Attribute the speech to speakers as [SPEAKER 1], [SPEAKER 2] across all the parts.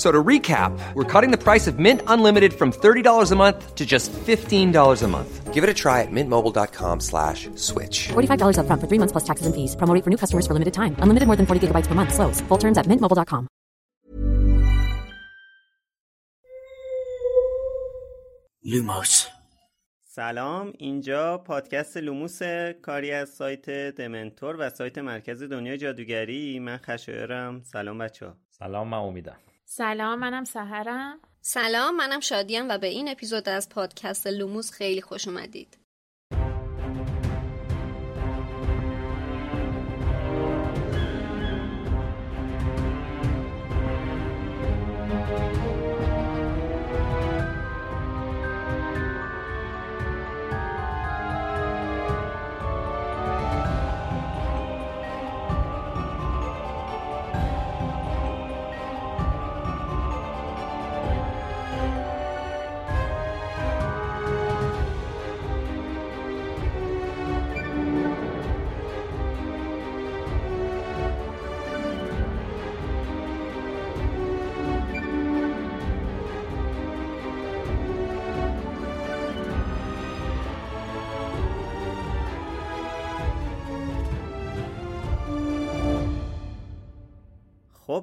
[SPEAKER 1] So to recap, we're cutting the price of Mint Unlimited from $30 a month to just $15 a month. Give it a try at mintmobile.com slash switch.
[SPEAKER 2] $45 up front for three months plus taxes and fees. Promo for new customers for limited time. Unlimited more than 40 gigabytes per month. Slows. Full terms at mintmobile.com.
[SPEAKER 3] لوموس
[SPEAKER 4] سلام اینجا پادکست لوموس کاری از سایت دمنتور و سایت مرکز دنیا جادوگری من خشایارم سلام بچه ها
[SPEAKER 5] سلام من امیدم
[SPEAKER 6] سلام منم سحرم.
[SPEAKER 7] سلام منم شادیم و به این اپیزود از پادکست لوموس خیلی خوش اومدید.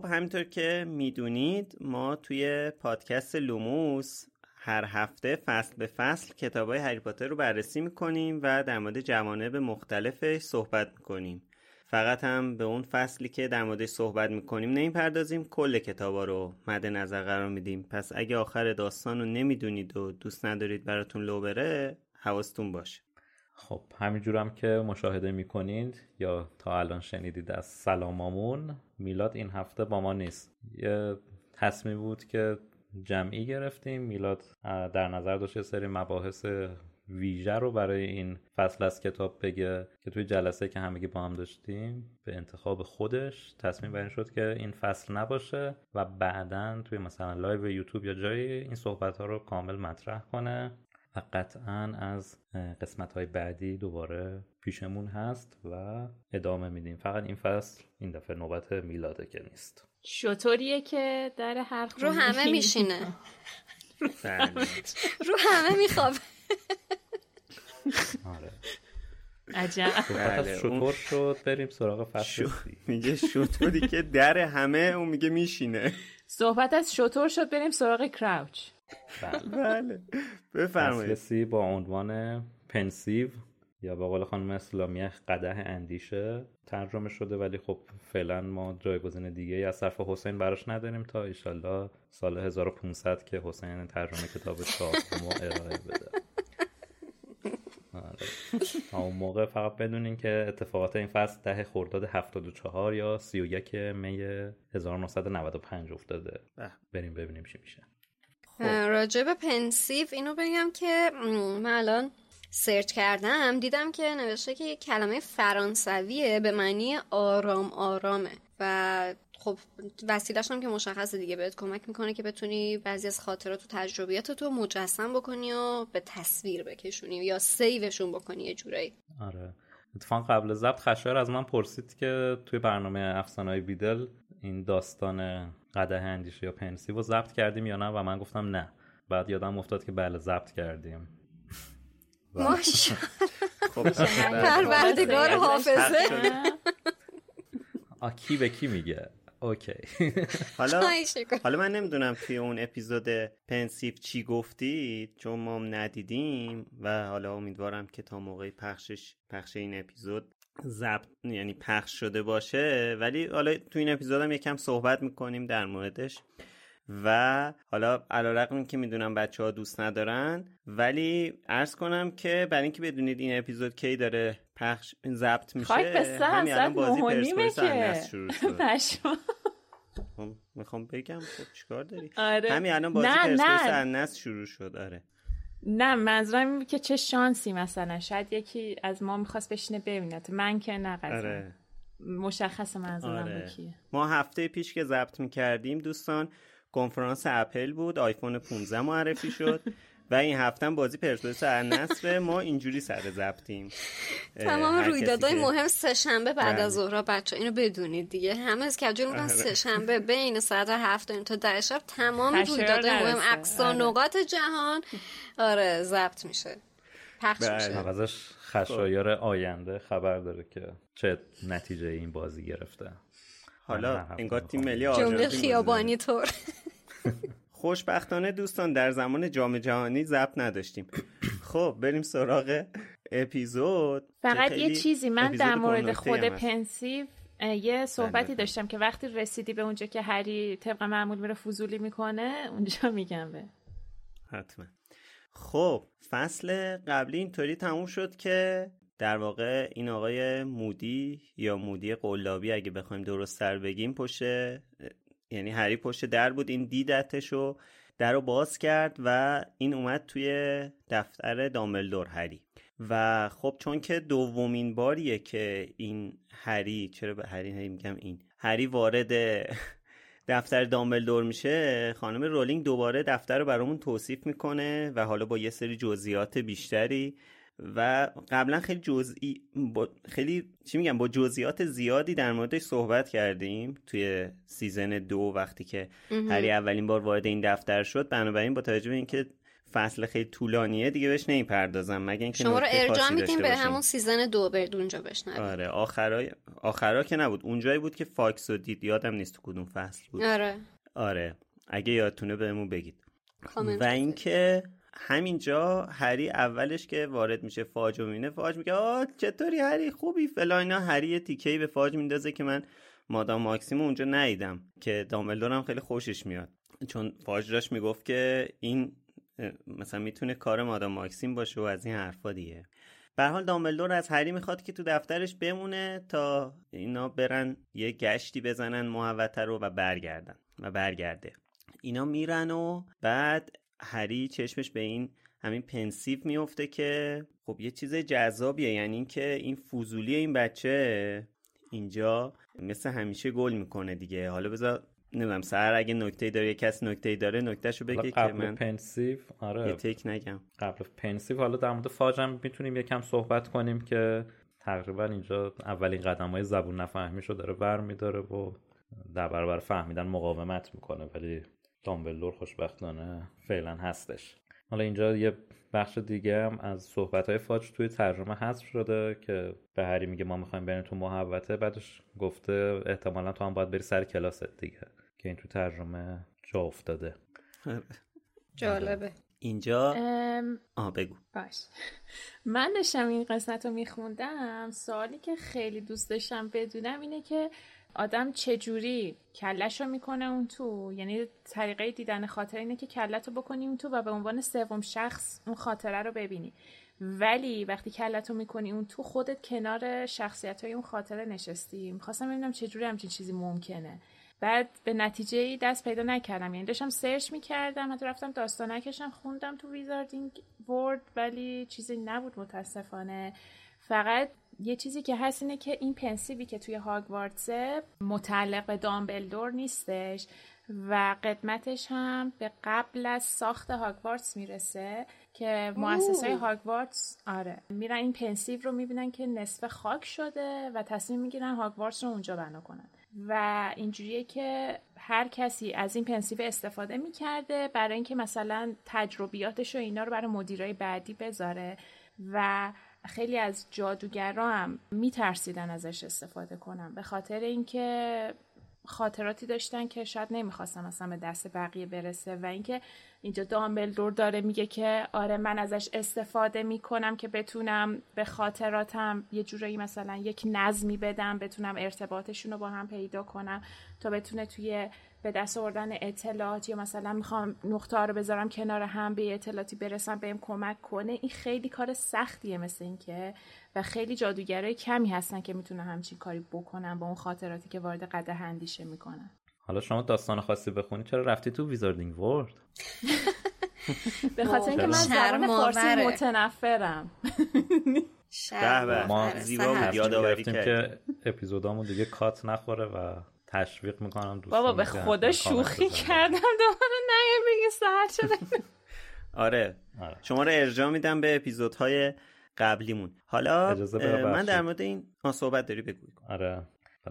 [SPEAKER 4] خب همینطور که می‌دونید ما توی پادکست لوموس هر هفته فصل به فصل کتاب های هری پاتر رو بررسی می‌کنیم و در مورد جوانب مختلفش صحبت می‌کنیم. فقط هم به اون فصلی که در موردش صحبت می‌کنیم نمی‌پردازیم کل کتابا رو مد نظر قرار میدیم. پس اگه آخر داستان رو نمی‌دونید و دوست ندارید براتون لو بره حواستون باشه.
[SPEAKER 5] خب همینجور هم که مشاهده می‌کنید یا تا الان شنیدید از سلامامون میلاد این هفته با ما نیست. یه تصمیم بود که جمعی گرفتیم. میلاد در نظر داشت یه سری مباحث ویژه رو برای این فصل از کتاب بگه که توی جلسه که همگی با هم داشتیم به انتخاب خودش تصمیم بر شد که این فصل نباشه و بعدا توی مثلا لایو یوتیوب یا جایی این صحبت ها رو کامل مطرح کنه. و قطعا از قسمت های بعدی دوباره پیشمون هست و ادامه میدیم. فقط این فصل این دفعه نوبت میلاده که نیست.
[SPEAKER 6] شطوریه که در هر
[SPEAKER 7] رو همه میشینه. رو همه میخوابه.
[SPEAKER 5] آره.
[SPEAKER 6] عجب.
[SPEAKER 5] بله شطور شد بریم سراغ فصل
[SPEAKER 4] میگه شطوری که در همه اون میگه میشینه.
[SPEAKER 6] صحبت از شطور شد بریم سراغ کراوچ.
[SPEAKER 4] بله. بفرمایید.
[SPEAKER 5] سی با عنوان پنسیو یا به قول خانم اسلامی قده اندیشه ترجمه شده ولی خب فعلا ما جایگزین دیگه از صرف حسین براش نداریم تا ایشالله سال 1500 که حسین ترجمه کتاب چهارم ارائه بده. آره. اون موقع فقط بدونین که اتفاقات این فصل ده خرداد 74 یا 31 می 1995 افتاده. بریم ببینیم چی میشه.
[SPEAKER 7] راجع به Pensieve اینو بگم که من الان سرچ کردم دیدم که نوشته که یک کلمه فرانسویه به معنی آرام آرامه. و خب وسیلش هم که مشخصه دیگه بهت کمک می‌کنه که بتونی بعضی از خاطرات و تجربیات تو مجسم بکنی و به تصویر بکشونی یا save شون بکنی یه جورایی.
[SPEAKER 5] آره. اتفاقا قبل ضبط خشایار از من پرسید که توی برنامه افسانه‌های بیدل این داستان قدح اندیشه یا Pensieve رو ضبط کردیم یا نه؟ و من گفتم نه. بعد یادم افتاد که بله ضبط کردیم.
[SPEAKER 7] ماشاءالله. خب پروردگار حافظه.
[SPEAKER 5] کی به کی میگه؟ OK.
[SPEAKER 4] حالا. حالا من نمی‌دونم توی اون اپیزود Pensieve چی گفتید چون ما ندیدیم و حالا امیدوارم که تا موقع پخشش پخش این اپیزود ضبط یعنی پخش شده باشه. ولی حالا تو این اپیزود هم یکم صحبت می‌کنیم در موردش. و حالا علیرغم که می‌دونم بچه ها دوست ندارن ولی عرض کنم که برای اینکه بدونید این اپیزود کی داره پخش ضبط میشه همین الان بازی پرسپولیس شروع شد. خب، می‌خوام بگم خب چیکار داری؟
[SPEAKER 6] آره.
[SPEAKER 4] همین الان بازی پرسپولیس شروع شد. آره.
[SPEAKER 6] نه منظورم این بود که چه شانسی مثلا. شاید یکی از ما می‌خواست بشینه ببینه. من که نه
[SPEAKER 4] آره.
[SPEAKER 6] مشخص منظورم
[SPEAKER 4] آره.
[SPEAKER 6] کیه.
[SPEAKER 4] ما هفته پیش که ضبط می‌کردیم دوستان کنفرانس اپل بود. آیفون 15 معرفی شد. و این هفته هم بازی پرسپولیس النصر ما اینجوری سر ضبطیم اه،
[SPEAKER 7] تمام رویدادهای
[SPEAKER 4] که-
[SPEAKER 7] مهم سه شنبه بعد
[SPEAKER 4] بله.
[SPEAKER 7] از ظهر بچه اینو بدونید دیگه همه از کجور میگن. سه شنبه بین ساعت هفت تا ده شب تمام رویدادهای مهم. اقصا
[SPEAKER 6] آره.
[SPEAKER 7] نقاط جهان آره ضبط میشه پخش
[SPEAKER 4] بله.
[SPEAKER 7] میشه
[SPEAKER 5] ازش خشایار آینده خبر داره که چه نتیجه این بازی گرفته
[SPEAKER 4] حالا انگار تیم. ملی
[SPEAKER 7] جمله
[SPEAKER 4] آرژانتین
[SPEAKER 7] خیابانی طور
[SPEAKER 4] خوشبختانه دوستان در زمان جام جهانی ضبط نداشتیم خب بریم سراغ اپیزود
[SPEAKER 6] فقط یه چیزی من در مورد خود. پنسیو یه صحبتی
[SPEAKER 4] بله.
[SPEAKER 6] داشتم که وقتی رسیدی به اونجا که هری طبق معمول میره فضولی می‌کنه اونجا میگم به
[SPEAKER 4] حتما خب فصل قبلی اینطوری تموم شد که در واقع این آقای مودی یا مودی قلابی اگه بخوایم درست تر بگیم پشت یعنی هری پشت در بود این دیدتش و در رو باز کرد و این اومد توی دفتر دامبلدور هری. و خب چون که دومین باریه که این هری چرا به هری هی میگم این هری وارد دفتر دامبلدور میشه خانم رولینگ دوباره دفتر رو برامون توصیف می‌کنه و حالا با یه سری جزئیات بیشتری و قبلا خیلی جزئی با خیلی چی میگم با جزئیات زیادی در موردش صحبت کردیم توی season دو وقتی که هری اولین بار وارد این دفتر شد. بنابراین با توجه به اینکه فصل خیلی طولانیه دیگه بهش نمی‌پردازم مگه اینکه
[SPEAKER 7] شما رو ارجاع میدیم به
[SPEAKER 4] باشیم.
[SPEAKER 7] همون season دو برید اونجا بشنوید
[SPEAKER 4] آره آخرای آخرا که نبود. اونجایی بود که فاکس رو دید. یادم نیست تو کدوم فصل بود.
[SPEAKER 7] آره.
[SPEAKER 4] آره. اگه یادتونه بهمون بگید. و اینکه همینجا هری اولش که وارد میشه فاج رو می‌بینه فاج میگه آه چطوری هری؟ خوبی؟ فلان اینا. هری تیکهی به فاج میندازه که من مادام ماکسیم اونجا ندیدم که دامبلدور هم خیلی خوشش میاد. چون فاج داشت می‌گفت که این مثلا می‌تونه کار مادام ماکسیم باشه و از این حرفا دیگه. به حال دامبلدور از هری می‌خواد که تو دفترش بمونه تا اینا برن یه گشتی بزنن محوطه رو و برگردن و برگرده. اینا میرن و بعد هری چشمش به این همین Pensieve میفته که خب یه چیز جذابیه یعنی اینکه این فضولی این بچه اینجا مثل همیشه گل می‌کنه دیگه. حالا بذار نمی‌دونم سر اگه نکته داره یه کس نکته داره نکتهشو
[SPEAKER 5] حالا
[SPEAKER 4] بگه که
[SPEAKER 5] قبل
[SPEAKER 4] من
[SPEAKER 5] Pensieve
[SPEAKER 4] یه
[SPEAKER 5] آره
[SPEAKER 4] تک نگم.
[SPEAKER 5] قبل Pensieve حالا در مورد فاج هم می‌تونیم یکم صحبت کنیم که تقریبا اینجا اولین قدم های زبون نفهمیش رو داره بر میداره و در برابر فهمیدن مقاومت می‌کنه. ولی دامبلدور خوشبختانه فعلا هستش. حالا اینجا یه بخش دیگه هم از صحبت های فاج توی ترجمه حذف شده که به هری میگه ما می‌خوایم بریم تو محوطه بعدش گفته احتمالا تو هم باید بری سر کلاست دیگه که این تو ترجمه جا افتاده.
[SPEAKER 7] جالبه.
[SPEAKER 4] اینجا؟
[SPEAKER 6] ام،
[SPEAKER 4] آه بگو.
[SPEAKER 6] باش. من داشتم این قسمت رو میخوندم. سوالی که خیلی دوست داشتم بدونم اینه که آدم چجوری کلش رو می‌کنه اون تو؟ یعنی طریقه دیدن خاطره اینه که کلت رو بکنی اون تو و به عنوان سوم شخص اون خاطره رو ببینی. ولی وقتی کلت می‌کنی اون تو خودت کنار شخصیت های اون خاطره نشستی. می‌خواستم ببینم چجوری همچین چیزی ممکنه. بعد به نتیجه ای دست پیدا نکردم. یعنی داشتم سرچ می‌کردم حتی رفتم داستانکشم خوندم تو ویزاردینگ ورد ولی چیزی نبود متاسفانه. فقط یه چیزی که هست اینه که این Pensieve ی که توی هاگوارتسه متعلق به دامبلدور نیستش و قدمتش هم به قبل از ساخت هاگوارتس می‌رسه که مؤسسای هاگوارتس آره میرن این Pensieve رو می‌بینن که نصف خاک شده و تصمیم می‌گیرن هاگوارتس رو اونجا بنا کنن. و اینجوریه که هر کسی از این Pensieve استفاده می‌کرده برای اینکه مثلا تجربیاتش و اینا رو برای مدیرای بعدی بذاره و خیلی از جادوگرا هم میترسیدن ازش استفاده کنن به خاطر اینکه خاطراتی داشتن که شاید نمی‌خواستم اصلا به دست بقیه برسه و اینکه اینجا دامبلدور داره میگه که آره من ازش استفاده می‌کنم که بتونم به خاطراتم یه جورایی مثلا یک نظمی بدم بتونم ارتباطشون رو با هم پیدا کنم تا بتونه توی به دست آوردن اطلاعات یا مثلا می‌خوام نقطه رو بذارم کنار هم به اطلاعاتی برسم بهم کمک کنه این خیلی کار سختیه مثل اینکه و خیلی جادوگرای کمی هستن که می‌تونن همچین کاری بکنن با اون خاطراتی که وارد قده اندیشه می‌کنن.
[SPEAKER 5] حالا شما داستان خاصی بخونی چرا رفتی تو ویزاردینگ ورد
[SPEAKER 6] به خاطر اینکه من زبان فارسی متنفرم.
[SPEAKER 5] ما زیبا یادآوری که اپیزودامون دیگه کات نخوره و تشویق می‌کنم دوستان
[SPEAKER 6] بابا به خدا شوخی کردم. دوباره نه بگی ساعت شده
[SPEAKER 4] آره. شما رو ارجاع میدم به اپیزودهای قبلیمون. حالا من در مورد این صحبت داری بگوی
[SPEAKER 5] آره.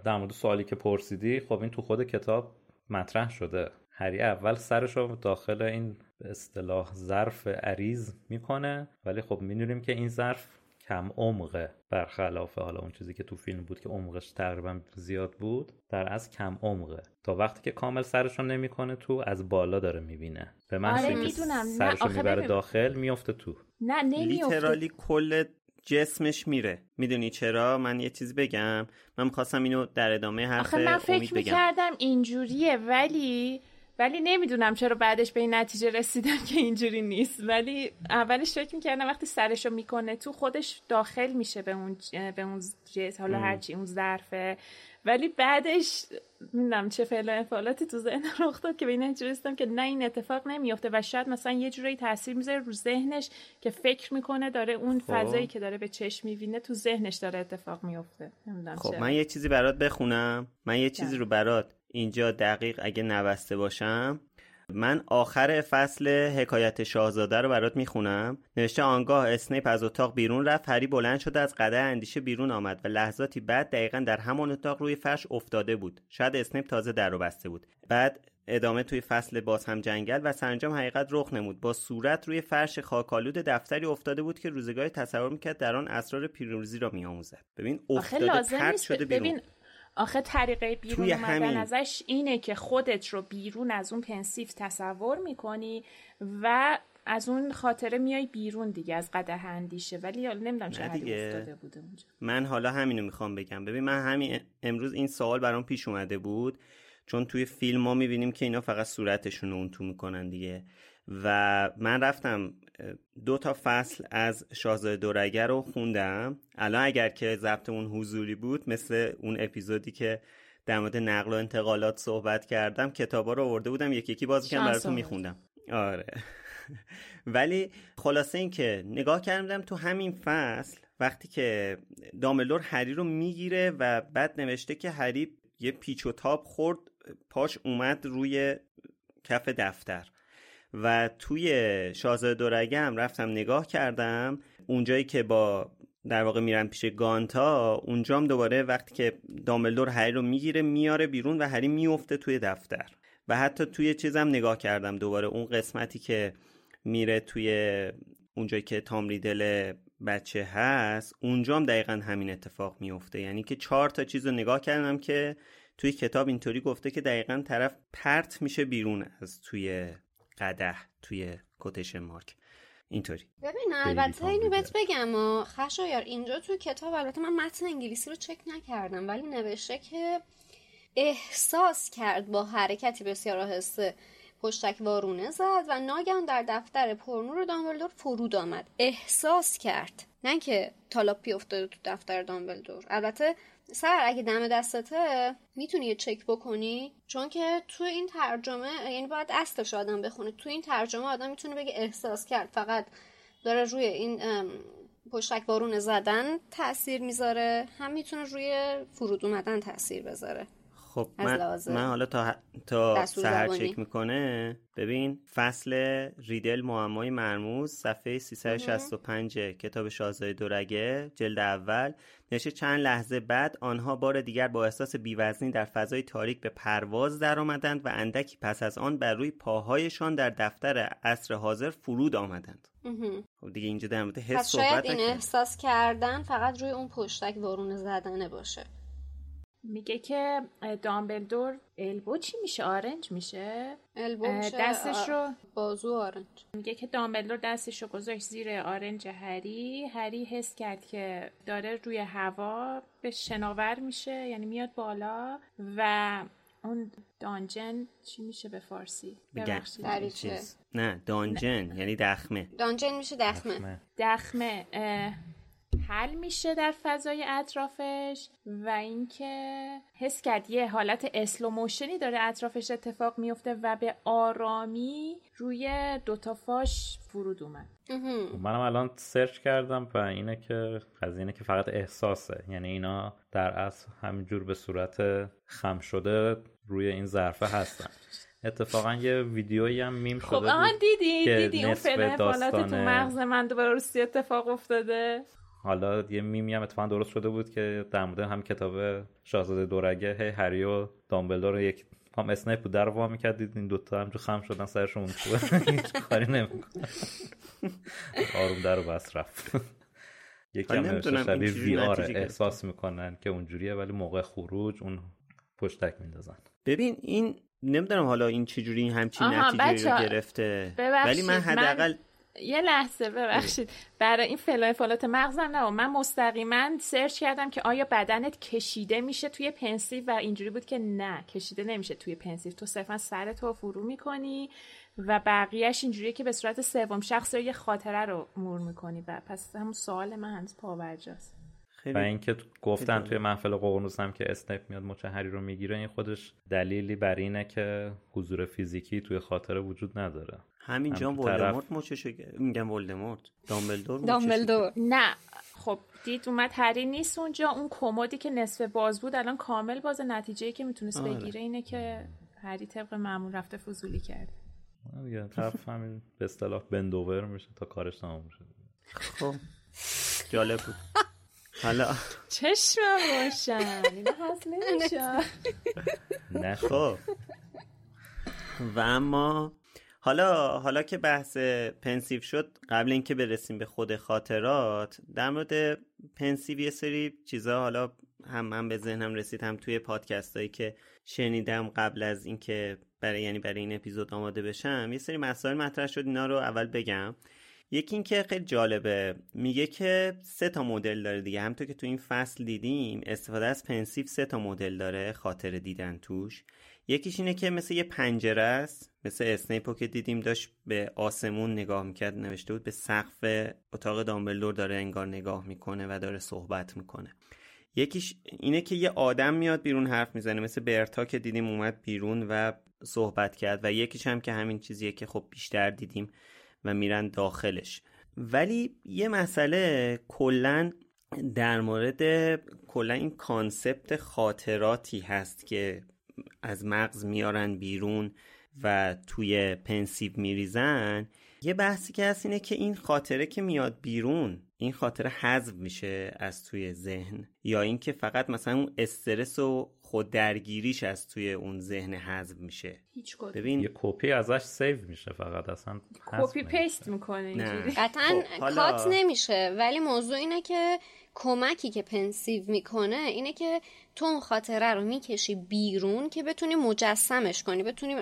[SPEAKER 5] در مورد سوالی که پرسیدی خب این تو خود کتاب مطرح شده. هری اول سرش رو داخل این به اصطلاح ظرف عریض می‌کنه ولی خب می‌دونیم که این ظرف کم عمقه. برخلاف حالا اون چیزی که تو فیلم بود که عمقش تقریبا زیاد بود در از کم عمقه. تا وقتی که کامل سرش رو نمی‌کنه تو از بالا داره می‌بینه. به من
[SPEAKER 6] آره می‌دونم.
[SPEAKER 5] سرش رو می‌بره داخل میفته تو.
[SPEAKER 6] نه نمیفته
[SPEAKER 4] لیترالی کل جسمش میره. می‌دونی چرا؟ من یه چیز بگم. من می‌خواستم اینو در ادامه حرف
[SPEAKER 6] آخه من فکر می‌کردم اینجوریه ولی ولی نمی‌دونم چرا بعدش به این نتیجه رسیدم که اینجوری نیست. ولی اولش فکر می‌کردم وقتی سرشو می‌کنه تو خودش داخل میشه به اون به اون جس حالا هرچی اون ظرفه. ولی بعدش می‌دونم چه فعل افعالاتی تو ذهن رخ داد که به این نتیجه رسیدم که نه این اتفاق نمیافته و شاید مثلا یه جورایی تاثیر می‌ذاره رو ذهنش که فکر می‌کنه داره اون خب. فضایی که داره به چشم می‌بینه تو ذهنش داره اتفاق میافته. نمی‌دونم
[SPEAKER 4] خب من یه چیزی برات بخونم. من یه چیزی رو برات اینجا دقیق اگه نوسته باشم. من آخر فصل حکایت شاهزاده رو برات می‌خونم. نوشته آنگاه اسنیپ از اتاق بیرون رفت. هری بلند شده از قده اندیشه بیرون آمد و لحظاتی بعد دقیقا در همان اتاق روی فرش افتاده بود. شاید اسنیپ تازه در رو بسته بود. بعد ادامه توی فصل باز هم جنگل و سرانجام حقیقت رخ نمود. با صورت روی فرش خاکالود دفتری افتاده بود که روزگاری تصور می‌کرد در آن اسرار پیروزی را میآموزد. ببین افتاده پرت شده بیرون. ببین
[SPEAKER 6] آخه طریقه بیرون اومدن ازش اینه که خودت رو بیرون از اون پنسیف تصور می‌کنی و از اون خاطره میای بیرون دیگه از قده اندیشه. ولی نمی‌دونم چه افتاده بوده اونجا.
[SPEAKER 4] من حالا همینو می‌خوام بگم. ببین من همین امروز این سوال برام پیش اومده بود. چون توی فیلم ما می‌بینیم که اینا فقط صورتشون رو اون تو می‌کنن دیگه. و من رفتم دو تا فصل از شاهزاده دورگر رو خوندم. الان اگر که ضبطمون حضوری بود مثل اون اپیزودی که در مورد نقل و انتقالات صحبت کردم کتابا رو آورده بودم یکی یکی باز کردم براتون میخوندم. آره. ولی خلاصه این که نگاه کردم تو همین فصل وقتی که داملور هری رو می‌گیره و بعد نوشته که هری یه پیچ و تاب خورد پاش اومد روی کف دفتر. و توی شاهزاده دورگه هم رفتم نگاه کردم. اونجایی که با در واقع میرن پیش گانتا اونجام دوباره وقتی که دامبلدور هری رو می‌گیره میاره بیرون و هری میفته توی دفتر. و حتی توی چیزم نگاه کردم دوباره. اون قسمتی که میره توی اونجایی که تام ریدل بچه هست اونجام دقیقا همین اتفاق میفته یعنی که چهار تا چیز رو نگاه کردم که توی کتاب اینطوری گفته که دقیقا طرف پرت میشه بیرون از توی قده توی کوتیشن مارک. اینطوری.
[SPEAKER 7] ببین البته اینو بهت بگم و خشایار اینجا توی کتاب البته من متن انگلیسی رو چک نکردم ولی نوشته که احساس کرد با حرکتی بسیار آهسته پشتک وارونه زد و ناگهان در دفتر پرنور دامبلدور فرود آمد. احساس کرد. نه که تالاپی افتاده تو دفتر دامبلدور. البته سر اگه دم دستته می‌تونی یه چک بکنی؟ چون که تو این ترجمه یعنی باید اصلش آدم بخونه. تو این ترجمه آدم می‌تونه بگه احساس کرد. فقط داره روی این پشتک بارون زدن تاثیر می‌ذاره. هم می‌تونه روی فرود اومدن تاثیر بذاره.
[SPEAKER 4] خب من, من حالا تا, تا سهر چک می‌کنه ببین فصل ریدل معمای مرموز صفحه 365 کتاب شاهزاده دورگه جلد اول. نشه چند لحظه بعد آنها بار دیگر با احساس بیوزنی در فضای تاریک به پرواز در آمدند و اندکی پس از آن بر روی پاهایشان در دفتر عصر حاضر فرود آمدند. خب دیگه اینجا در مورد حس
[SPEAKER 7] شاید این احساس کردن فقط روی اون پشتک وارونه زدنه باشه.
[SPEAKER 6] میگه که دامبلدور البو چی میشه؟ آرنج میشه؟
[SPEAKER 7] البو میشه
[SPEAKER 6] دستش رو
[SPEAKER 7] بازو آرنج.
[SPEAKER 6] میگه که دامبلدور دستش رو گذاشت زیر آرنج هری. هری حس کرد که داره روی هوا به شناور میشه یعنی میاد بالا و اون دانجن چی میشه به فارسی؟
[SPEAKER 7] دریچه.
[SPEAKER 4] چیز. نه دانجن یعنی دخمه.
[SPEAKER 7] دانجن میشه دخمه.
[SPEAKER 6] دخمه اه، حل میشه در فضای اطرافش و اینکه حس کرد یه حالت اسلو موشنی داره اطرافش اتفاق میفته و به آرامی روی دوتا فاش فرود اومد.
[SPEAKER 5] منم الان سرچ کردم و اینه که قضیه اینه که فقط احساسه. یعنی اینا در اصل همینجور به صورت خم شده روی این ظرفه هستن. اتفاقا یه ویدیویی هم میم
[SPEAKER 6] خب
[SPEAKER 5] شده
[SPEAKER 6] آها
[SPEAKER 5] بود
[SPEAKER 6] دیدی دیدی اون
[SPEAKER 5] نصف
[SPEAKER 6] فعل حالت تو مغز من دوباره راستی اتفاق افتاده.
[SPEAKER 5] حالا یه میمی هم اتفاقا درست شده بود که در مورد هم کتاب شاهزاده دورگه هی هری و دامبلدور یک هم اسنیپ بود در وا می‌کرد دید این دوتا همجور خم شدن سرشون. تو هیچ کاری نمی‌کنه. آروم در رو بس رفت. یکی هم شبیه وی آره
[SPEAKER 4] گرفتم.
[SPEAKER 5] احساس می‌کنن که اونجوریه ولی موقع خروج اون پشتک میندازن.
[SPEAKER 4] ببین این نمی‌دونم حالا این چجوری همچین
[SPEAKER 6] آها،
[SPEAKER 4] نتیجه رو گرفته. ولی من حداقل
[SPEAKER 6] یه لحظه ببخشید. برای این فعل و انفعالات مغزم نه من مستقیما سرچ کردم که آیا بدنت کشیده میشه توی Pensieve و اینجوری بود که نه کشیده نمیشه توی Pensieve تو صرفا سرت رو فرو می‌کنی و بقیهش اینجوریه که به صورت سوم شخص رو یه خاطره رو مرور می‌کنی. و پس همون سوال من هنوز پابرجاست.
[SPEAKER 5] و
[SPEAKER 4] خیلی
[SPEAKER 5] اینکه گفتن توی محفل ققنوس هم که اسنیپ میاد مچ هری رو می‌گیره این خودش دلیلی بر اینه که حضور فیزیکی توی خاطره وجود نداره.
[SPEAKER 4] همینجا
[SPEAKER 5] هم طرف-
[SPEAKER 4] ولدمورت مچشو میگم ولدمورت. دامبلدور
[SPEAKER 7] دامبلدور.
[SPEAKER 6] نه. خب دید اومد هری نیست اونجا. اون کمدی که نصف باز بود الان کامل باز. نتیجه که می‌تونست
[SPEAKER 4] آره.
[SPEAKER 6] بگیره اینه که هری طبق معمول رفته فضولی کرده
[SPEAKER 5] دیگه طرف همین به اصطلاح بندوور میشه تا کارش تمام میشه
[SPEAKER 4] خب. جالب بود. حالا
[SPEAKER 6] چشم روشن. اینو هست نمیشه.
[SPEAKER 5] نه.
[SPEAKER 4] خب. و اما حالا حالا که بحث Pensieve شد قبل اینکه برسیم به خود خاطرات در مورد Pensieve یه سری چیزا حالا هم من به ذهنم رسید هم توی پادکست هایی که شنیدم قبل از اینکه برای یعنی برای این اپیزود آماده بشم یه سری مسائل مطرح شد اینا رو اول بگم. یکی اینکه خیلی جالبه میگه که سه تا مدل داره دیگه همونطور که تو این فصل دیدیم استفاده از پنسیو سه تا مدل داره خاطر دیدن توش. یکیش اینه که مثل یه پنجره است. مثل اسنیپو که دیدیم داشت به آسمون نگاه می‌کرد نوشته بود به سقف اتاق دامبلدور داره انگار نگاه می‌کنه و داره صحبت می‌کنه. یکیش اینه که یه آدم میاد بیرون حرف می‌زنه مثل برتا که دیدیم اومد بیرون و صحبت کرد و یکیش هم که همین چیزیه که خب بیشتر دیدیم و میرن داخلش. ولی یه مسئله کلا در مورد کلا این concept خاطراتی هست که از مغز میارن بیرون. و توی Pensieve میریزن یه بحثی که هست اینه که این خاطره که میاد بیرون این خاطره حذف میشه از توی ذهن یا اینکه فقط مثلا اون استرس و خود درگیریش از توی اون ذهن حذف میشه.
[SPEAKER 6] هیچ
[SPEAKER 5] یه
[SPEAKER 4] ببین
[SPEAKER 5] کپی ازش save میشه فقط اصلا
[SPEAKER 6] کپی. paste می‌کنه اینجوری.
[SPEAKER 7] قطعا
[SPEAKER 4] خب،
[SPEAKER 7] cut نمیشه ولی موضوع اینه که کمکی که Pensieve می‌کنه اینه که تو اون خاطره رو می‌کشی بیرون که بتونی مجسمش کنی بتونی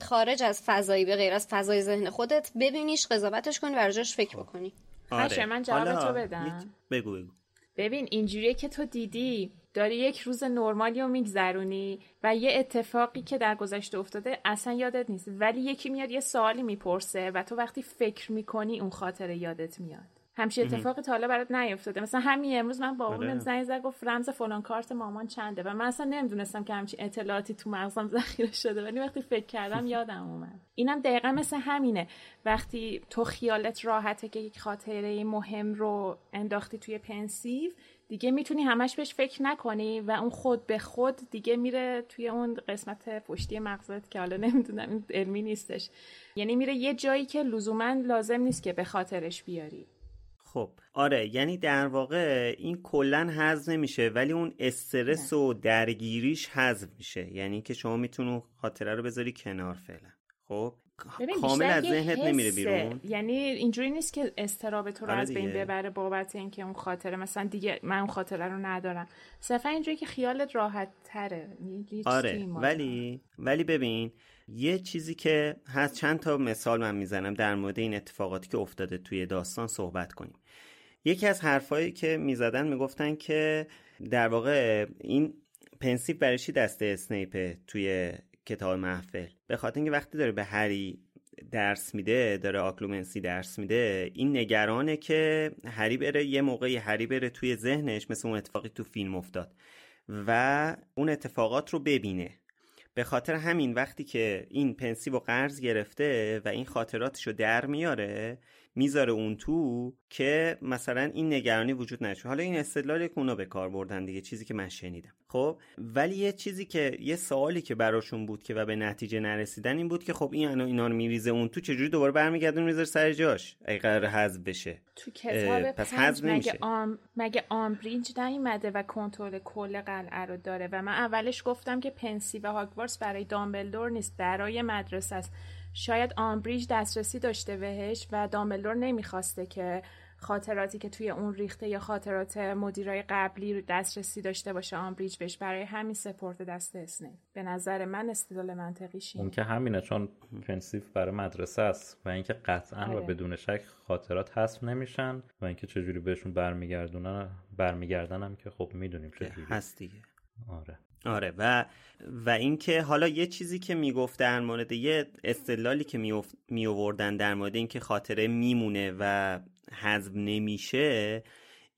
[SPEAKER 7] خارج از فضایی به غیر از فضای ذهن خودت ببینیش قضاوتش کنی و راجعش فکر بکنی.
[SPEAKER 6] باشه، من جواب تو بدم.
[SPEAKER 4] بگو بگو.
[SPEAKER 6] ببین اینجوریه که تو دیدی داری یک روز نرمالی رو میگذرونی و یه اتفاقی که در گذشته افتاده اصلا یادت نیست ولی یکی میاد یه سوالی می‌پرسه و تو وقتی فکر می‌کنی اون خاطره یادت میاد. همچین اتفاقی تا حالا برات نیفتاده. مثلا همین امروز من بابام
[SPEAKER 4] آره.
[SPEAKER 6] زنگ زد گفت رمز فلان کارت مامان چنده. و من اصلا نمی‌دونستم که همچین اطلاعاتی تو مغزم ذخیره شده ولی وقتی فکر کردم یادم اومد. اینم دقیقا مثل همینه. وقتی تو خیالت راحته که یک خاطره مهم رو انداختی توی پنسیو دیگه می‌تونی همش بهش فکر نکنی و اون خود به خود دیگه میره توی اون قسمت پشتی مغزت که حالا نمی‌دونم علمی نیستش. یعنی میره یه جایی که لزوما لازم نیست که به خاطرش بیاری.
[SPEAKER 4] خب آره یعنی در واقع این کلا حذف نمیشه ولی اون استرس و درگیریش حذف میشه یعنی که شما می‌تونی خاطره رو بذاری کنار فعلا. خب؟ کامل از ذهنت نمیره بیرون.
[SPEAKER 6] یعنی اینجوری نیست که استراب تو رو
[SPEAKER 4] آره
[SPEAKER 6] از بین. ببره بابت اینکه اون خاطره. مثلا دیگه من اون خاطره رو ندارم. صرفا اینجوری که خیالت راحت تره
[SPEAKER 4] آره. ولی ولی ببین یه چیزی که هست چند تا مثال من می‌زنم در مورد این اتفاقاتی که افتاده توی داستان صحبت کنیم. یکی از حرفایی که می‌زدن می‌گفتن که در واقع این Pensieve برای چی دست اسنیپه توی کتاب محفل. به خاطر اینکه وقتی داره به هری درس میده داره Occlumency درس میده این نگرانه که هری بره یه موقعی هری بره توی ذهنش مثل اون اتفاقی تو فیلم افتاد و اون اتفاقات رو ببینه. به خاطر همین وقتی که این Pensieve قرض گرفته و این خاطراتش رو در میاره می‌ذاره اون تو که مثلا این نگرانی وجود نشه حالا این استدلالی که اونا به کار بردن دیگه چیزی که من شنیدم. خب ولی یه چیزی که یه سوالی که براشون بود که و به نتیجه نرسیدن این بود که خب این اینا رو میریزه اون تو چجوری دوباره برمیگردون می‌ذاره سر جاش؟ اگه قرار حذف بشه.
[SPEAKER 6] تو کتاب
[SPEAKER 4] پس حذف
[SPEAKER 6] مگه. آم مگه آمبریج نیومده و کنترل کل قلعه رو داره؟ و من اولش گفتم که پنسی و هاگوارتس برای دامبلدور نیست برای مدرسه است. شاید آمبریج دسترسی داشته بهش و دامبلدور نمی‌خواسته که خاطراتی که توی اون ریخته یا خاطرات مدیرای قبلی رو دسترسی داشته باشه آمبریج بهش برای همین سپرده دست اسنیپ به نظر من استدلال منطقیش
[SPEAKER 5] اون که همینه چون Pensieve برای مدرسه است و اینکه قطعا و
[SPEAKER 6] آره.
[SPEAKER 5] بدون شک خاطرات حذف نمیشن و اینکه چجوری بهشون برمیگردونن برمیگردن هم که خب می‌دونیم چجوری
[SPEAKER 4] هست دیگه.
[SPEAKER 5] آره.
[SPEAKER 4] آره و و اینکه حالا یه چیزی که می‌گفت در مورد یه استدلالی که می آوردن در مورد اینکه خاطره میمونه و حذف نمیشه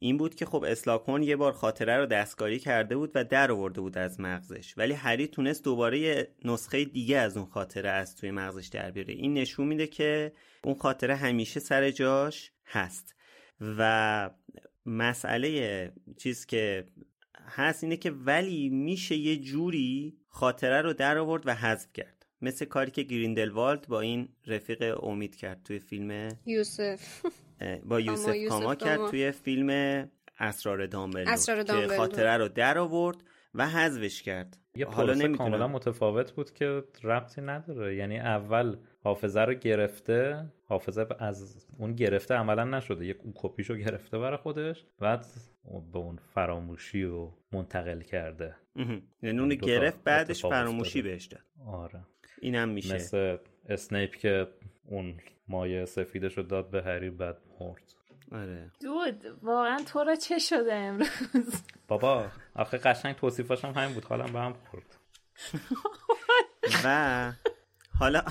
[SPEAKER 4] این بود که خب اسلاکون یه بار خاطره رو دستکاری کرده بود و در آورده بود از مغزش. ولی هری تونست دوباره یه نسخه دیگه از اون خاطره از توی مغزش در بیاره. این نشون میده که اون خاطره همیشه سر جاش هست. و مسئله چیز که هست اینه که ولی میشه یه جوری خاطره رو در آورد و حذف کرد. مثل کاری که گریندلوالد با این رفیق امید کرد توی فیلم
[SPEAKER 7] یوسف.
[SPEAKER 4] با یوسف
[SPEAKER 7] یوسف
[SPEAKER 4] کاما کرد. توی فیلم اسرار دامبلدور
[SPEAKER 7] اسرار
[SPEAKER 4] که. خاطره رو در آورد و حذفش کرد.
[SPEAKER 5] یه
[SPEAKER 4] حالا
[SPEAKER 5] کاملا
[SPEAKER 4] نمی‌دونم.
[SPEAKER 5] متفاوت بود که ربطی نداره. یعنی اول حافظه رو گرفته حافظه از اون گرفته عملا نشده. یک اون کپیشو گرفته برای خودش بعد به اون فراموشی و منتقل کرده.
[SPEAKER 4] یعنی اون
[SPEAKER 5] دوتا
[SPEAKER 4] گرفت بعدش فراموشی. بهش داد.
[SPEAKER 5] آره.
[SPEAKER 4] اینم میشه.
[SPEAKER 5] مثل اسنیپ که اون مایه سفیدش رو داد به هری بعد مرد.
[SPEAKER 4] آره.
[SPEAKER 6] دود واقعا تو را چه شده امروز؟
[SPEAKER 5] بابا آخه قشنگ توصیفاش هم همین بود. حالم به هم خورد.
[SPEAKER 4] و حالا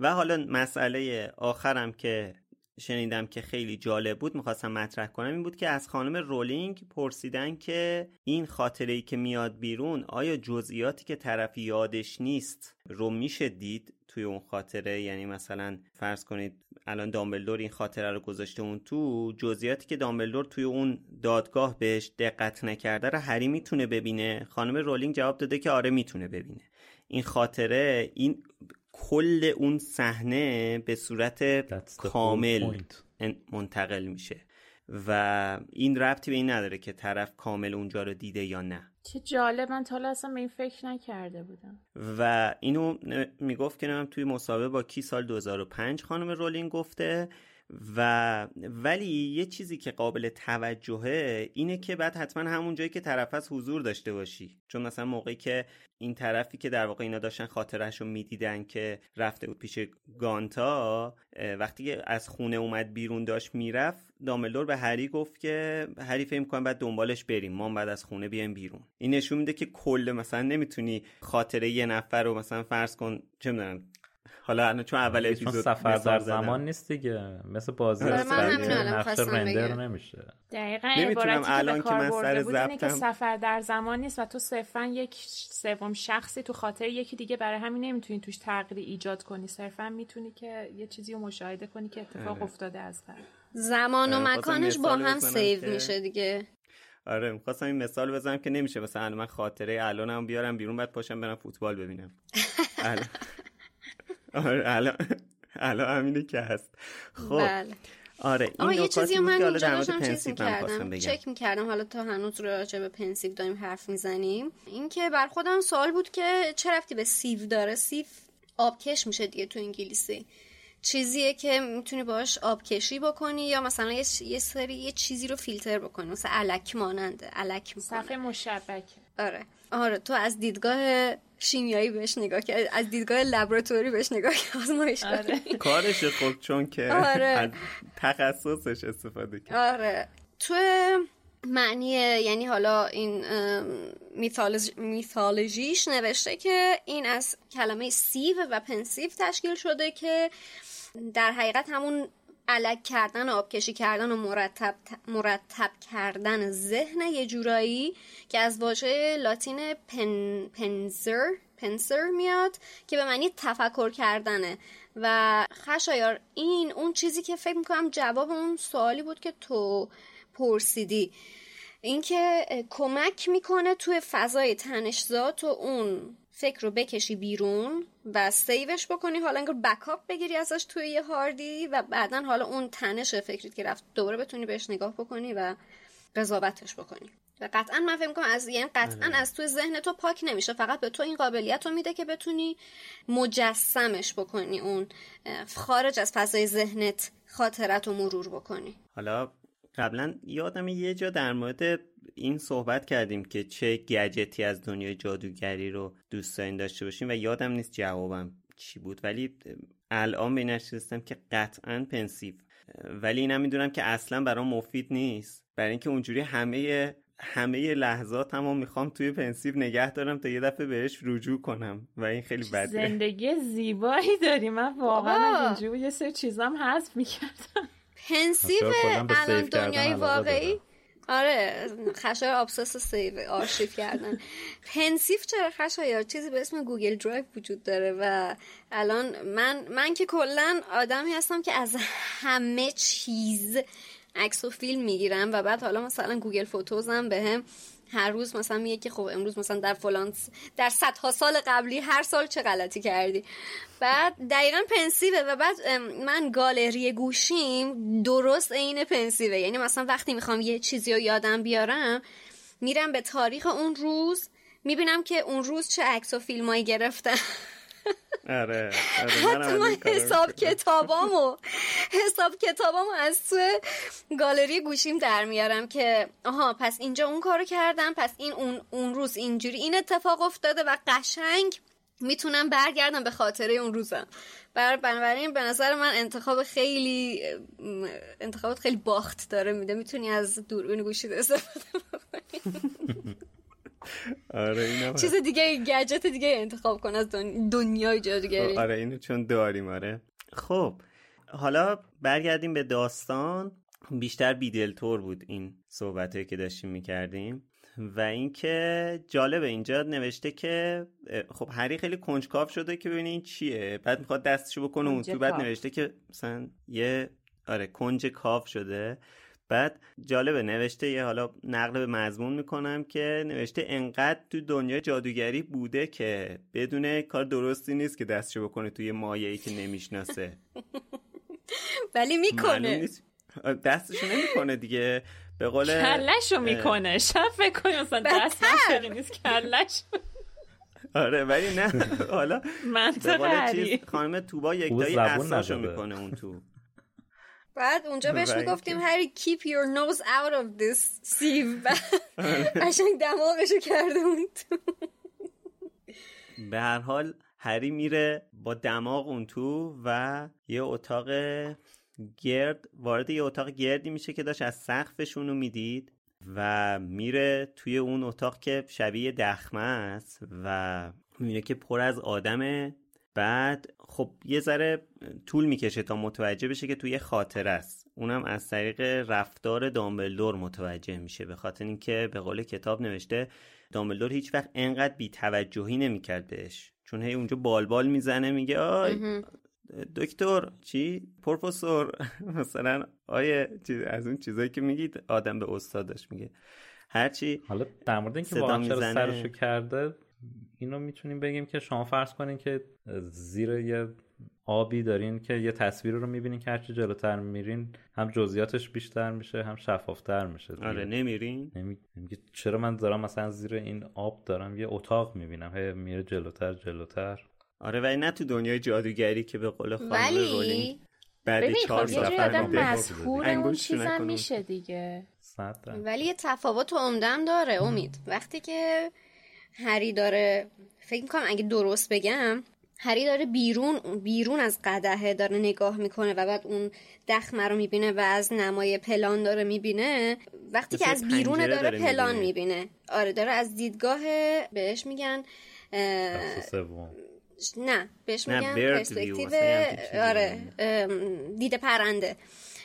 [SPEAKER 4] و حالا مسئله آخرم که شنیدم که خیلی جالب بود می‌خواستم مطرح کنم این بود که از خانم رولینگ پرسیدن که این خاطره ای که میاد بیرون آیا جزئیاتی که طرف یادش نیست رو میشه دید توی اون خاطره؟ یعنی مثلا فرض کنید الان دامبلدور این خاطره رو گذاشته اون تو جزئیاتی که دامبلدور توی اون دادگاه بهش دقت نکرده رو هری می‌تونه ببینه؟ خانم رولینگ جواب داده که آره می‌تونه ببینه. این خاطره این کل اون صحنه به صورت کامل منتقل میشه. و این ربطی به این نداره که طرف کامل اونجا رو دیده یا نه.
[SPEAKER 6] چه جالب. من تا اصلا به این فکر نکرده بودم.
[SPEAKER 4] و اینو می‌گفت که نمیم توی مسابقه با کی سال 2005 خانم رولینگ گفته. و ولی یه چیزی که قابل توجهه اینه که بعد حتما همون جایی که طرف از حضور داشته باشی. چون مثلا موقعی که این طرفی که در واقع اینا داشتن خاطرش رو می‌دیدن که رفته بود پیش گانتا وقتی که از خونه اومد بیرون داشت می‌رفت داملدور به هری گفت که هری فکر می‌کنم بعد دنبالش بریم ما بعد از خونه بیایم بیرون. این نشون میده که کل مثلا نمی‌تونی خاطره یه نفر رو مثلا فرض کن چه می‌دونم حالا الان چون اول
[SPEAKER 5] چون
[SPEAKER 4] اپیزود
[SPEAKER 5] سفر در. زمان نیست دیگه. مثل بازی
[SPEAKER 4] آره، الان
[SPEAKER 5] نقشه
[SPEAKER 7] خواستم
[SPEAKER 5] رندر. نمیشه.
[SPEAKER 6] دقیقا
[SPEAKER 4] نمی‌تونم الان که من سر
[SPEAKER 6] که
[SPEAKER 4] ضبطم-
[SPEAKER 6] سفر در زمان نیست و تو صرفا یک سوم شخصی تو خاطر یکی دیگه برای همین نمی‌تونی توش تغییری ایجاد کنی. صرفا می‌تونی که یه چیزی رو مشاهده کنی که اتفاق افتاده از قبل
[SPEAKER 7] زمان و
[SPEAKER 4] آره،
[SPEAKER 7] مکانش با هم سیو
[SPEAKER 4] که-
[SPEAKER 7] میشه دیگه.
[SPEAKER 4] آره می‌خواستم این مثال بزنم که نمیشه مثلا من خاطره الانم بیارم بیرون بعد پاشم برم فوتبال ببینم. آره الان الان همینه که هست. خب.
[SPEAKER 7] بله.
[SPEAKER 4] آره این
[SPEAKER 7] آه یه چیزی من
[SPEAKER 4] که حالا
[SPEAKER 7] اینجا داشتم چیز
[SPEAKER 4] خواستم
[SPEAKER 7] می‌کردم. چک می‌کردم. حالا تا هنوز راجع به Pensieve داریم حرف می‌زنیم. این که بر خودم سوال بود که چه ربطی به sieve داره؟ sieve آبکش میشه دیگه تو انگلیسی. چیزیه که می‌تونی باش آبکشی بکنی یا مثلا یه سری یه چیزی رو فیلتر بکنی. مثلا الک مانند الک
[SPEAKER 6] صفحه مشبک
[SPEAKER 7] آره. آره تو از دیدگاه شیمیایی بهش نگاه کرد از دیدگاه laboratory بهش نگاه کرد آزمایش
[SPEAKER 4] آره. کارش خوب چون که آره. از تخصصش استفاده کرد
[SPEAKER 7] آره تو معنی یعنی حالا این mythology ش نوشته که این از کلمه sieve و Pensieve تشکیل شده که در حقیقت همون الک کردن آبکشی کردن و مرتب, مرتب کردن ذهن یه جورایی که از واژه لاتین پن، penser penser میاد که به معنی تفکر کردنه. و خشایار این اون چیزی که فکر می‌کنم جواب اون سوالی بود که تو پرسیدی. اینکه کمک می‌کنه توی فضای تنشزات و اون فکر رو بکشی بیرون و سیوش بکنی حالا انگار بکاپ بگیری ازش توی یه هاردی و بعدا حالا اون تنش فکریت که رفت دوباره بتونی بهش نگاه بکنی و قضاوتش بکنی و قطعا من فکر کنم از یعنی قطعا آره. از توی ذهن تو پاک نمیشه فقط به تو این قابلیت رو میده که بتونی مجسمش بکنی اون خارج از فضای ذهنت خاطرت رو مرور بکنی
[SPEAKER 4] حالا قبلا یادم یه جا در مورد این صحبت کردیم که چه گجتی از دنیای جادوگری رو دوست دارین داشته باشیم و یادم نیست جوابم چی بود ولی الان به نشستم که قطعا Pensieve. ولی اینم می‌دونم که اصلا برام مفید نیست. برای اینکه اونجوری همه همه لحظات هم می‌خوام توی Pensieve نگه دارم تا یه دفعه بهش رجوع کنم و این خیلی بده.
[SPEAKER 6] زندگی زیبایی داری. من واقعا اینجوری یه سری چیزام حذف می‌کردم.
[SPEAKER 7] Pensieve الان دنیای واقعی آره خشای آبسس save آرشیو کردن. Pensieve چرا خشای؟ چیزی به اسم Google Drive وجود داره و الان من من که کلا آدمی هستم که از همه چیز عکس و فیلم می‌گیرم و بعد حالا مثلا Google Photos م به هم هر روز مثلا میگه که خب امروز مثلا در فلان در صدها سال قبلی هر سال چه غلطی کردی. بعد دقیقا پنسیوه و بعد من گالری گوشیم درست عین پنسیوه. یعنی مثلا وقتی می‌خوام یه چیزی رو یادم بیارم میرم به تاریخ اون روز می‌بینم که اون روز چه عکس و فیلمایی گرفتم.
[SPEAKER 4] آره, آره
[SPEAKER 7] حتی حساب کتابامو حساب کتابامو از تو گالری گوشیم در میارم که آها پس اینجا اون کارو کردم پس این اون, اون روز اینجوری این اتفاق افتاده و قشنگ می‌تونم برگردم به خاطره اون روزم بر بنابراین به نظر من انتخاب خیلی انتخابات خیلی باخت داره میده می‌تونی از دوربین گوشی استفاده بکنی
[SPEAKER 4] آره اینو
[SPEAKER 7] چیز دیگه گجت دیگه انتخاب کن از دنیای جادوگری.
[SPEAKER 4] آره اینو چون داریم آره. خب حالا برگردیم به داستان. بیشتر بیدلتور بود این صحبت که داشتیم می‌کردیم. و اینکه جالبه اینجا نوشته که خب هری خیلی کنجکاو شده که ببینه این چیه. بعد می‌خواد دستشو بکنه اون تو. بعد نوشته که مثلا یه آره کنج کاف شده. بعد جالبه نوشته یه حالا نقل به مضمون می‌کنم که نوشته انقدر تو دنیا جادوگری بوده که بدون کار درستی نیست که دستشو بکنه توی مایه ای که نمی‌شناسه.
[SPEAKER 7] ولی می‌کنه.
[SPEAKER 4] دستشو نمی‌کنه دیگه. به قول
[SPEAKER 6] کلشو می‌کنه. شب فکر کنی مثلا دست نیست کلش
[SPEAKER 4] آره ولی نه. حالا
[SPEAKER 6] منطقه
[SPEAKER 4] خانم توبا یک دایی اصلاشو می‌کنه اون تو.
[SPEAKER 7] بعد اونجا بهش می‌گفتیم هری keep your nose out of this sieve. قشنگ دماغشو کرده تو
[SPEAKER 4] به هر حال هری میره با دماغ اون تو و یه اتاق گرد وارد یه اتاق گردی میشه که داشت از سقفشون رو می‌دید و میره توی اون اتاق که شبیه دخمه است و می‌بینه که پر از آدمه بعد خب یه ذره طول می‌کشه تا متوجه بشه که توی خاطر است. اونم از طریق رفتار دامبلدور متوجه میشه به خاطر اینکه به قول کتاب نوشته دامبلدور هیچ وقت انقدر بی توجهی نمی‌کرد بهش. چون هی اونجا بالبال می‌زنه میگه آی دکتر چی؟ پروفسور. مثلا آیه از اون چیزایی که میگید آدم به استادش میگه. هرچی
[SPEAKER 5] حالا در مورد اینکه واقعا سرشو کرده اینو می‌تونیم بگیم که شما فرض کنین که زیر یه آبی دارین که یه تصویر رو می‌بینین که هرچی جلوتر میرین هم جزئیاتش بیشتر میشه هم شفافتر میشه
[SPEAKER 4] آره نمیرین؟
[SPEAKER 5] نمی... چرا من دارم مثلا زیر این آب دارم یه اتاق می‌بینم؟ هی میره جلوتر جلوتر.
[SPEAKER 4] آره ولی نه تو دنیای جادوگری که به قول خانم
[SPEAKER 7] ولی
[SPEAKER 4] رولینگ بعد چهار
[SPEAKER 6] خب
[SPEAKER 4] سفر
[SPEAKER 6] اون چیزم. میشه دیگه.
[SPEAKER 7] ولی یه تفاوت عمدم داره امید. وقتی که هری داره فکر می‌کنم اگه درست بگم هری داره بیرون بیرون از قدهه داره نگاه می‌کنه و بعد اون دخمه رو می‌بینه و از نمای پلان داره می‌بینه. وقتی که از بیرون داره,
[SPEAKER 4] داره
[SPEAKER 7] پلان
[SPEAKER 4] می‌بینه.
[SPEAKER 7] می‌بینه آره داره از دیدگاه بهش میگن نه بهش میگن پرسپکتیو آره دید پرنده.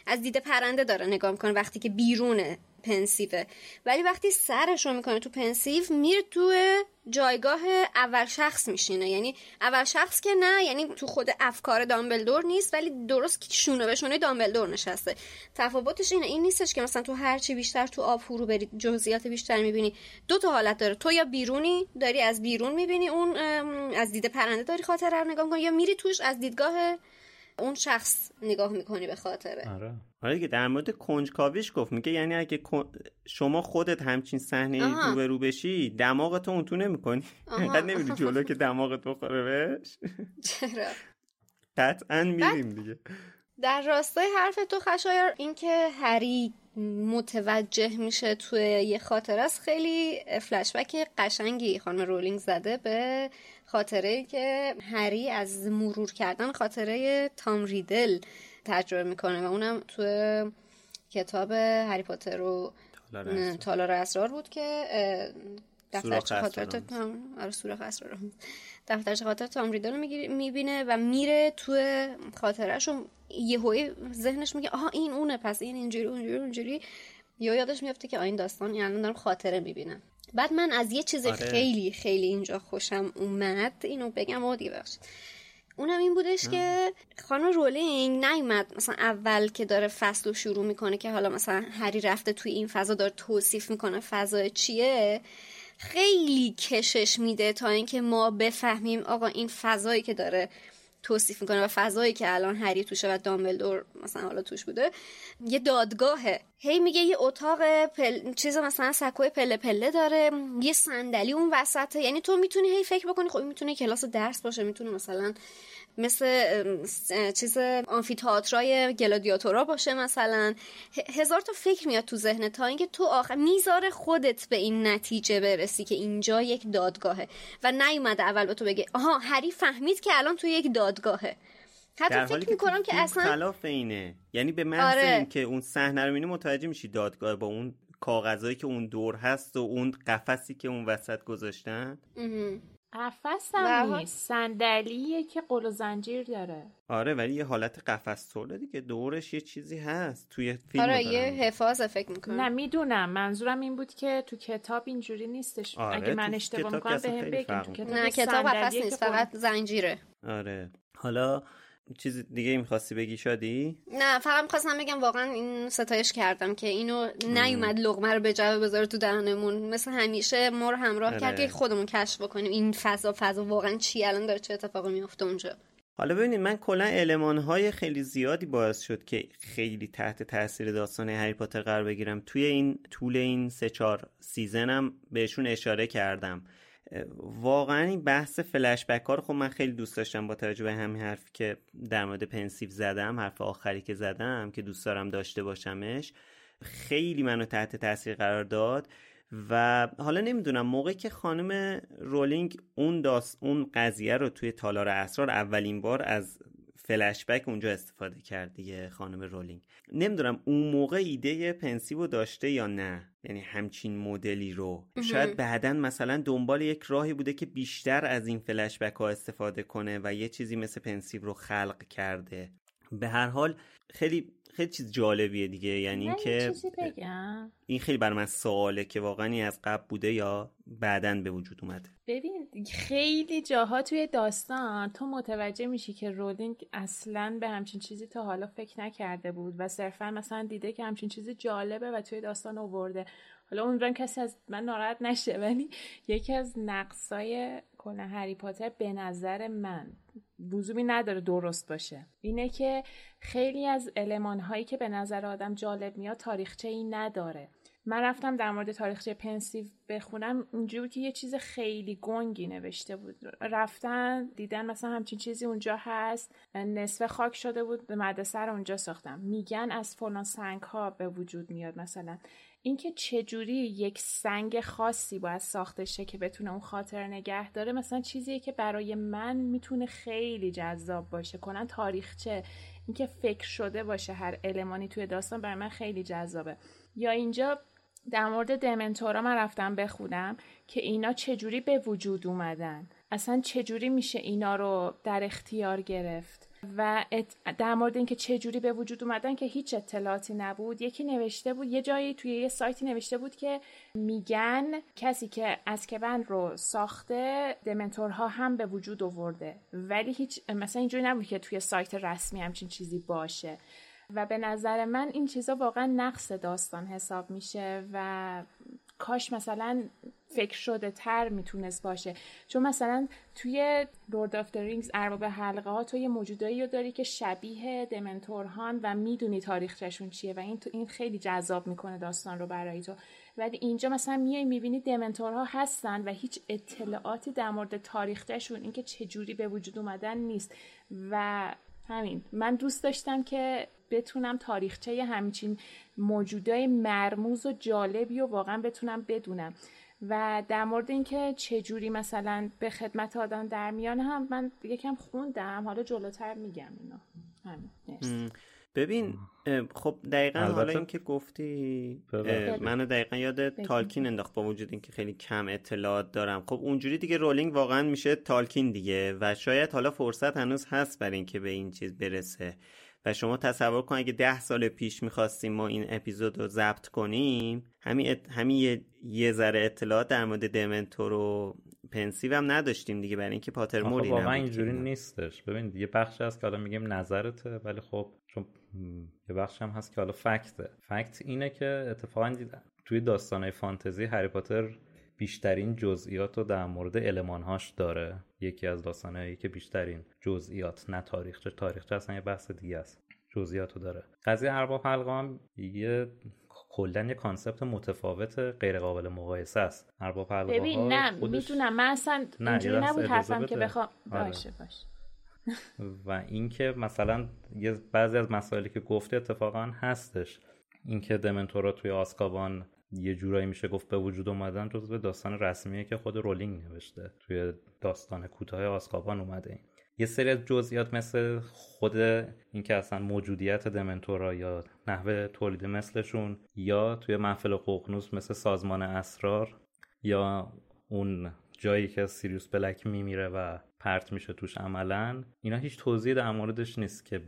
[SPEAKER 7] از دید پرنده داره نگاه می‌کنه. وقتی که بیرونه پنسیوه. ولی وقتی سرش رو می‌کنه تو پنسیو میره تو جایگاه اول شخص میشینه. یعنی اول شخص که نه یعنی تو خود افکار دامبلدور نیست ولی درست که شونه به شونه دامبلدور نشسته. تفاوتش اینه این نیستش که مثلا تو هرچی بیشتر تو آب فرو بری جزئیات بیشتر می‌بینی. دو تا حالت داره. تو یا بیرونی داری از بیرون می‌بینی اون از دید پرنده داری خاطره رو نگاه می‌کنی یا میری توش از دیدگاه اون شخص نگاه می‌کنی به خاطره.
[SPEAKER 5] آره.
[SPEAKER 4] آره دیگه در مورد کنجکاویش گفت میگه یعنی اگه شما خودت همچین صحنه
[SPEAKER 7] آها.
[SPEAKER 4] روبرو بشی دماغتو اون تو نمی‌کنی. انقدر نمیری جلو که دماغت بخوره بهش؟
[SPEAKER 7] چرا؟
[SPEAKER 4] قطعا میریم دیگه.
[SPEAKER 7] در راستای حرف تو خشایار اینکه هری متوجه میشه توی یه خاطره است خیلی فلشبک قشنگی خانم رولینگ زده به خاطره که هری از مرور کردن خاطره تام ریدل تجربه می‌کنه و اونم توی کتاب هری پاتر و
[SPEAKER 4] تالار اسرار.
[SPEAKER 7] بود که دفترچه
[SPEAKER 4] اسرار.
[SPEAKER 7] تام آره سوراخ اسرار دفترچه خاطر تام ریدل رو می‌بینه و میره تو خاطرش و یهویی ذهنش میگه آها این اونه پس این اینجوری اونجوری اونجوری یا یادش میفته که آ، این داستان این الان دارم خاطره می‌بینم بعد من از یه چیز
[SPEAKER 4] آره.
[SPEAKER 7] خیلی خیلی اینجا خوشم اومد. اینو بگم و دیگه بخشید اونم این بودش که خانم رولینگ نیومد. مثلا اول که داره فصل رو شروع می‌کنه که حالا مثلا هری رفته توی این فضا داره توصیف می‌کنه فضا چیه. خیلی کشش میده تا اینکه ما بفهمیم آقا این فضایی که داره توصیف می‌کنه و فضایی که الان هری توشه و دامبلدور مثلا حالا توش بوده یه دادگاهه. هی میگه یه اتاق پل... چیز مثلا سکوی پله پله داره یه صندلی اون وسطه. یعنی تو می‌تونی هی فکر بکنی خب می‌تونه کلاس درس باشه می‌تونه مثلا مثل چیز آمفیتئاترای گلادیاتورا باشه مثلا هزار تا فکر میاد تو ذهنت تا اینکه تو آخر می‌ذاره خودت به این نتیجه برسی که اینجا یک دادگاهه و نیومده اول به تو بگه آها هری فهمید که الان تو یک دادگاهه حتی
[SPEAKER 4] در حالی
[SPEAKER 7] فکر می‌کنم که اصلا
[SPEAKER 4] خلاف اینه یعنی به محض
[SPEAKER 7] آره.
[SPEAKER 4] این که اون صحنه رو متوجه میشی دادگاه با اون کاغذایی که اون دور هست و اون قفسی که اون وسط گذاشتن.
[SPEAKER 6] قفس هم نیست. صندلیه که قل و زنجیر داره.
[SPEAKER 4] آره ولی یه حالت قفس طوره دیگه. دورش یه چیزی هست توی فیلم
[SPEAKER 7] آره
[SPEAKER 4] دارم
[SPEAKER 7] یه. حفاظه فکر می‌کنم.
[SPEAKER 6] نه می‌دونم. منظورم این بود که تو کتاب اینجوری نیستش.
[SPEAKER 4] آره،
[SPEAKER 6] اگه من اشتباه می‌کنم به هم
[SPEAKER 4] فرق
[SPEAKER 6] تو. کتاب
[SPEAKER 7] نه کتاب قفس نیست فقط زنجیره.
[SPEAKER 4] آره. حالا چیز دیگه می‌خواستی بگی شادی؟
[SPEAKER 7] نه فقط می‌خواستم بگم واقعا این ستایش کردم که اینو نیومد لغمه رو به جبه بذاره تو دهنمون. مثل همیشه ما رو همراه
[SPEAKER 4] آره.
[SPEAKER 7] کرد که خودمون کشف بکنیم این فضا فضا واقعا چی الان داره چه اتفاقی میفته اونجا.
[SPEAKER 4] حالا ببینید من کلا المانهای خیلی زیادی باعث شد که خیلی تحت تاثیر داستان هری پاتر قرار بگیرم. توی این طول این سه چهار سیزنم بهشون اشاره کردم. واقعا این بحث فلشبک ها رو خب من خیلی دوست داشتم با توجه به همین حرفی که در مورد Pensieve زدم حرف آخری که زدم که دوست دارم داشته باشمش خیلی منو تحت تاثیر قرار داد و حالا نمی‌دونم موقعی که خانم رولینگ اون داست اون قضیه رو توی تالار اسرار اولین بار از فلشبک اونجا استفاده کرد دیگه خانم رولینگ. نمی‌دونم اون موقع ایده Pensieve داشته یا نه. یعنی همچین مدلی رو. شاید بعدا مثلا دنبال یک راهی بوده که بیشتر از این فلشبک ها استفاده کنه و یه چیزی مثل Pensieve رو خلق کرده. به هر حال خیلی خیلی چیز جالبیه دیگه. یعنی اینکه
[SPEAKER 6] بگم.
[SPEAKER 4] این خیلی بر من سواله که واقعا این از قبل بوده یا بعدا به وجود اومده.
[SPEAKER 6] ببین خیلی جاها توی داستان تو متوجه میشی که رولینگ اصلا به همچین چیزی تا حالا فکر نکرده بود و صرفا مثلا دیده که همچین چیزی جالبه و توی داستان اوورده حالا امیدوارم کسی از من ناراحت نشه ولی یکی از نقصای کلا هری پاتر به نظر من لزومی نداره درست باشه. اینه که خیلی از علمان هایی که به نظر آدم جالب میاد تاریخچه ای نداره. من رفتم در مورد تاریخچه پنسیو بخونم اینجوری که یه چیز خیلی گنگی نوشته بود. رفتن دیدن مثلا همچین چیزی اونجا هست نصف خاک شده بود به مدرسه رو اونجا ساختم. میگن از فلان سنگ ها به وجود میاد مثلا. اینکه چجوری یک سنگ خاصی باید ساخته شه که بتونه اون خاطر نگه داره مثلا چیزیه که برای من می‌تونه خیلی جذاب باشه. کنن تاریخچه اینکه فکر شده باشه هر المانی توی داستان برای من خیلی جذابه. یا اینجا در مورد دمنتورا من رفتم بخونم که اینا چجوری به وجود اومدن؟ اصلا چجوری میشه اینا رو در اختیار گرفت؟ و در مورد اینکه چه جوری به وجود اومدن که هیچ اطلاعاتی نبود. یکی نوشته بود یه جایی توی یه سایتی نوشته بود که میگن کسی که اسکبن رو ساخته دمنتورها هم به وجود آورده. ولی هیچ مثلا اینجوری نبود که توی سایت رسمی همچین چیزی باشه. و به نظر من این چیزا واقعا نقص داستان حساب میشه و کاش مثلا فکر شده تر می‌تونست باشه. چون مثلا توی Lord of Rings ارباب حلقه ها تو یه موجودایی رو داری که شبیه دمنتورهان و می‌دونی تاریخچهشون چیه و این تو این خیلی جذاب می‌کنه داستان رو برای تو. ولی اینجا مثلا میای می‌بینی دمنتورها هستن و هیچ اطلاعاتی در مورد تاریخچهشون اینکه چجوری به وجود اومدن نیست. و همین من دوست داشتم که بتونم تاریخچه همچین موجودای مرموز و جالبی و واقعا بتونم بدونم. و در مورد اینکه چه جوری مثلا به خدمت آدم در میان هم من یکم خوندم. حالا جلوتر میگم اینا همین
[SPEAKER 4] ببین خب دقیقا حالا اینکه گفتی منو دقیقا یاد تالکین انداخت با وجود اینکه خیلی کم اطلاعات دارم. خب اونجوری دیگه رولینگ واقعا میشه تالکین دیگه و شاید حالا فرصت هنوز هست برای اینکه به این چیز برسه. و شما تصور کن اگه ده سال پیش می‌خواستیم ما این اپیزود رو ضبط کنیم همین, همین یه, یه ذره اطلاعات در مورد دمنتور و پنسیو هم نداشتیم دیگه برای اینکه پاتر موری
[SPEAKER 5] واقعا اینجوری نیستش. ببین یه بخشی هست که حالا میگیم نظرته ولی خب چون یه بخش هم هست که حالا فکته. فکت اینه که اتفاقا توی داستانهای فانتزی هری پاتر بیشترین جزئیات رو در مورد المانهاش داره. یکی از داستانهایی که بیشترین جزئیات نه تاریخچه تاریخچه اصلا یه بحث دیگه است. جزئیات رو داره. قضیه ارباب حلقه هم یه کلا یه concept متفاوت غیر قابل مقایسه است. ارباب حلقه
[SPEAKER 6] ببین نه خودش... می‌دونم من اصلا اینجوری نبود حرفم که بخوام آره. باشه باشه.
[SPEAKER 5] و اینکه مثلا یه بعضی از مسائلی که گفته اتفاقا هستش. اینکه دمنتورا توی آزکابان یه جورایی میشه گفت به وجود اومدن جزو داستان رسمیه که خود رولینگ نوشته توی داستان کوتاه آزکابان اومده این. یه سری از جزئیات مثل خود اینکه اصلا موجودیت دمنتورا یا نحوه تولید مثلشون یا توی محفل ققنوس مثل سازمان اسرار یا اون جایی که سیریوس بلک میمیره و پرت میشه توش عملا اینا هیچ توضیح در موردش نیست که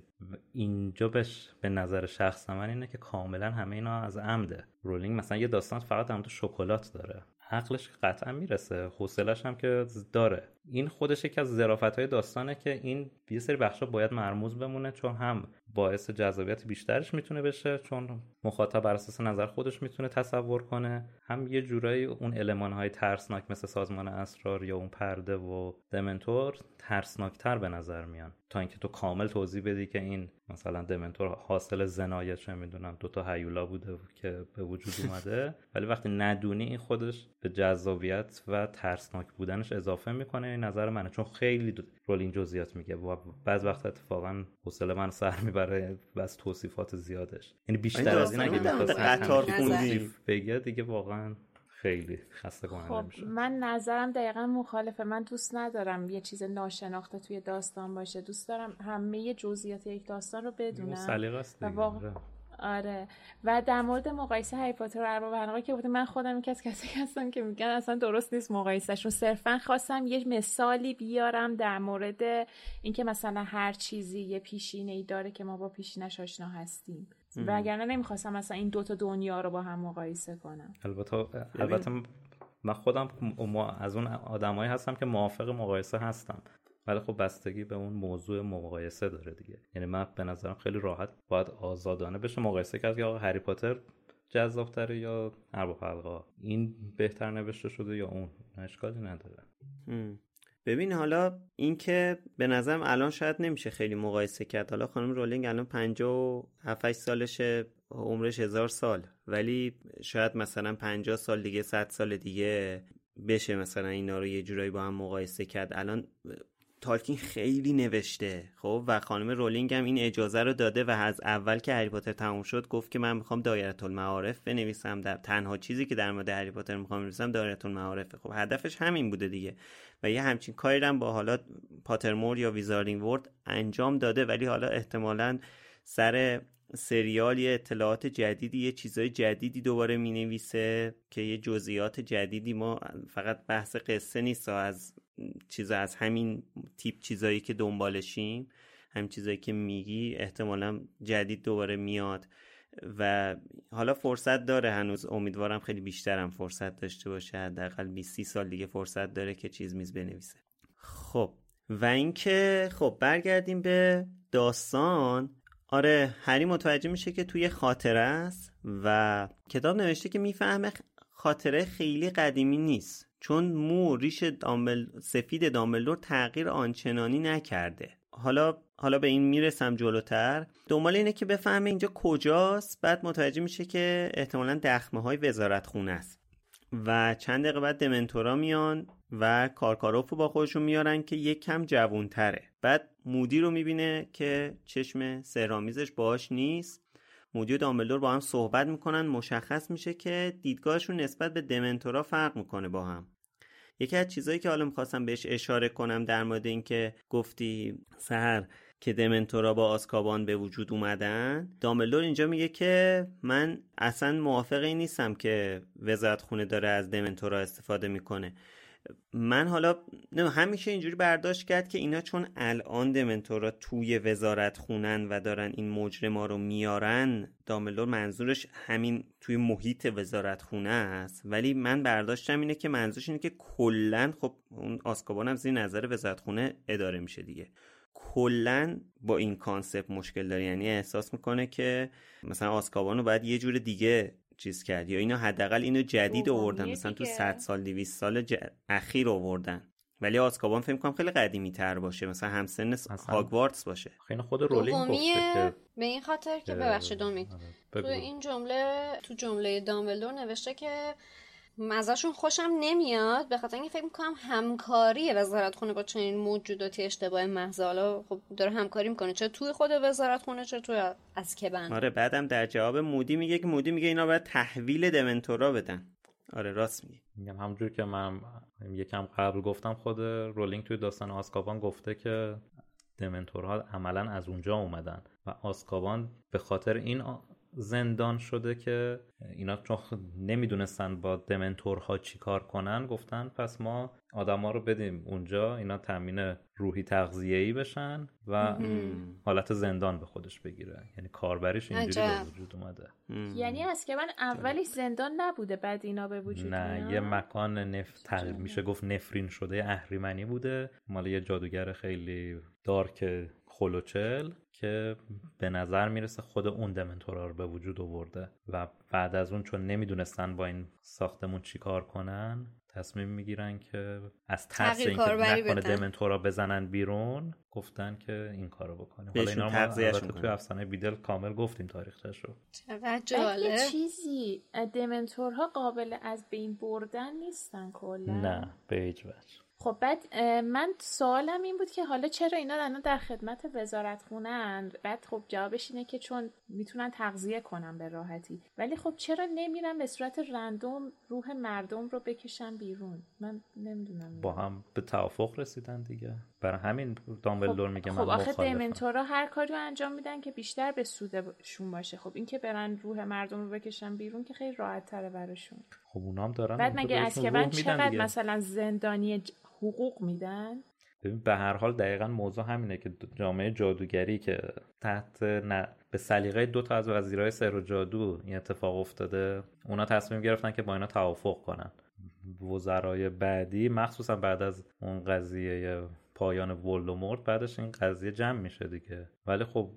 [SPEAKER 5] اینجا بهش به نظر شخص من اینه که کاملا همه اینا از عمده. رولینگ مثلا یه داستان فقط در شکلات داره. عقلش قطعا می‌رسه. حوصلش هم که داره. این خودش یکی از ظرافت های داستانه که این یه سری بخشا باید مرموز بمونه چون هم باعث جذابیت بیشترش می‌تونه بشه چون مخاطب بر اساس نظر خودش می‌تونه تصور کنه. هم یه جورایی اون علمان های ترسناک مثل سازمان اسرار یا اون پرده و دمنتور ترسناکتر به نظر میان. تا اینکه تو کامل توضیح بدی که این مثلا دمنتور حاصل زنایت چه می‌دونم دو تا هیولا بوده که به وجود اومده ولی وقتی ندونی این خودش به جذابیت و ترسناک بودنش اضافه می‌کنه این نظر منه. چون خیلی رول این جزئیات میگه و بعض وقت اتفاقا حوصله من سر می‌بره. بس توصیفات زیادش. یعنی بیشتر از این اگه قطار بگه دیگه واقعا خیلی خسته کننده
[SPEAKER 6] خب من نظرم دقیقا مخالفه. من دوست ندارم یه چیز ناشناخته توی داستان باشه. دوست دارم همه جزئیات یک داستان رو بدونم.
[SPEAKER 5] و واقعا
[SPEAKER 6] آره. و در مورد مقایسه هری پاتر و ارباب که بوده من خودم یکی از کسی هستم که میگن اصلا درست نیست مقایسهشون. صرفا خواستم یه مثالی بیارم در مورد اینکه مثلا هر چیزی یه پیشینه ای داره که ما با پیشینش آشنا هستیم. و اگر نمی‌خواستم مثلا این دوتا دنیا رو با هم مقایسه کنم.
[SPEAKER 5] البته البته من خودم از اون آدمایی هستم که موافق مقایسه هستم. ولی خب بستگی به اون موضوع مقایسه داره دیگه. یعنی من به نظرم خیلی راحت باید آزادانه بشه مقایسه کرد که آقا هری پاتر جذابتره یا ارباب حلقا این بهتر نوشته شده یا اون؟ اشکالی نداره.
[SPEAKER 4] ببین حالا اینکه به نظرم الان شاید نمیشه خیلی مقایسه کرد. حالا خانم رولینگ الان 57 سالشه عمرش هزار سال. ولی شاید مثلا 50 سال دیگه 100 سال دیگه بشه مثلا اینا رو یه جورایی با هم مقایسه کرد. الان تالکین خیلی نوشته خب؟ و خانم رولینگ هم این اجازه رو داده و از اول که هری پاتر تموم شد گفت که من می‌خوام دایره المعارف بنویسم. در تنها چیزی که در مورد هری پاتر می‌خوام بنویسم دایره المعارفه خب هدفش همین بوده دیگه. و یه همچین کاری هم با حالا پاترمور یا ویزاردینگ ورد انجام داده ولی حالا احتمالا سر سریال یه اطلاعات جدیدی یه چیزای جدیدی دوباره می نویسه که یه جزئیات جدیدی ما فقط بحث قصه نیست از چیز از همین تیپ چیزایی که دنبالشیم هم چیزایی که میگی احتمالا جدید دوباره میاد و حالا فرصت داره. هنوز امیدوارم خیلی بیشترم فرصت داشته باشه. حداقل 20 سال دیگه فرصت داره که چیز میز بنویسه. خب و اینکه خب برگردیم به داستان. آره هری متوجه میشه که توی خاطره است و کتاب نوشته که می‌فهمه خاطره خیلی قدیمی نیست. چون مو ریش دامبل... سفید دامبلدور تغییر آنچنانی نکرده. حالا حالا به این می‌رسم جلوتر. دنبال اینه که بفهمه اینجا کجاست بعد متوجه میشه که احتمالا دخمه های وزارت خونه است. و چند دقیقه بعد دمنتورا میان و کارکاروف رو با خودشون میارن که یک کم جوونتره. بعد مودی رو می‌بینه که چشم سهرامیزش باش نیست. مودی دامبلدور با هم صحبت می‌کنن مشخص میشه که دیدگاهشون نسبت به دمنتورا فرق می‌کنه با هم. یکی از چیزهایی که حالا می‌خواستم بهش اشاره کنم در مورد اینکه گفتی سهر که دمنتورا با آسکابان به وجود اومدن دامبلدور اینجا میگه که من اصلا موافق این نیستم که وزارت خونه داره از دمنتورا استفاده می‌کنه. من حالا نه همیشه اینجوری برداشت کرد که اینا چون الان دمنتورا توی وزارت خونن و دارن این مجرما رو میارن داملور منظورش همین توی محیط وزارت خونه است. ولی من برداشتم اینه که منظورش اینه که کلا خب اون آسکابان هم زیر نظر وزارت خونه اداره میشه دیگه. کلا با این کانسپت مشکل داره. یعنی احساس می‌کنه که مثلا آسکابان رو باید یه جور دیگه چیز کرد. یا اینا حداقل اینو جدید آوردن. مثلا تو 100 سال 200 سال ج... اخیر آوردن. ولی آسکابان فکر کنم خیلی قدیمی تر باشه. مثلا همسن هاگوارتس باشه.
[SPEAKER 5] خیلی خود رولینگ گفته که
[SPEAKER 7] به این خاطر که ببخشید امید تو این جمله تو جمله دامبلدور نوشته که ازشون خوشم نمیاد؟ به خاطر اینکه فکر می‌کنم همکاری وزارت خونه با چنین موجوداتی اشتباه محض حالا خب داره همکاری می‌کنه. چه توی خود وزارت خونه چه توی از کبن
[SPEAKER 4] آره بعدم در جواب مودی میگه که مودی میگه اینا باید تحویل دمنتورا بدن. آره راست میگه.
[SPEAKER 5] میگم همونجور که من یکم قبل گفتم خود رولینگ توی داستان آسکابان گفته که دمنتورها عملا از اونجا اومدن و آسکابان به خاطر این زندان شده که اینا چون نمی‌دونستن با دمنتورها چی کار کنن گفتن پس ما آدما رو بدیم اونجا اینا تامین روحی ای بشن و حالت زندان به خودش بگیره. یعنی کاربریش اینجوری به وجود اومده.
[SPEAKER 6] یعنی از که من اولی زندان نبوده بعد اینا به وجود
[SPEAKER 5] نه یه مکان نف... میشه گفت نفرین شده اهریمنی بوده. مال یه جادوگر خیلی دارک خلوچل. که به نظر می‌رسه خود اون دمنتورا رو به وجود آورده و بعد از اون چون نمی‌دونستن با این ساختمون چیکار کنن تصمیم می‌گیرن که از ترس اینکه نکنه دمنتورا بزنن بیرون گفتن که این کارو بکنیم.
[SPEAKER 4] حالا اینا ما
[SPEAKER 5] توی افسانه بیدل کامل گفتیم تاریخش رو
[SPEAKER 7] چقدر جالب.
[SPEAKER 6] چیزی دمنتورها قابل از بین بردن نیستن کلا.
[SPEAKER 5] نه به هیچ وجه.
[SPEAKER 6] خب بعد من سوالم این بود که حالا چرا اینا الان در خدمت وزارت خونند بعد خب جوابش اینه که چون می‌تونن تغذیه کنن به راحتی. ولی خب چرا نمیرن به صورت رندوم روح مردم رو بکشن بیرون؟ من نمی‌دونم.
[SPEAKER 5] با هم به توافق رسیدن دیگه. برای همین دامبلدور
[SPEAKER 6] خب
[SPEAKER 5] میگه
[SPEAKER 6] خب
[SPEAKER 5] من
[SPEAKER 6] آخه دیمنتورا هر کاری رو انجام میدن که بیشتر به سودشون باشه. خب اینکه برن روح مردم رو بکشن بیرون که خیلی راحت تره براشون.
[SPEAKER 5] خب اونام دارن
[SPEAKER 6] بعد مگه از که چقدر مثلا زندانی حقوق میدن؟
[SPEAKER 5] ببین به هر حال دقیقا موضوع همینه که جامعه جادوگری که تحت ن... به سلیقه دو تا از وزیرای سر و جادو این اتفاق افتاده اونا تصمیم گرفتن که با اینا توافق کنن. وزرای بعدی مخصوصا بعد از اون قضیه پایان ولدمورت بعدش این قضیه جمع میشه دیگه. ولی خب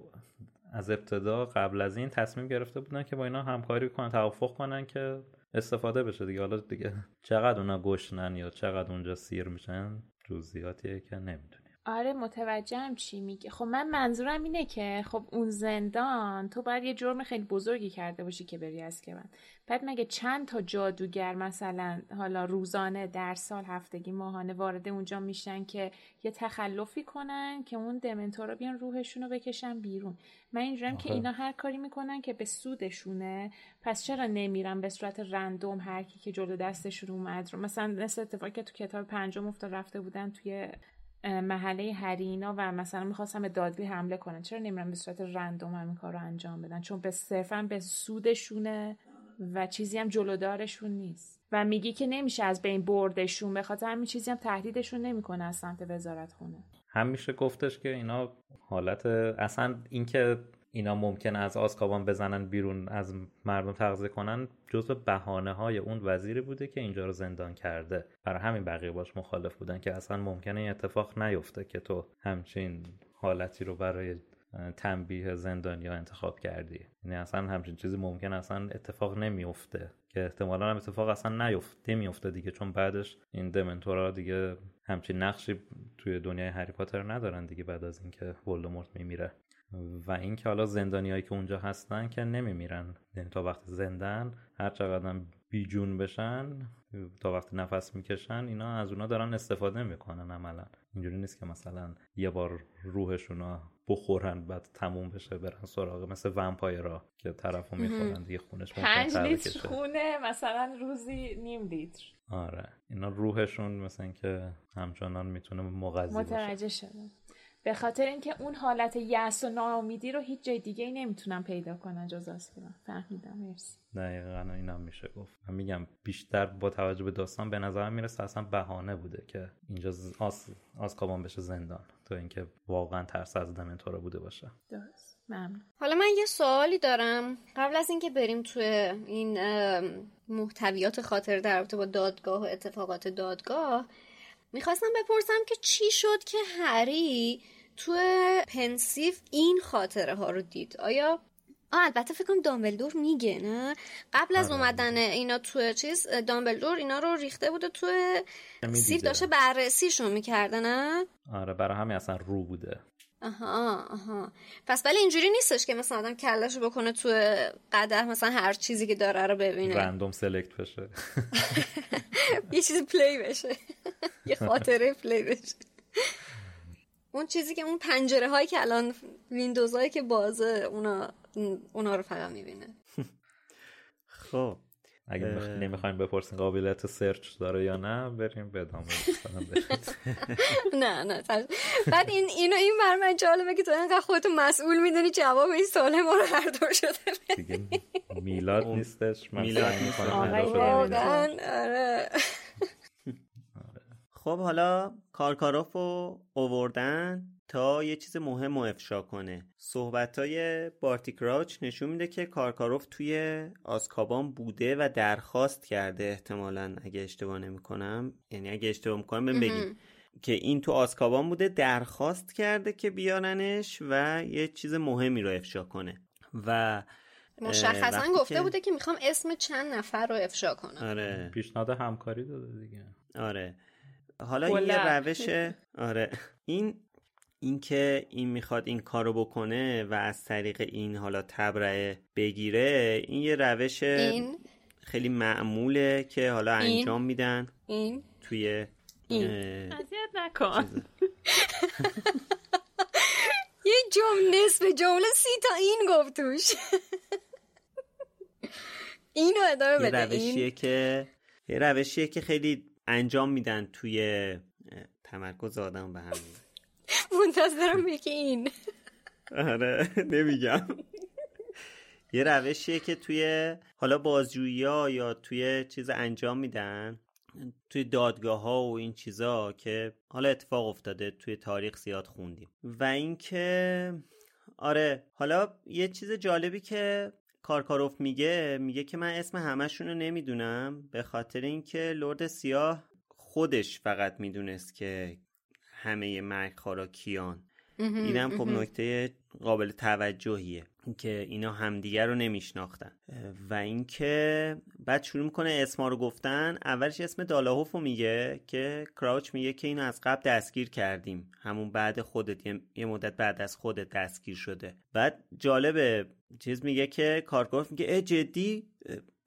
[SPEAKER 5] از ابتدا قبل از این تصمیم گرفته بودن که با اینا همکاری کنن توافق کنن که استفاده بشه دیگه. حالا دیگه چقدر اونا گشنن یا چقدر اونجا سیر میشن؟ جزئیاتیه که نمی‌دونیم.
[SPEAKER 6] آره متوجهم چی میگه خب من منظورم اینه که خب اون زندان تو باید یه جرم خیلی بزرگی کرده باشی که بری از که من بعد مگه چند تا جادوگر مثلا حالا روزانه در سال هفتگی ماهانه وارد اونجا میشن که یه تخلفی کنن که اون دمنتورا بیان روحشون رو بکشن بیرون؟ من اینجورم که اینا هر کاری می‌کنن که به سودشونه. پس چرا نمیرن به صورت رندوم هر کی که جلو دستشون اومد رو؟ مثلا مثل اتفاقی که تو کتاب پنجم افتاد رفته بودن توی محله هرینا و مثلا می‌خواستم به دادلی حمله کنن. چرا نمیرن به صورت رندوم همین کار رو انجام بدن؟ چون به صرفا به سودشونه و چیزی هم جلودارشون نیست. و میگی که نمیشه از بین بردشون به خاطر همین چیزی هم تهدیدشون نمی‌کنه از سمت وزارت خونه
[SPEAKER 5] هم میشه گفتش که اینا حالت اصلا اینکه اینا ممکنه از آسکابان بزنن بیرون از مردم تغذیه کنن جزو بهانه های اون وزیری بوده که اینجا رو زندان کرده. برای همین بقیه باش مخالف بودن که اصلا ممکنه این اتفاق نیفته که تو همچین حالتی رو برای تنبیه زندانیا انتخاب کردی. یعنی اصلا همچین چیزی ممکن اصلا اتفاق نمیفته که احتمالا هم اتفاق اصلا نیفته نمیفته دیگه چون بعدش این دمنتورا دیگه همچین نقشی توی دنیای هری پاتر ندارن دیگه بعد از اینکه ولدمورت میمیره. و اینکه حالا زندانیایی که اونجا هستن که نمیمیرن. یعنی تا وقتی زندن هر چقدر بیجون بشن تا وقتی نفس می‌کشن اینا از اونا دارن استفاده می‌کنن عملا. اینجوری نیست که مثلا یه بار روحشون بخورن بعد تموم بشه برن سراغ مثل ومپایرا که طرفو می‌خورن دیگه خونش
[SPEAKER 6] پنج لیتر خونه مثلا روزی نیم لیتر.
[SPEAKER 5] آره. اینا روحشون مثلا که همچنان می‌تونه مغذی
[SPEAKER 6] متوجه شدم. به خاطر اینکه اون حالت یأس و ناامیدی رو هیچ جای دیگه ای نمی‌تونن پیدا کنن جز آسکیلان فهمیدم مرسی.
[SPEAKER 5] دقیقا اینم میشه گفت. من میگم بیشتر با توجه به داستان به نظر می‌رسه اصلا بهانه بوده که اینجا آس آسکابان بشه زندان تا اینکه واقعا ترس از دمنتورا بوده باشه.
[SPEAKER 6] درست. ممنون.
[SPEAKER 7] حالا من یه سوالی دارم. قبل از اینکه بریم توی این محتویات خاطر در رابطه با دادگاه و اتفاقات دادگاه می‌خواستم بپرسم که چی شد که هری تو پنسیف این خاطره ها رو دید؟ آیا؟ آه البته فکر کنم دامبلدور میگه نه؟ قبل از آره. اومدن اینا تو چیز دامبلدور اینا رو ریخته بوده تو save داشته بررسیشون می‌کرده نه؟
[SPEAKER 5] آره برای همین اصلا رو بوده.
[SPEAKER 7] آها آها. پس ولی اینجوری نیستش که مثلا آدم کلش بکنه تو قدح مثلا هر چیزی که داره رو ببینه.
[SPEAKER 5] random select بشه.
[SPEAKER 7] یه چیزی play بشه. یه خاطره play بشه. اون چیزی که اون پنجره هایی که الان ویندوز هایی که بازه اونا اونا رو فقط می‌بینه.
[SPEAKER 4] خب.
[SPEAKER 5] اگه نمی‌خوایم بپرسین قابلیت سرچ داره یا نه بریم به ادامه
[SPEAKER 7] نه نه بعد این اینو این بر من جالبه که تو اینقدر خودتو مسئول می‌دونی جواب این سوال ما رو هر دور شده
[SPEAKER 5] دیگه میلاد نیستش من
[SPEAKER 4] میلاد
[SPEAKER 7] آره.
[SPEAKER 4] خب حالا کارکاروف رو اووردن. تا یه چیز مهم و افشا کنه. صحبت های بارتی کراچ نشون میده که کارکاروف توی آسکابان بوده و درخواست کرده احتمالا اگه اشتباه نمی کنم یعنی اگه اشتباه می‌کنم بهم بگیم که این تو آسکابان بوده درخواست کرده که بیارنش و یه چیز مهمی رو افشا کنه. و
[SPEAKER 7] مشخصا گفته بوده که می‌خوام اسم چند نفر رو افشا کنم.
[SPEAKER 4] آره.
[SPEAKER 5] پیشنهاد همکاری داده دیگه.
[SPEAKER 4] آره. حالا این یه روش آره. این اینکه این می‌خواد این کارو بکنه و از طریق این حالا تبرئه بگیره این یه روش
[SPEAKER 7] این؟
[SPEAKER 4] خیلی معموله که حالا انجام
[SPEAKER 7] این
[SPEAKER 4] میدن
[SPEAKER 7] این؟
[SPEAKER 4] توی
[SPEAKER 7] این.
[SPEAKER 6] اذیت نکن.
[SPEAKER 7] یه جمله نصف جمله سی تا این گفت توش. اینو ادامه
[SPEAKER 4] یه
[SPEAKER 7] بده
[SPEAKER 4] روشیه
[SPEAKER 7] این
[SPEAKER 4] که یه روشیه که خیلی انجام میدن توی تمرکز آدم به هم
[SPEAKER 7] منتظرم یکی این.
[SPEAKER 4] آره نمیگم. یه روشیه که توی حالا بازجویی ها یا توی چیز انجام میدن توی دادگاه ها و این چیزا که حالا اتفاق افتاده توی تاریخ زیاد خوندیم. و اینکه آره حالا یه چیز جالبی که کارکاروف میگه میگه که من اسم همشون رو نمی‌دونم به خاطر اینکه لرد سیاه خودش فقط می‌دونست که همه مرگ خارا کیان. اینم خب نکته قابل توجهیه که اینا همدیگر رو نمیشناختن. و اینکه بعد شروع می‌کنه اسما رو گفتن اولش اسم دالاهوف رو میگه که کراوچ میگه که اینو از قبل دستگیر کردیم. همون بعد خودت یه مدت بعد از خودت دستگیر شده. بعد جالبه چیز میگه که کارگاه میگه اه جدی؟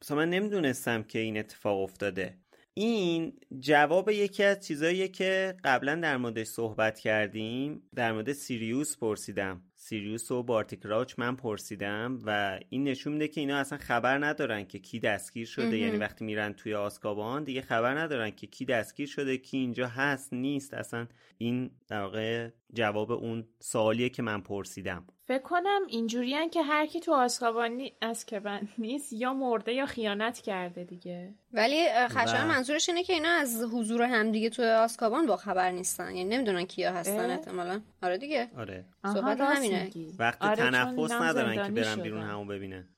[SPEAKER 4] مثلا من نمی‌دونستم که این اتفاق افتاده. این جواب یکی از چیزاییه که قبلا در موردش صحبت کردیم. در مورد سیریوس پرسیدم. سیریوس و بارتی کراوچ من پرسیدم و این نشون میده که اینا اصلا خبر ندارن که کی دستگیر شده. یعنی وقتی میرن توی آسکابان دیگه خبر ندارن که کی دستگیر شده کی اینجا هست نیست. اصلا این در واقع جواب اون سوالیه که من پرسیدم.
[SPEAKER 6] فکر کنم اینجوریان که هر کی تو آسکابان از بند نیست یا مرده یا خیانت کرده دیگه.
[SPEAKER 7] ولی خشم منظورش اینه که اینا از حضور همدیگه تو آسکابان با خبر نیستن. یعنی نمی‌دونن کیا هستن احتمالا. آره دیگه.
[SPEAKER 4] آره.
[SPEAKER 7] صحبت همینه.
[SPEAKER 4] وقتی آره تنفس ندارن که برن بیرون همون ببینن.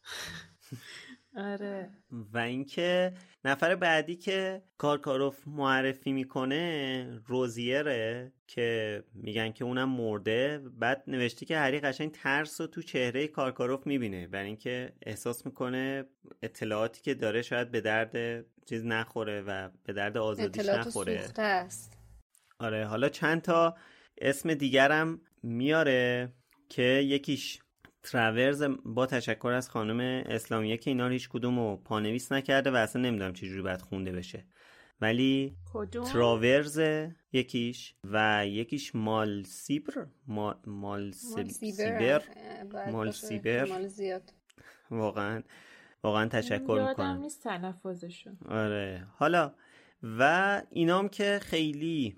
[SPEAKER 6] آره.
[SPEAKER 4] و اینکه نفر بعدی که کارکاروف معرفی می‌کنه روزیره که میگن که اونم مرده. بعد نوشته که هری قشنگ ترس رو تو چهره کارکاروف می‌بینه. برای اینکه احساس می‌کنه اطلاعاتی که داره شاید به درد چیز نخوره و به درد آزادیش نخوره.
[SPEAKER 7] است.
[SPEAKER 4] آره حالا چند تا اسم دیگرم میاره که یکیش تراورز با تشکر از خانم اسلامیه که اینا هیچ کدوم رو پانویس نکرده و اصلا نمی‌دونم چجوری باید خونده بشه. ولی تراورز یکیش و یکیش مال سیبر مال, مال سیبر مال سیبر واقعا واقعا تشکر می‌کنم.
[SPEAKER 6] نیست تلفظشون.
[SPEAKER 4] آره. حالا و اینام که خیلی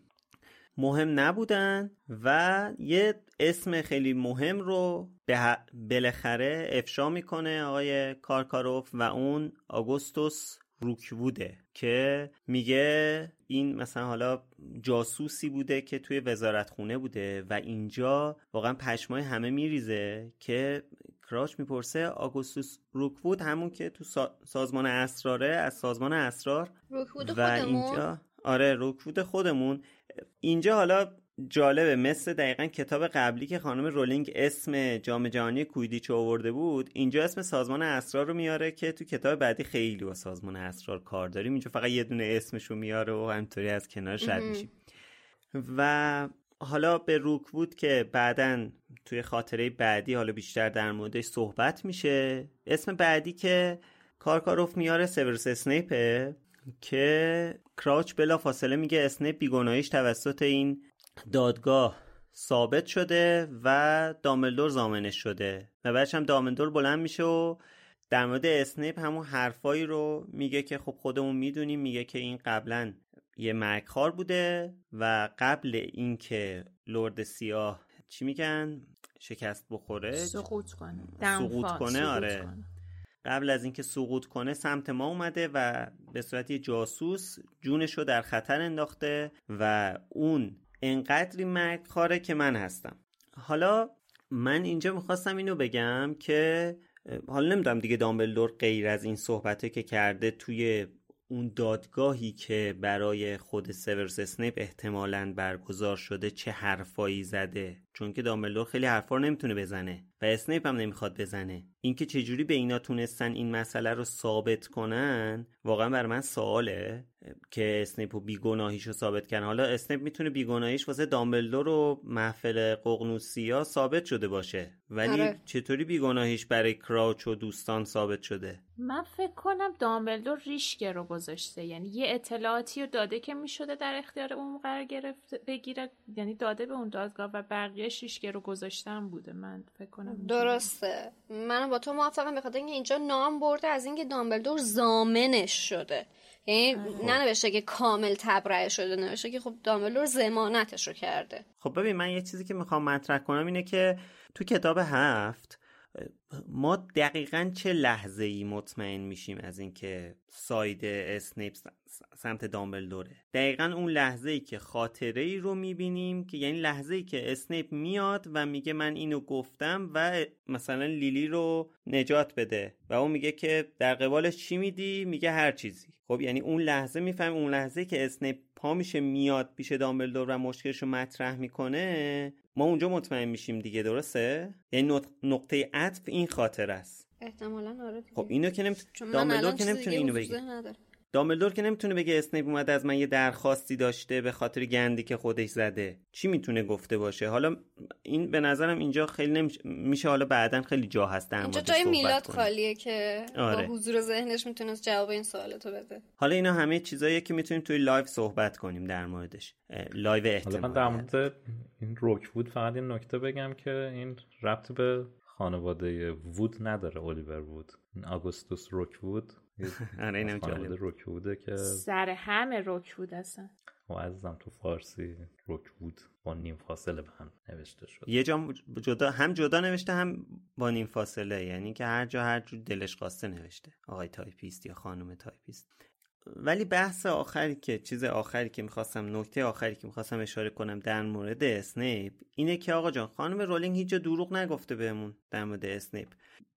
[SPEAKER 4] مهم نبودن و یه اسم خیلی مهم رو به بالاخره افشا می‌کنه آقای کارکاروف و اون آگوستوس روکووده که میگه این مثلا حالا جاسوسی بوده که توی وزارت خونه بوده و اینجا واقعا پشمای همه میریزه که کراچ می‌پرسه آگوستوس روکوود همون که تو سازمان اسراره از سازمان اسرار
[SPEAKER 7] و اینجا
[SPEAKER 4] آره روکوود خودمون. اینجا حالا جالبه مثل دقیقا کتاب قبلی که خانم رولینگ اسم جام جهانی کویدیچ آورده بود اینجا اسم سازمان اسرار رو میاره که تو کتاب بعدی خیلی با سازمان اسرار کار داریم. اینجا فقط یه دونه اسمش رو میاره و همطوری از کنار رد میشیم. و حالا به روک وود که بعدا توی خاطره بعدی حالا بیشتر در موردش صحبت میشه. اسم بعدی که کارکاروف میاره سیورس اسنیپه که کراوچ بلافاصله میگه اسنیپ بیگناهیش توسط این دادگاه ثابت شده و دامبلدور ضامنش شده و بعدش هم دامبلدور بلند میشه و در مورد اسنیپ همون حرفایی رو میگه که خب خودمون می‌دونیم میگه که این قبلا یه مرگخوار بوده و قبل اینکه لرد سیاه چی میگن؟ شکست بخوره؟
[SPEAKER 6] سقوط کنه.
[SPEAKER 4] سقوط کنه آره. قبل از اینکه سقوط کنه سمت ما اومده و به صورت یه جاسوس جونش رو در خطر انداخته و اون انقدری مرگ خاره که من هستم. حالا من اینجا می‌خواستم اینو بگم که حالا نمی‌دونم دیگه دامبلدور غیر از این صحبته که کرده توی اون دادگاهی که برای خود سیورس اسنیپ احتمالا برگزار شده چه حرفایی زده. چون که دامبلدور خیلی حرفا رو نمی‌تونه بزنه و اسنیپ هم نمی‌خواد بزنه. اینکه چجوری به اینا تونستن این مسئله رو ثابت کنن واقعا بر من سواله که اسنیپ و بیگناهیش رو ثابت کنه حالا اسنیپ می‌تونه بیگناهیش واسه دامبلدور و محفل ققنوسیا ثابت شده باشه. ولی آره. چطوری بیگناهیش برای کراوچ و دوستان ثابت شده؟
[SPEAKER 6] من فکر کنم دامبلدور ریشگه رو گذاشته. یعنی یه اطلاعاتی رو داده که می‌شده در اختیار اون قرار گرفت بگیره. یعنی داده به اون دادگاه و بقیه ریشگه رو گذاشتن بوده من فکر کنم
[SPEAKER 7] درسته. من با تو موافقم بخاطر اینکه اینجا نام برده از اینکه دامبلدور زامنش شده. یعنی خب. ننوشته که کامل تبرئه شده نوشته که خب دامبلدور زمانتش رو کرده.
[SPEAKER 4] خب ببین من یه چیزی که می‌خوام مطرح کنم اینه که تو کتاب هفت ما دقیقا چه لحظه ای مطمئن میشیم از اینکه side اسنیپ سمت دامبلدوره. دقیقا اون لحظه ای که خاطره ای رو می‌بینیم که یعنی لحظه ای که اسنیپ میاد و میگه من اینو گفتم و مثلا لیلی رو نجات بده و اون میگه که در قبالش چی میدی؟ میگه هر چیزی. خب یعنی اون لحظه میفهم اون لحظه که اسنیپ پا میشه میاد پیش دامبلدور و مشکلش رو مطرح می‌کنه ما اونجا مطمئن میشیم دیگه درسته؟ یعنی نقطه عطف این خاطر است.
[SPEAKER 7] احتمالا آره
[SPEAKER 4] خب اینو که نمیت... دامبلدور که نمی‌تونه اینو بگه. دامبلدور که نمی‌تونه بگه اسنیپ اومده از من یه درخواستی داشته به خاطر گندی که خودش زده. چی می‌تونه گفته باشه؟ حالا این به نظرم اینجا خیلی نمیشه میشه حالا بعدا خیلی جا هست
[SPEAKER 7] اینجا جای میلاد خالیه که آره. با حضور ذهنش می‌تونست جواب این سوالتو بده.
[SPEAKER 4] حالا اینا همه چیزاییه که می‌تونیم توی live صحبت کنیم در موردش. live احتمال
[SPEAKER 5] حالا من در مورد این روک وود فقط این نکته بگم که این ربط به خانواده وود نداره الیور وود این آگوستوس روک وود.
[SPEAKER 4] آره اینم جالب
[SPEAKER 5] روک وود که
[SPEAKER 6] سر همه روک وود اصلا.
[SPEAKER 5] و عزیزم تو فارسی روک وود با نیم فاصله به هم نوشته شد.
[SPEAKER 4] یه جا جدا هم جدا نوشته هم با نیم فاصله. یعنی که هر جا هر جور دلش خواسته نوشته. آقای تایپیست یا خانم تایپیست. ولی بحث آخری که چیز آخری که می‌خواستم نکته آخری که می‌خواستم اشاره کنم در مورد اسنیپ اینه که آقا جان خانم رولینگ هیچ جا دروغ نگفته بهمون در مورد اسنیپ.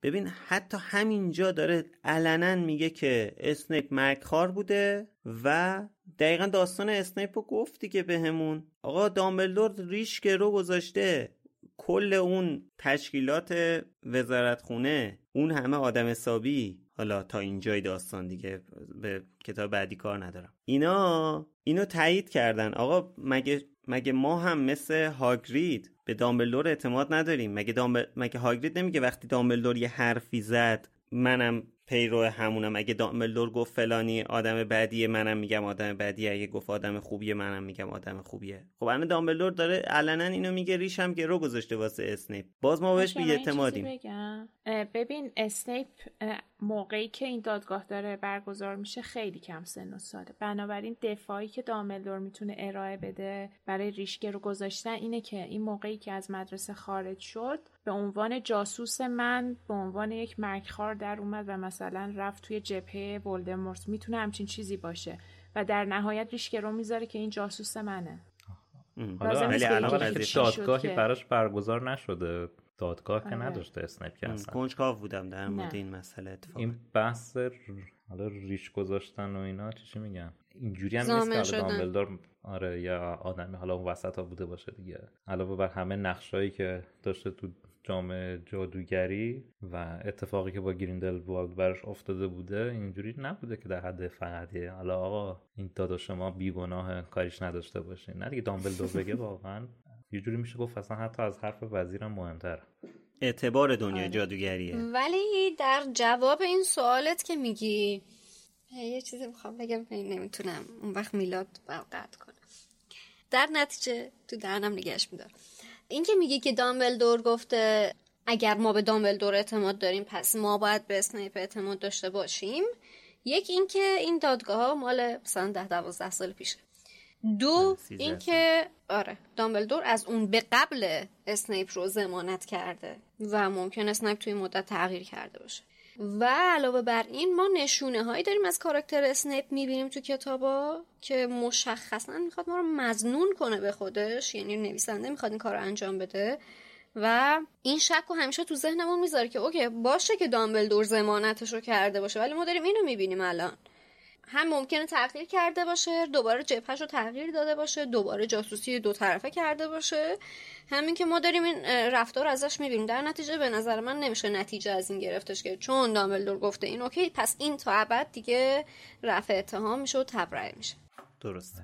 [SPEAKER 4] ببین حتی همینجا داره علنا میگه که اسنیپ مرگخوار بوده و دقیقا داستان اسنیپ رو گفتی که بهمون. آقا دامبلدور ریش رو گذاشته. کل اون تشکیلات وزارتخونه اون همه آدم حسابی. حالا تا اینجای داستان دیگه به کتاب بعدی کار ندارم. اینا اینو تایید کردن. آقا مگه مگه ما هم مثل هاگرید به دامبلدور اعتماد نداریم؟ مگه دامبل... مگه هاگرید نمیگه وقتی دامبلدور یه حرفی زد منم پیرو همونم. اگه دامبلدور گفت فلانی آدم بدیه منم میگم آدم بدیه اگه گفت آدم خوبیه منم میگم آدم خوبیه. خب الان دامبلدور داره علنا اینو میگه ریشم گرو گذاشته واسه اسنیپ. باز ما بهش بی اعتمادیم
[SPEAKER 6] ببین اسنیپ موقعی که این دادگاه داره برگزار میشه خیلی کم سن و ساله. بنابراین دفاعی که دامبلدور می‌تونه ارائه بده برای ریشگه رو گذاشتن اینه که این موقعی که از مدرسه خارج شد به عنوان جاسوس من به عنوان یک مرگخوار در اومد و مثلا رفت توی جبهه ولدمورت. می‌تونه همچین چیزی باشه و در نهایت ریشگه رو می‌ذاره که این جاسوس منه.
[SPEAKER 5] حالا الان دادگاهی براش برگزار نشده. دادگاه که آره. نداشته اسنیپ که اصلا.
[SPEAKER 4] کنجکاو بودم در مورد این مسئله اتفاق
[SPEAKER 5] این بحث حالا ریش گذاشتن و اینا چی چی میگن؟ اینجوری هم نیست که دامبلدور آره یا آدمی حالا اون وسط ها بوده باشه دیگه. علاوه بر همه نقشایی که داشته تو جام جادوگری و اتفاقی که با گریندل والد برش افتاده بوده اینجوری نبوده که در حد فقطیه حالا آقا این داداش ما بیگناه کاریش نداشته باشین. نه دیگه دامبلدور بگه واقعا. یه جوری میشه گفت اصلا حتی از حرف وزیرم مهمتر
[SPEAKER 4] اعتبار دنیای آره. جادوگریه.
[SPEAKER 7] ولی در جواب این سوالت که میگی یه چیزی می‌خوام بگم نمی‌تونم. اون وقت میلاد قطع کنم در نتیجه تو درنم نگهش میدارم این که میگی که دامبلدور گفته اگر ما به دامبلدور اعتماد داریم پس ما باید به اسنیپ اعتماد داشته باشیم. یک اینکه این دادگاه ها مال مثلا ده دوازده سال پیشه. دو اینکه آره دامبلدور از اون به قبل اسنیپ رو ضمانت کرده و ممکن اسنیپ توی مدت تغییر کرده باشه. و علاوه بر این ما نشونه هایی داریم از کاراکتر اسنیپ می‌بینیم تو کتابا که مشخصا می‌خواد ما رو مظنون کنه به خودش یعنی نویسنده می‌خواد این کار رو انجام بده و این شک رو همیشه تو ذهنمون می‌ذاره که OK باشه که دامبلدور ضمانتش رو کرده باشه ولی ما داریم اینو می‌بینیم الان. هم ممکنه تغییر کرده باشه دوباره جبهش رو تغییر داده باشه دوباره جاسوسی دو طرفه کرده باشه. همین که ما داریم این رفتار ازش می‌بینیم. در نتیجه به نظر من نمیشه نتیجه از این گرفتش که چون دامبلدور گفته این okay پس این تا ابد دیگه رفع اتهام میشه و تبرئه میشه.
[SPEAKER 4] درست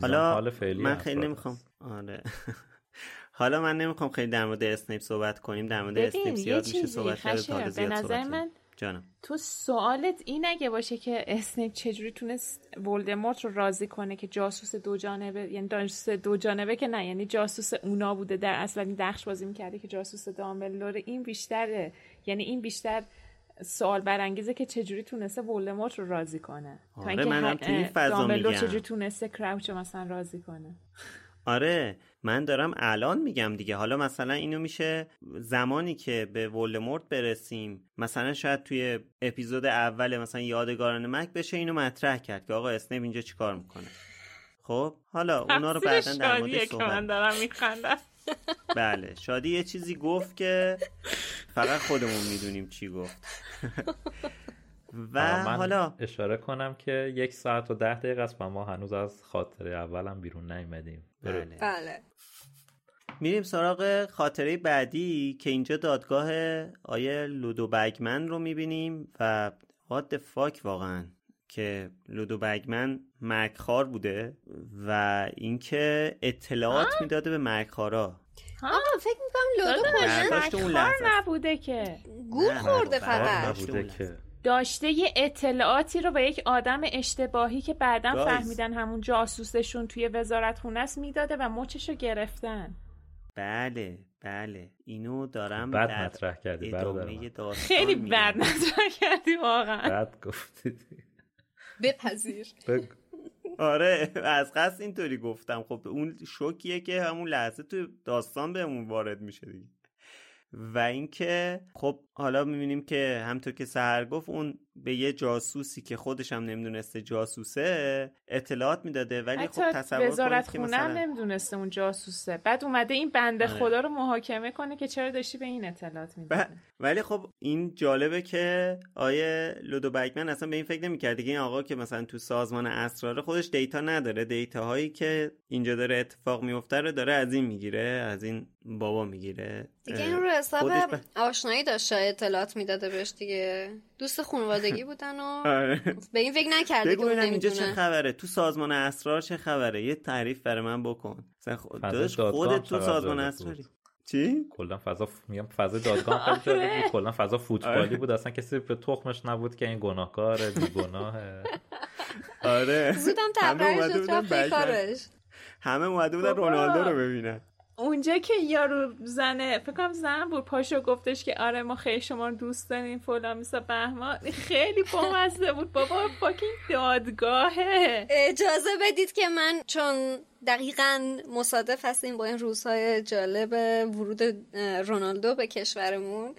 [SPEAKER 4] حالا من خیلی نمی‌خوام. آره. حالا من نمی‌خوام خیلی در مورد اسنیپ صحبت کنیم. در مورد اسنیپ زیاد میشه صحبت کرد
[SPEAKER 6] به نظر من
[SPEAKER 4] جانم.
[SPEAKER 6] تو سوالت این اگه باشه که اسنیپ چجوری تونست ولدمورت رو راضی کنه که جاسوس دو جانبه یعنی جاسوس دو جانبه که نه یعنی جاسوس اونا بوده در اصلا این دخش بازی می‌کرده که جاسوس دامبلدور این بیشتره یعنی این بیشتر سوال برانگیزه که چجوری تونسته ولدمورت رو راضی کنه.
[SPEAKER 4] آره منم تو این فضا میگم.
[SPEAKER 6] چجوری تونسته کراوچ مثلا راضی کنه.
[SPEAKER 4] آره من دارم الان میگم دیگه. حالا مثلا اینو میشه زمانی که به ولدمورت برسیم مثلا شاید توی اپیزود اول مثلا یادگاران مک بشه اینو مطرح کرد که آقا اسنیپ اینجا چیکار می‌کنه؟ خب حالا اونا رو بعدا در موردش صحبت
[SPEAKER 6] من دارم میخندم.
[SPEAKER 4] بله شادی یه چیزی گفت که فقط خودمون می‌دونیم چی گفت. و
[SPEAKER 5] من
[SPEAKER 4] حالا
[SPEAKER 5] اشاره کنم که یک ساعت و ده دقیقه است و ما هنوز از خاطره اولم بیرون نیومدیم.
[SPEAKER 4] بله.
[SPEAKER 7] بله.
[SPEAKER 4] میریم سراغ خاطره بعدی که اینجا دادگاه آیه لودو بگمن رو می‌بینیم و وات فاک واقعا که لودو بگمن مرگخوار بوده و اینکه اطلاعات می‌داده به مرگخوارا.
[SPEAKER 7] آه. فکر می‌کنم لودو کلا
[SPEAKER 4] است.
[SPEAKER 6] نبوده که.
[SPEAKER 7] گول خورده فقط.
[SPEAKER 4] برداشت.
[SPEAKER 5] نبوده که.
[SPEAKER 6] داشته یه اطلاعاتی رو به یک آدم اشتباهی که بعدا. فهمیدن همون جاسوسشون توی وزارت خونه است می‌داده و مچشو گرفتن.
[SPEAKER 4] بله بله. اینو دارم
[SPEAKER 5] بد
[SPEAKER 4] در
[SPEAKER 5] مطرح کردی برادر
[SPEAKER 4] ادامه
[SPEAKER 6] خیلی. بد نظر کردی واقعا.
[SPEAKER 5] بد گفتید.
[SPEAKER 7] بپذیر.
[SPEAKER 4] آره از قصد اینطوری گفتم. خب اون شوکیه که همون لحظه تو داستان بهمون وارد میشه دیگه. و اینکه خب حالا می‌بینیم که همطور که سهر گفت اون به یه جاسوسی که خودش هم نمی‌دونسته جاسوسه اطلاعات می‌داده. ولی خب تصور
[SPEAKER 6] وزارت
[SPEAKER 4] کنید که
[SPEAKER 6] خونه هم
[SPEAKER 4] مثلا
[SPEAKER 6] نمی‌دونسته اون جاسوسه. بعد اومده این بنده
[SPEAKER 4] آره.
[SPEAKER 6] خدا رو محاکمه کنه که چرا داشتی به این اطلاعات می‌دادی؟
[SPEAKER 4] ب- ولی خب این جالبه که آیه لودو بگمن اصلا به این فکر نمی‌کرده که این آقا که مثلا تو سازمان اسرار خودش دیتا نداره. دیتا هایی که اینجا داره اتفاق میفته رو داره از این می‌گیره از این بابا می‌گیره.
[SPEAKER 7] دیگه این رو حساب
[SPEAKER 4] ب-
[SPEAKER 7] آشنایی داشته اطلاعات می‌داده بهش دیگه. دوست خانوادگی بودن و
[SPEAKER 4] آره.
[SPEAKER 7] به این فکر نکرده که
[SPEAKER 4] بگو اینجا چه خبره. تو سازمان اسرار چه خبره؟ یه تعریف برای من بکن. مثلا خودت تو سازمان اسراری. چی؟
[SPEAKER 5] کلا فضا ف... میگم فضا دادگاه خیلی جالب بود. کلا فضا فوتبالی
[SPEAKER 4] آره.
[SPEAKER 5] بود. اصلا کسی به تخمش نبود که این گناهکاره بیگناهه
[SPEAKER 4] آره.
[SPEAKER 7] زودم تبرئه شد
[SPEAKER 4] همه اومده بودن. رونالدو رو ببینن.
[SPEAKER 6] اونجا که یارو زنه فکر کنم زن بود پاشو گفتش که آره ما خیلی شما رو دوست داریم فلان میسا بهمان خیلی بامزه بود. بابا فاکین دادگاهه.
[SPEAKER 7] اجازه بدید که من چون دقیقا مصادف هستیم با این روزهای جالب ورود رونالدو به کشورمون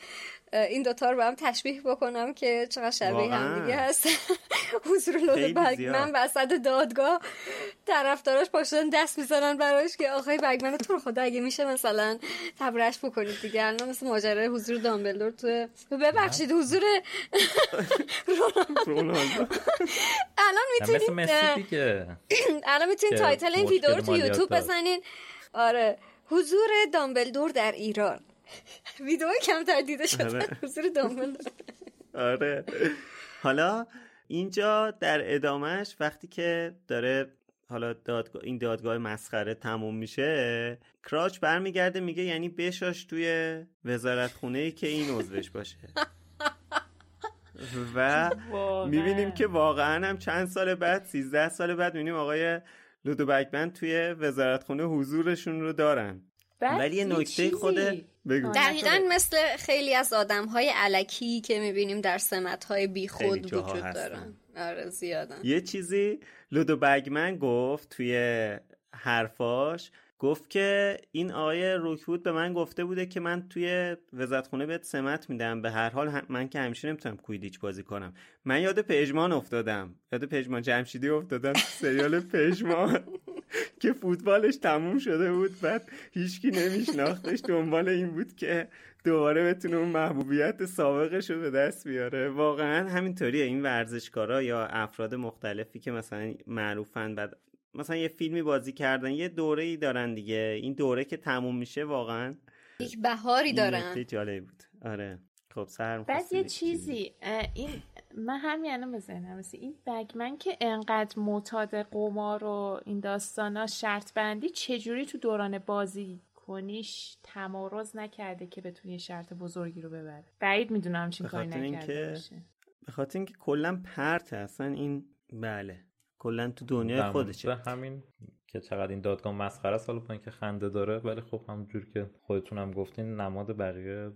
[SPEAKER 7] این دوتا رو با هم تشبیه بکنم که چقدر شبیه
[SPEAKER 4] واقعا.
[SPEAKER 7] هم دیگه هست حضور لود بگمن. وسط دادگاه. طرفداراش پاشدن دست می‌زنن براش که آقای بگمن تو رو خدا اگه میشه مثلا تبرش بکنید دیگه. الان مثل ماجرای حضور دامبلدور تو ببخشید حضور
[SPEAKER 4] رونالدو.
[SPEAKER 7] الان می‌تونید الان می‌تونید title این ویدیو رو تو یوتیوب. بزنین آره. حضور دامبلدور در ایران. ویدیو کمتر دیده شده
[SPEAKER 4] آره.
[SPEAKER 7] حضور دامبلدور
[SPEAKER 4] آره حالا اینجا در ادامهش وقتی که داره حالا دادگاه این دادگاه مسخره تموم میشه کراوچ برمیگرده میگه یعنی بشاش توی وزارت خونه ای که این عضوش باشه و. می‌بینیم که واقعا هم چند سال بعد 13 سال بعد می‌بینیم آقای لودو بکمن توی وزارت خونه حضورشون رو دارن ولی یه نکته خود.
[SPEAKER 7] دقیقا مثل خیلی از آدم های علکی که می‌بینیم در سمت های بی خود وجود. دارن. آره زیادن.
[SPEAKER 4] یه چیزی لودو بگمن گفت توی حرفاش گفت که این آقای روکوود به من گفته بوده که من توی وزارتخونه بهت سمت میدم. به هر حال من که همیشه نمی‌تونم کویدیچ بازی کنم. من یاد پژمان افتادم. یاد پژمان جمشیدی افتادم. سریال پژمان که فوتبالش تموم شده بود. بعد هیچکی نمیشناختش. دنبال این بود که دوباره بتونه اون محبوبیت سابقش رو به دست بیاره. واقعا همینطوریه. این ورزشکارا یا افراد مختلفی که مثلا معروفن بعد مثلا یه فیلمی بازی کردن یه دوره ای دارن دیگه. این دوره که تموم میشه واقعا
[SPEAKER 7] یک بهاری دارن.
[SPEAKER 4] جالبی بود. آره. خب سر
[SPEAKER 6] بعد یه چیزی این من همین الان ذهنم رسید. این بگمن که انقدر معتاد قمار و این داستانا شرط بندی چجوری تو دوران بازی کنیش تمارز نکرده که بتونه یه شرط بزرگی رو ببره بعید می‌دونم
[SPEAKER 4] به
[SPEAKER 6] کاری
[SPEAKER 4] خاطر
[SPEAKER 6] نکرده باشه.
[SPEAKER 4] به خاطر اینکه کلا پرت اصلا این بله. کلا تو دنیای
[SPEAKER 5] در
[SPEAKER 4] خودشه.
[SPEAKER 5] همین که چقدر این دادگاه مسخره است حالا با اینکه خنده داره ولی خب همونجور که خودتونم گفتین نماد بقیه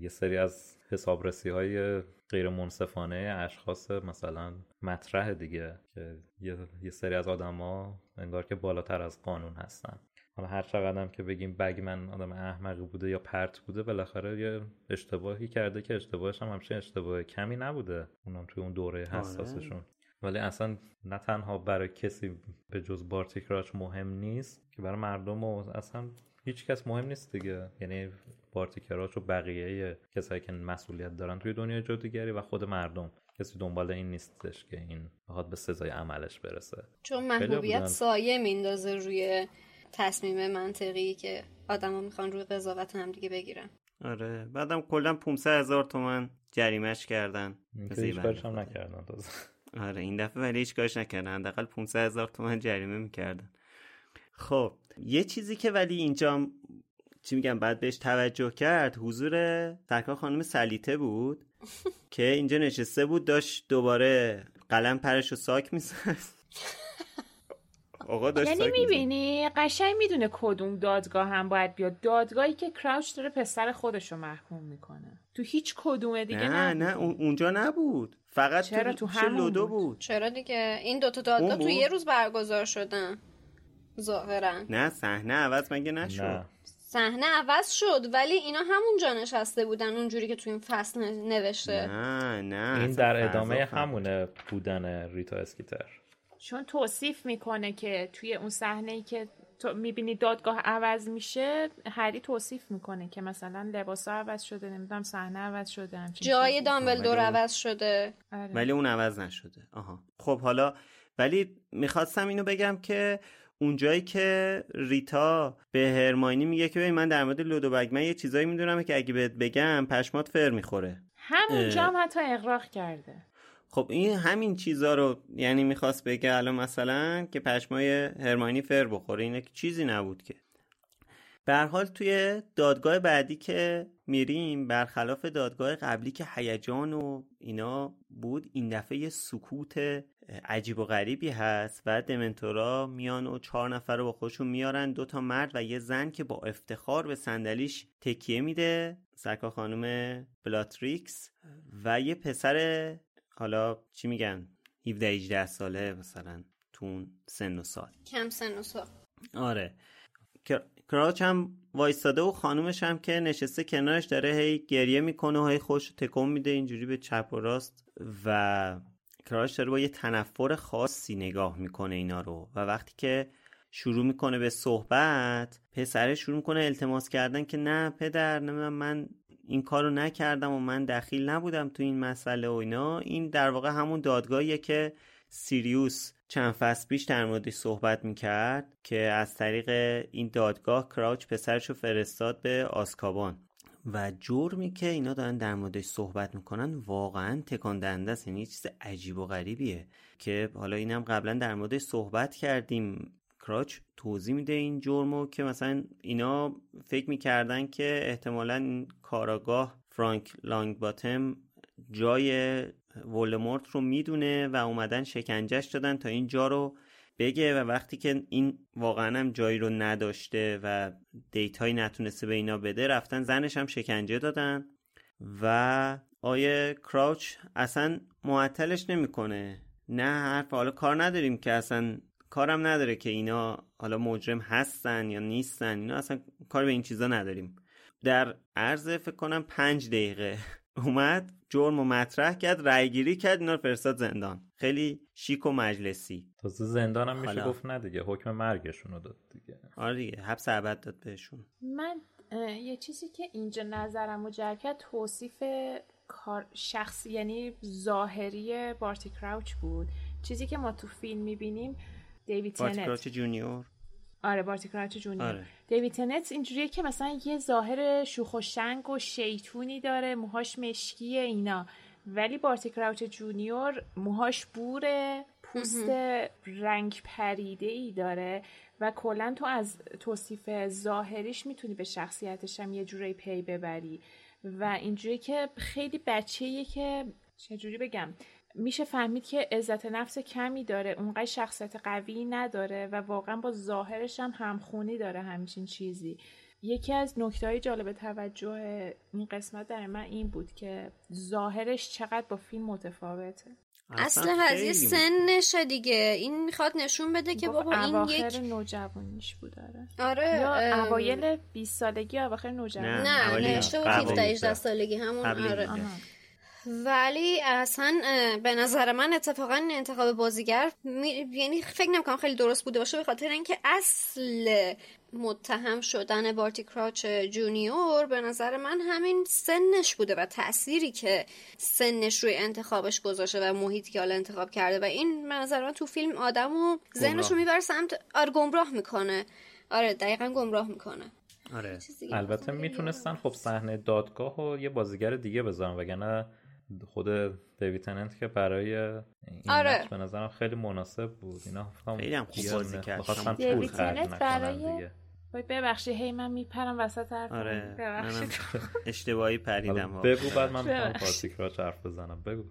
[SPEAKER 5] یه سری از حسابرسی های غیر منصفانه اشخاص مثلا مطرح دیگه که یه, یه سری از آدما انگار که بالاتر از قانون هستن. حالا هر چقدرم که بگیم بگمن آدم احمقی بوده یا پرت بوده بالاخره یه اشتباهی کرده که اشتباهش هم همچین اشتباه کمی نبوده. اونم توی اون دوره حساسشون. ولی اصلا نه تنها برای کسی به جز بارتی کراچ مهم نیست که برای مردم و اصلا هیچ کس مهم نیست دیگه. یعنی بارتی کراچ و بقیه کسایی که مسئولیت دارن توی دنیای جادوگری و خود مردم. کسی دنبال این نیستش که این بخواد به سزای عملش برسه.
[SPEAKER 7] چون محبوبیت. سایه میندازه روی تصمیم منطقی که آدما می‌خوان روی قضاوت هم دیگه بگیرن.
[SPEAKER 4] آره. بعدم کلا 500 هزار تومن جریمش کردن.
[SPEAKER 5] هیچ هم نکردن تازه.
[SPEAKER 4] آره این دفعه ولی هیچ کارش نکردن. حداقل 500 هزار تومن جریمه می‌کردن. خب یه چیزی که ولی اینجا چی میگم بعد بهش توجه کرد حضور سرکار خانم سلیته بود که اینجا نشسته بود داشت دوباره قلم پرش و ساک می‌زد. آقا داشت
[SPEAKER 6] یعنی می‌بینی؟ قشنگ می‌دونه کدوم دادگاه هم باید بیاد. دادگاهی که کراوچ داره پسر خودش رو محکوم می‌کنه. تو هیچ کدوم دیگه
[SPEAKER 4] نه نه اونجا نبود. فقط
[SPEAKER 6] چرا تو, همون
[SPEAKER 4] لودو
[SPEAKER 6] بود.
[SPEAKER 4] بود؟
[SPEAKER 7] چرا دیگه؟ این دوتا دادگاه تو یه روز برگزار شدن. ظاهرا.
[SPEAKER 4] نه صحنه عوض مگه نشد؟
[SPEAKER 7] صحنه عوض شد ولی اینا همونجا نشسته بودن اونجوری که تو این فصل نوشته.
[SPEAKER 4] نه نه
[SPEAKER 5] این در ادامه همونه بودن ریتا اسکیتر.
[SPEAKER 6] چون توصیف می‌کنه که توی اون صحنه ای که تو می‌بینی دادگاه عوض میشه هری توصیف می‌کنه که مثلا لباسا عوض شده نمی‌دونم صحنه عوض شده
[SPEAKER 7] جای دامبلدور عوض شده.
[SPEAKER 6] آره.
[SPEAKER 4] ولی اون عوض نشده. آها. خب حالا ولی می‌خواستم اینو بگم که اونجایی که ریتا به هرماینی میگه که من در مورد لودو بگمن یه چیزایی می‌دونم که اگه بهت بگم پشمات فر می‌خوره.
[SPEAKER 6] همونجا هم حتی اقراق کرده.
[SPEAKER 4] خب این همین چیزا رو یعنی می‌خواست بگه الان مثلا که پشمای هرماینی فر بخوره اینه که چیزی نبود که. به حال توی دادگاه بعدی که میریم برخلاف دادگاه قبلی که هیجان و اینا بود این دفعه سکوت عجیب و غریبی هست و دمنتورا میان و چهار نفر رو با خودشون میارن دو تا مرد و یه زن که با افتخار به صندلیش تکیه میده. سرکا خانم بلاتریکس و یه پسر حالا چی میگن؟ 17 18 ساله مثلا تو سن و سال.
[SPEAKER 7] کم سن و سال.
[SPEAKER 4] آره. کراچ هم وایستاده و خانومش هم که نشسته کنارش داره هی گریه می‌کنه و هی خوش تکون میده اینجوری به چپ و راست. و کراچ داره با یه تنفر خاصی نگاه می‌کنه اینا رو. و وقتی که شروع می‌کنه به صحبت پسره شروع می‌کنه التماس کردن که نه پدر نه من این کارو نکردم و من دخیل نبودم تو این مسئله و اینا. این در واقع همون دادگاهیه که سیریوس چند فصل پیش در موردش صحبت می‌کرد که از طریق این دادگاه کراوچ پسرش رو فرستاد به آسکابان. و جرمی که اینا دارن در موردش صحبت می‌کنن واقعا تکان دهنده است. یعنی چیز عجیب و غریبیه که حالا اینم قبلا در موردش صحبت کردیم. کراچ توضیح میده این جرمو که مثلا اینا فکر می‌کردن که احتمالا کاراگاه فرانک لانگ باتم جای ولدمورت رو می‌دونه و اومدن شکنجش دادن تا این جا رو بگه و وقتی که این واقعا هم جایی رو نداشته و دیتایی نتونسته به اینا بده رفتن زنش هم شکنجه دادن و آیه کراوچ اصلا معطلش نمی‌کنه. نه حرف حالا کار نداریم که اصلا کارم نداره که اینا حالا مجرم هستن یا نیستن اینا اصلا کار به این چیزا نداریم. در عرض فکر کنم پنج دقیقه اومد جرم و مطرح کرد رأیگیری کرد اینا رو فرستاد زندان. خیلی شیک و مجلسی.
[SPEAKER 5] تازه زندان هم میشه گفت نه دیگه حکم مرگشون رو داد دیگه.
[SPEAKER 4] آره دیگه حبس ابد داد بهشون.
[SPEAKER 6] من یه چیزی که اینجا نظرم جلب کرد توصیف کار شخصی یعنی ظاهری بارتی کراوچ بود. چیزی که ما تو فیلم می‌بینیم دیوید
[SPEAKER 4] بارتی کراوچ جونیور.
[SPEAKER 6] آره بارتی کراوچ جونیور.
[SPEAKER 4] آره.
[SPEAKER 6] دیوید تنت اینجوریه که مثلا یه ظاهر شوخ و شنگ و شیطونی داره موهاش مشکیه اینا. ولی بارتی کراوچ جونیور موهاش بوره پوست رنگ پریده ای داره و کلا تو از توصیف ظاهریش می‌تونی به شخصیتش هم یه جوری پی ببری. و اینجوری که خیلی بچه‌ایه که چجوری بگم؟ میشه فهمید که عزت نفس کمی داره اونقدر شخصیت قوی نداره و واقعا با ظاهرش هم همخونی داره همچین چیزی. یکی از نکته های جالب توجه این قسمت در من این بود که ظاهرش چقدر با فیلم متفاوته.
[SPEAKER 7] اصل قضیه سنش دیگه. این می‌خواد نشون بده که بابا این یک
[SPEAKER 6] نوجوانیش بود
[SPEAKER 7] آره.
[SPEAKER 6] آره یا اوایل 20 سالگی اواخر نوجوانی.
[SPEAKER 7] نه بود 17 18 سالگی همون آره. ولی اصلا به نظر من اتفاقا انتخاب بازیگر یعنی فکر نمی‌کنم خیلی درست بوده باشه به خاطر اینکه اصل متهم شدن بارتی کراچ جونیور به نظر من همین سنش بوده و تأثیری که سنش روی انتخابش گذاشته و محیطی که حالا انتخاب کرده و این به نظر من تو فیلم آدم و ذهنش رو می‌بره سمت آر گمراه می‌کنه. آره دقیقا گمراه می‌کنه.
[SPEAKER 4] آره.
[SPEAKER 5] البته می‌تونستن خب صحنه دادگاه و یه بازیگر دیگه بذارن وگرنه خود دیوید تننت که برای این
[SPEAKER 7] آره.
[SPEAKER 5] به نظرم خیلی مناسب بود. اینا
[SPEAKER 4] خیلی هم خوب بازی کرد.
[SPEAKER 6] دیوید تننت برای ببخشید هی من میپرم وسط حرف
[SPEAKER 4] آره. ببخشید اشتباهی پریدم
[SPEAKER 5] بگو بعد من می‌خوام پارتیک را حرف بزنم. بگو.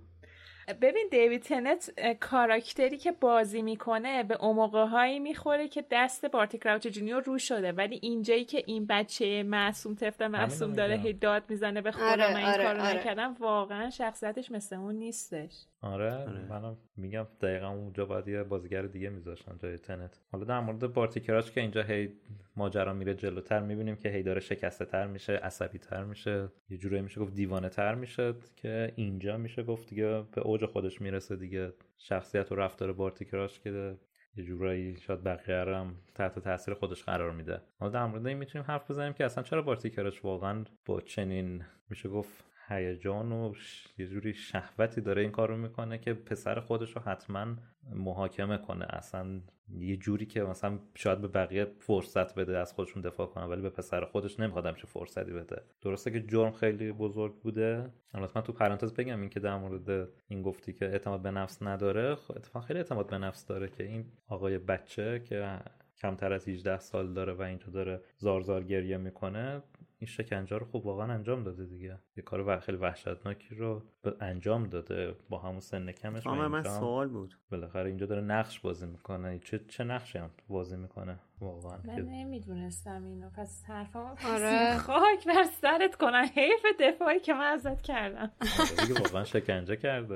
[SPEAKER 6] ببین دیوید تنت کاراکتری که بازی می‌کنه به موقع هایی می‌خوره که دست بارتی کراوچ جونیور رو شده. ولی اینجایی که این بچه معصوم طفل معصوم داره هی داد می‌زنه به خودم
[SPEAKER 7] آره،
[SPEAKER 6] من این
[SPEAKER 7] آره،
[SPEAKER 6] کارو
[SPEAKER 7] آره.
[SPEAKER 6] نکردم واقعا شخصیتش مثل اون نیستش.
[SPEAKER 5] آره, منم میگم دقیقا اونجا باید یه بازیگر دیگه میذاشتن جای تنت. حالا در مورد بارتی کراچ که اینجا هی ماجرا میره جلوتر می‌بینیم که هی داره شکسته تر میشه عصبی تر میشه یه جورایی میشه گفت دیوانه تر میشه که اینجا میشه گفت دیگه به اوج خودش می‌رسه دیگه. شخصیت و رفتار بارتی کراچ که یه جورایی شاید بقیه هم تحت تاثیر خودش قرار میده. حالا در مورد این می‌تونیم حرف بزنیم که اصلا چرا بارتی کراچ واقعا با چنین میشه گفت هیجان و یه جوری شهوتی داره این کارو می‌کنه که پسر خودش رو حتما محاکمه کنه. اصلا یه جوری که مثلا شاید به بقیه فرصت بده از خودشون دفاع کنن ولی به پسر خودش نمی‌خواد همچین فرصتی بده. درسته که جرم خیلی بزرگ بوده. البته من تو پرانتز بگم این که در مورد این گفتی که اعتماد به نفس نداره. خب اتفاقا خیلی اعتماد به نفس داره که این آقای بچه که کمتر از 18 سال داره و اینجا داره زار زار گریه می‌کنه این شکنجه رو خب واقعا انجام داده دیگه. یه کار خیلی وحشتناکی رو انجام داده. با همون سن کمش
[SPEAKER 4] من, من سوال بود.
[SPEAKER 5] بالاخره اینجا داره نقش بازی می‌کنه. چه چه نقشی هم بازی می‌کنه؟ واقعا.
[SPEAKER 6] من نمی‌دونستم اینو. پس حرفا
[SPEAKER 7] آره.
[SPEAKER 6] خاک بر سرت کنن حیف دفاعی که من ازت کردم.
[SPEAKER 5] آره دیگه واقعا شکنجه کرده.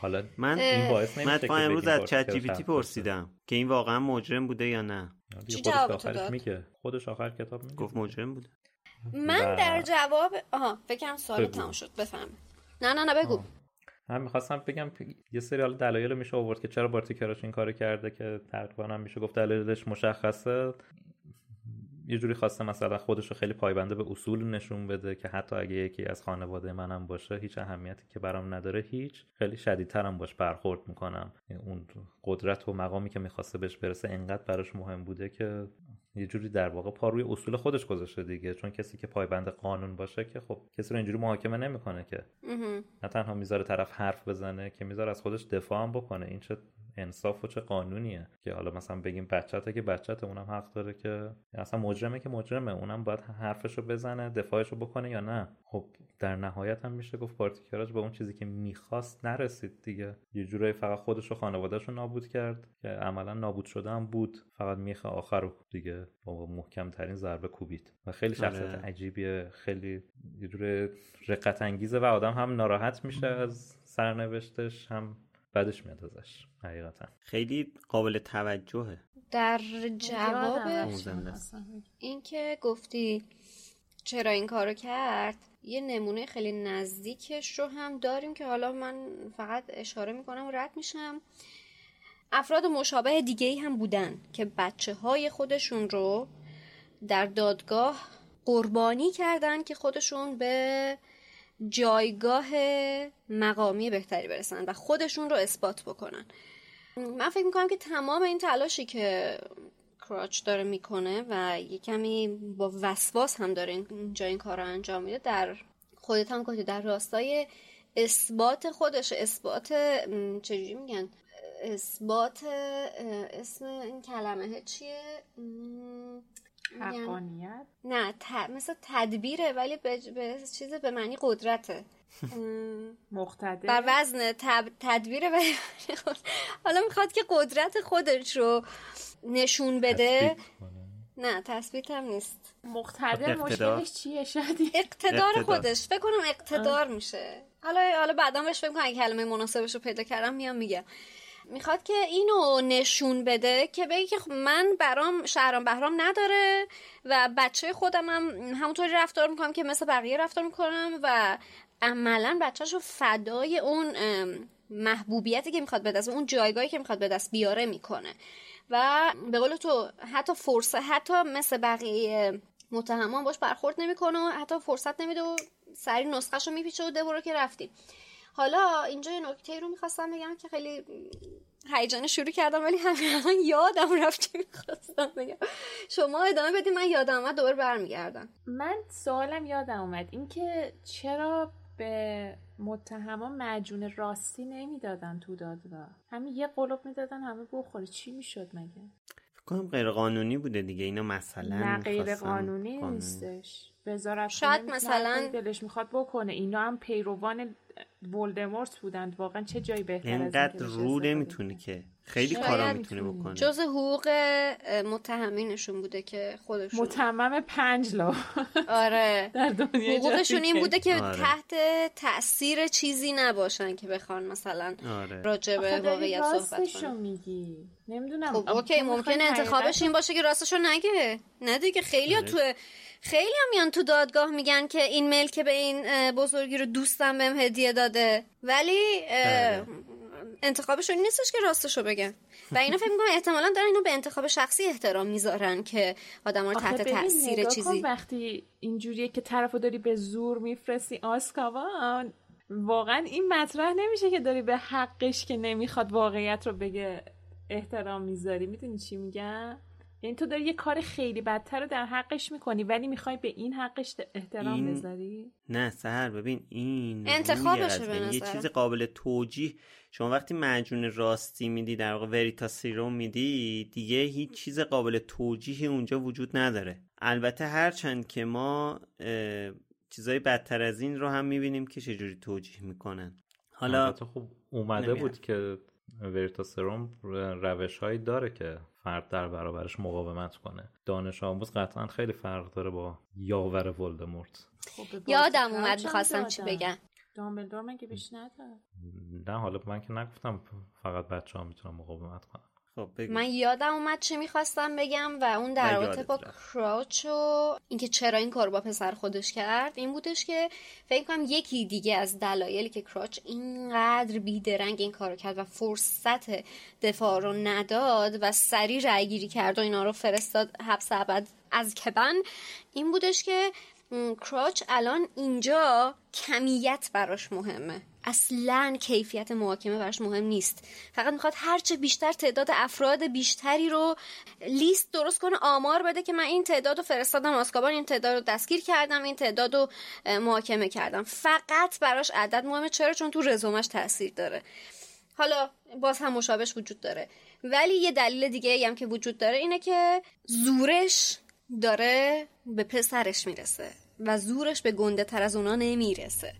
[SPEAKER 5] حالا
[SPEAKER 4] من
[SPEAKER 5] این باعث
[SPEAKER 4] من
[SPEAKER 5] نمیشه
[SPEAKER 4] امروز از چت جی پی تی پرسیدم که این واقعا مجرم بوده یا نه.
[SPEAKER 7] چی
[SPEAKER 5] خودش
[SPEAKER 7] جواب تو
[SPEAKER 5] آخرش
[SPEAKER 7] داد؟
[SPEAKER 5] میگه. خودش آخر کتاب میگه.
[SPEAKER 4] گفت مجرم بوده.
[SPEAKER 7] من در جواب آها فکرم سوال. تمام شد بفهم نه نه نه بگو.
[SPEAKER 5] من می‌خواستم بگم یه سری حالا دلایل میشه آورد که چرا بارتی کراش این کارو کرده که تقریبا هم میشه گفت دلایلش مشخصه. یه جوری خواسته مثلا خودش رو خیلی پایبنده به اصول نشون بده که حتی اگه یکی از خانواده منم باشه هیچ اهمیتی که برام نداره هیچ. خیلی شدیدترم باش برخورد می‌کنم. اون قدرت و مقامی که می‌خواسته بهش برسه انقدر براش مهم بوده که یه جوری در واقع پا روی اصول خودش گذاشته دیگه. چون کسی که پایبند قانون باشه که خب کسی رو اینجوری محاکمه نمی‌کنه که. نه تنها می‌ذاره طرف حرف بزنه که می‌ذاره از خودش دفاع هم بکنه. این چه انصاف و چه قانونیه که حالا مثلا بگیم بچته که بچته اونم حق داره که اصلا مجرمه که مجرمه. اونم باید حرفشو بزنه دفاعشو بکنه یا نه. خب در نهایت هم میشه گفت پارتیکراج به اون چیزی که می‌خواست نرسید دیگه. یه جورایی فقط خودش و خانوادهش رو نابود کرد که عملا نابود شده هم بود. فقط میخه آخر رو دیگه با محکم ترین ضربه کوبید. و خیلی شخصیت
[SPEAKER 4] آره.
[SPEAKER 5] عجیبیه. خیلی یه جور رقت انگیزه و آدم هم ناراحت میشه از سرنوشتش هم بدش میاد ازش حقیقتا.
[SPEAKER 4] خیلی قابل توجهه.
[SPEAKER 7] در جواب
[SPEAKER 4] است.
[SPEAKER 7] اینکه گفتی چرا این کارو کرد یه نمونه خیلی نزدیکش رو هم داریم که حالا من فقط اشاره می‌کنم و رد میشم. افراد مشابه دیگه ای هم بودن که بچه های خودشون رو در دادگاه قربانی کردن که خودشون به جایگاه مقامی بهتری برسن و خودشون رو اثبات بکنن. من فکر می‌کنم که تمام این تلاشی که کراچ داره می‌کنه و یه کمی با وسواس هم داره اینجا این کار رو انجام میده در خودت هم گفتی در راستای اثبات خودش اثبات چجوری میگن؟ اثبات اسم این کلمه چیه؟
[SPEAKER 6] حقانیت؟
[SPEAKER 7] نه ت... مثل تدبیره ولی به, به چیز به معنی قدرته. ام،
[SPEAKER 6] مقتدر؟
[SPEAKER 7] بر وزن تب... تدبیر و حالا می‌خواد که قدرت خودش رو نشون بده. نه تثبیت هم نیست.
[SPEAKER 6] مقتدر
[SPEAKER 4] اقتدار.
[SPEAKER 6] مشکلش چیه شدی؟
[SPEAKER 7] اقتدار
[SPEAKER 4] اقتدار.
[SPEAKER 7] خودش. فکر کنم اقتدار میشه. حالا حالا بعدا بهش فکر کنم اگه کلمه مناسبش رو پیدا کردم میام میگم. می‌خواد که اینو نشون بده که بگه که خب من برام شهرام بهرام نداره و بچه خودم هم همونطوری رفتار می‌کنم که مثل بقیه رفتار می‌کنم و عملا بچهش رو فدای اون محبوبیتی که می‌خواد به دست اون جایگاهی که می‌خواد به بیاره می‌کنه. و به قول تو حتی فرصت حتی مثل بقیه متهمان باش برخورد نمی‌کنه حتی فرصت نمیده و سری نسخهش رو میپیچه و ده برو که رفتی. حالا اینجا یه نکته رو می‌خواستم بگم که خیلی هیجان شروع کردم ولی همین یادم رفت چی می‌خواستم بگم. شما ادامه بدید من یادم اومد دوباره برمیگردم.
[SPEAKER 6] من سوالم یادم اومد. اینکه چرا به متهما معجون راستی نمی‌دادن تو دادگاه؟ همین یه قلوب می‌دادن همه بخوره. چی می‌شد مگه؟
[SPEAKER 4] کنم غیر قانونی بوده دیگه. اینا مثلا
[SPEAKER 6] نه غیر قانونی نیستش. وزارت
[SPEAKER 7] شاید مثلا
[SPEAKER 6] دلش می‌خواد بکنه. اینا هم پیروان ولدمورت بودند. واقعا چه جایی بهتر از
[SPEAKER 4] اینقدر رو نمی‌تونه که خیلی کارا می‌تونه بکنه
[SPEAKER 7] جز حقوق متهمینشون بوده که خودشون.
[SPEAKER 6] متمم پنج لا.
[SPEAKER 7] آره.
[SPEAKER 6] در دنیا
[SPEAKER 7] حقوقشون این بوده که آره. تحت تاثیر چیزی نباشن که بخوان مثلا آره. راجع به واقعیت صحبت کنن.
[SPEAKER 6] میگی. نمی‌دونم.
[SPEAKER 7] خب اوکی ممکنه انتخابش این باشه که راستشو نگه. نه دیگه خیلی آره. تو خیلی هم میان تو دادگاه میگن که این ملک به این بزرگی رو دوستم بهم هدیه داده. ولی بله. انتخابشون نیستش که راستشو بگن و اینا فکر می‌کنم احتمالا دارن اینو به انتخاب شخصی احترام می‌ذارن که آدم رو تحت تاثیر چیزی
[SPEAKER 6] وقتی اینجوریه که طرفو داری به زور میفرستی. آسکاوان واقعا این مطرح نمیشه که داری به حقش که نمی‌خواد واقعیت رو بگه احترام می‌ذاری. می‌دونی چی میگم؟ یعنی تو داری یه کار خیلی بدتر رو در حقش می‌کنی ولی می‌خوای به این حقش احترام این... بذاری؟
[SPEAKER 4] نه سهر ببین این
[SPEAKER 7] انتخابشه به
[SPEAKER 4] یه چیز قابل توجیه. شما وقتی معجون راستی میدی در واقع وریتا سیروم میدی دیگه هیچ چیز قابل توجیهی اونجا وجود نداره. البته هرچند که ما چیزای بدتر از این رو هم می‌بینیم که چجوری توجیه می‌کنن.
[SPEAKER 5] حالا خب اومده بود که سروم روش هایی داره که فرد در برابرش مقاومت کنه. دانش آموز قطعا خیلی فرق داره با یاور ولدمورت.
[SPEAKER 7] خب یادم اومد می‌خواستم چی بگم.
[SPEAKER 6] دامبلدور مگه بیش نداره؟
[SPEAKER 5] نه حالا من که نگفتم فقط بچه ها می‌تونن مقاومت کنن.
[SPEAKER 7] خب من یادم اومد چه می‌خواستم بگم و اون در رابطه با کراچ و اینکه چرا این کار با پسر خودش کرد این بودش که فکر کنم یکی دیگه از دلایلی که کراچ اینقدر بیدرنگ این کارو کرد و فرصت دفاع رو نداد و سریع رأی گیری کرد و اینا رو فرستاد حبس ابد از کبن این بودش که کراچ الان اینجا کمیت براش مهمه. اصلا کیفیت محاکمه براش مهم نیست. فقط می‌خواد هرچه بیشتر تعداد افراد بیشتری رو لیست درست کنه آمار بده که من این تعداد رو فرستادم آسکابان این تعداد رو دستگیر کردم این تعداد رو محاکمه کردم. فقط براش عدد مهمه. چرا؟ چون تو رزومش تاثیر داره. حالا باز هم مشابهش وجود داره. ولی یه دلیل دیگه هم که وجود داره اینه که زورش داره به پسرش می‌رسه و زورش به گنده تر از اونا نمی‌رسه.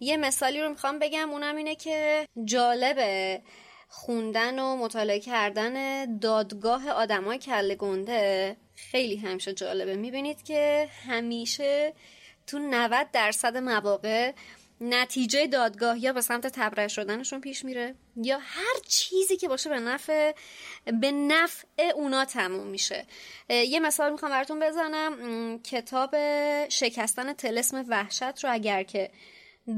[SPEAKER 7] یه مثالی رو می‌خوام بگم اونم اینه که جالبه خوندن و مطالعه کردن دادگاه آدمای کل گنده خیلی همیشه جالبه. می‌بینید که همیشه تو 90 درصد مواقع نتیجه دادگاه یا به سمت تبرئه شدنشون پیش میره یا هر چیزی که باشه به نفع به نفع اونا تموم میشه. یه مثال می‌خوام براتون بزنم. کتاب شکستن تلسم وحشت رو اگر که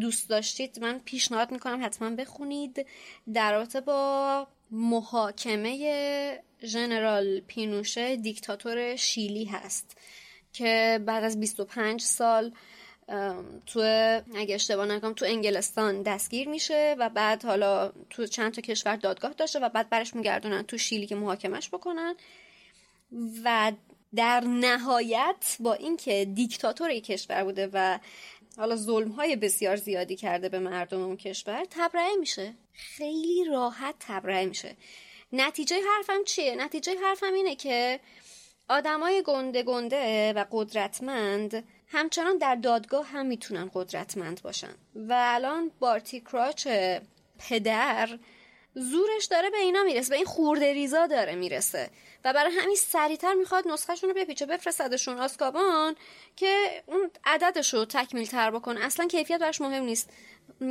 [SPEAKER 7] دوست داشتید من پیشنهاد می‌کنم حتما بخونید. در رابطه با محاکمه ژنرال پینوشه دیکتاتور شیلی هست که بعد از 25 سال تو اگه اشتباه نکنم تو انگلستان دستگیر میشه و بعد حالا تو چند تا کشور دادگاه داشته و بعد برش میگردونن تو شیلی که محاکمش بکنن. و در نهایت با اینکه دیکتاتور کشور بوده و حالا ظلم های بسیار زیادی کرده به مردم اون کشور تبرئه میشه. خیلی راحت تبرئه میشه. نتیجه حرفم چیه؟ نتیجه حرفم اینه که آدمای گنده گنده و قدرتمند همچنان در دادگاه هم می‌تونن قدرتمند باشن. و الان بارتی کراچ پدر زورش داره به اینا می‌رسه به این خورده ریزا داره می‌رسه. و برای همین سریعتر می‌خواد نسخهشون رو بپیچه بفرستدشون آسکابان که اون عددش رو تکمیل تر بکنه. اصلا کیفیت براش مهم نیست.